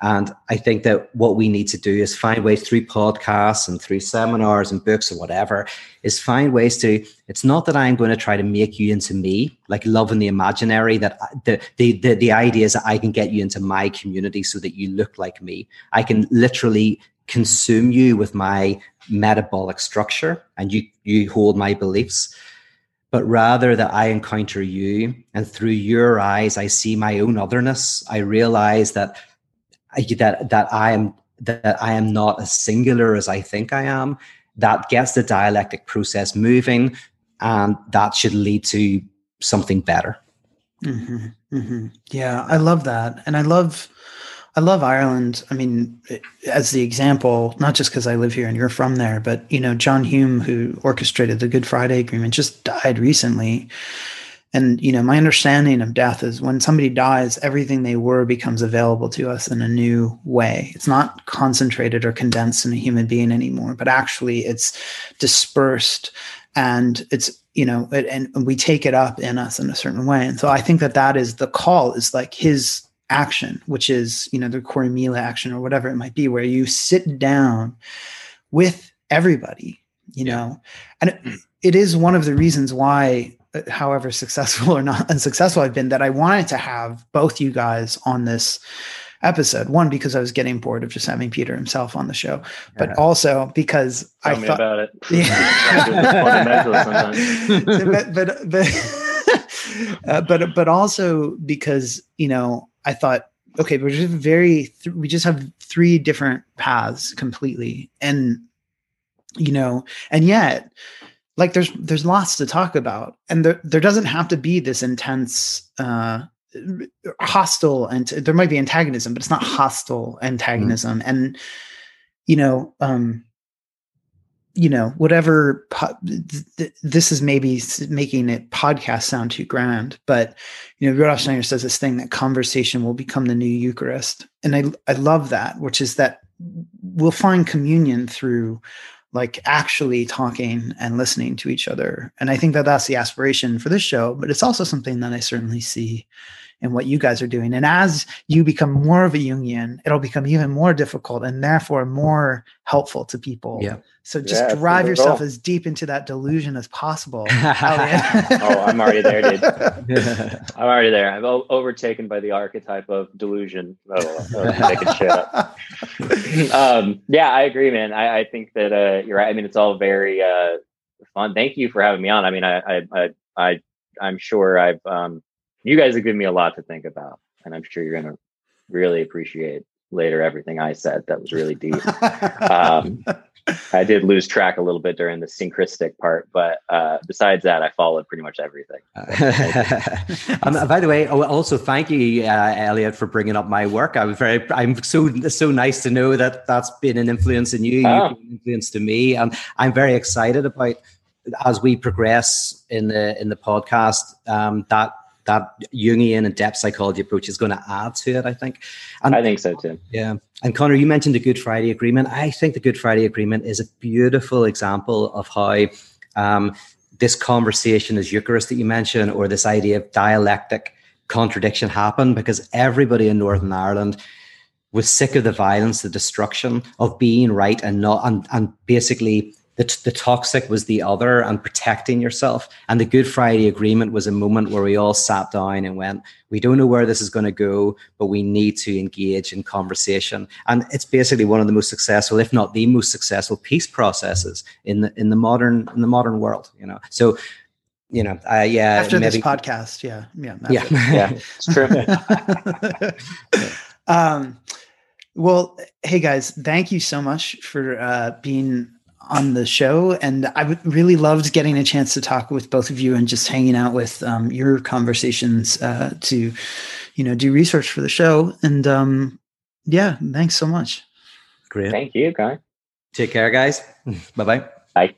And i think that what we need to do is find ways through podcasts and through seminars and books or whatever is find ways to it's not that i'm going to try to make you into me like love in the imaginary that the, the the the idea is that i can get you into my community so that you look like me. I can literally consume you with my metabolic structure and you you hold my beliefs but rather that i encounter you and through your eyes i see my own otherness. I realize that that that i am that i am not as singular as i think i am. That gets the dialectic process moving and that should lead to something better. Mm-hmm, mm-hmm. yeah i love that. And i love I love Ireland. I mean, as the example, not just because I live here and you're from there, but you know, John Hume, who orchestrated the Good Friday Agreement, just died recently. And you know, my understanding of death is when somebody dies, everything they were becomes available to us in a new way. It's not concentrated or condensed in a human being anymore, but actually it's dispersed and it's you know it, and we take it up in us in a certain way and so i think that that is the call is like his action, which is, you know, the Corrymeela action or whatever it might be, where you sit down with everybody, you yeah. know, and it, mm. it is one of the reasons why, uh, however successful or not unsuccessful I've been, that I wanted to have both you guys on this episode. One, because I was getting bored of just having Peter himself on the show, but yeah. also because Tell I thought about it. Yeah. but but but, uh, but but also because you know I thought, okay, we're just very, th- we just have three different paths completely. And, you know, and yet, like there's there's lots to talk about and there there doesn't have to be this intense uh hostile and there might be antagonism but it's not hostile antagonism mm-hmm. and you know um you know whatever po- th- this is maybe making it podcast sound too grand but you know Rudolf Steiner says this thing that conversation will become the new Eucharist. And I I love that which is that we'll find communion through like actually talking and listening to each other. And I think that that's the aspiration for this show but it's also something that I certainly see in what you guys are doing. And as you become more of a Jungian, it'll become even more difficult and therefore more helpful to people. Yeah. So just yeah, drive yourself as deep into that delusion as possible. oh, I'm already there, dude. I'm already there. I'm o- overtaken by the archetype of delusion. Oh, oh shit up. um, yeah, I agree, man. I, I think that uh, you're right. I mean, it's all very uh, fun. Thank you for having me on. I mean, I, I, I, I I'm sure I've um, you guys have given me a lot to think about, and I'm sure you're going to really appreciate later everything I said. That was really deep. um, I did lose track a little bit during the synchristic part, but uh, besides that, I followed pretty much everything. um, by the way, also thank you, uh, Elliot, for bringing up my work. I was very, I'm so so nice to know that that's been an influence in you, oh. you've been an influence to me, and I'm very excited about as we progress in the in the podcast um, that that Jungian and depth psychology approach is going to add to it, I think. And, I think so too. Yeah. And Conner, you mentioned the Good Friday Agreement. I think the Good Friday Agreement is a beautiful example of how um, this conversation as Eucharist that you mentioned, or this idea of dialectic contradiction happened because everybody in Northern Ireland was sick of the violence, the destruction of being right and not, and, and basically the, the toxic was the other and protecting yourself. And the Good Friday Agreement was a moment where we all sat down and went, we don't know where this is going to go, but we need to engage in conversation. And it's basically one of the most successful, if not the most successful peace processes in the, in the modern, in the modern world, you know? So, you know, yeah. After maybe, this podcast. Yeah. Yeah. Yeah. yeah. It's true. um, well, hey guys, thank you so much for uh, being on the show, and I really loved getting a chance to talk with both of you and just hanging out with um, your conversations uh, to, you know, do research for the show. And um, yeah, thanks so much. Great. Thank you, guy. Take care, guys. Bye-bye. Bye.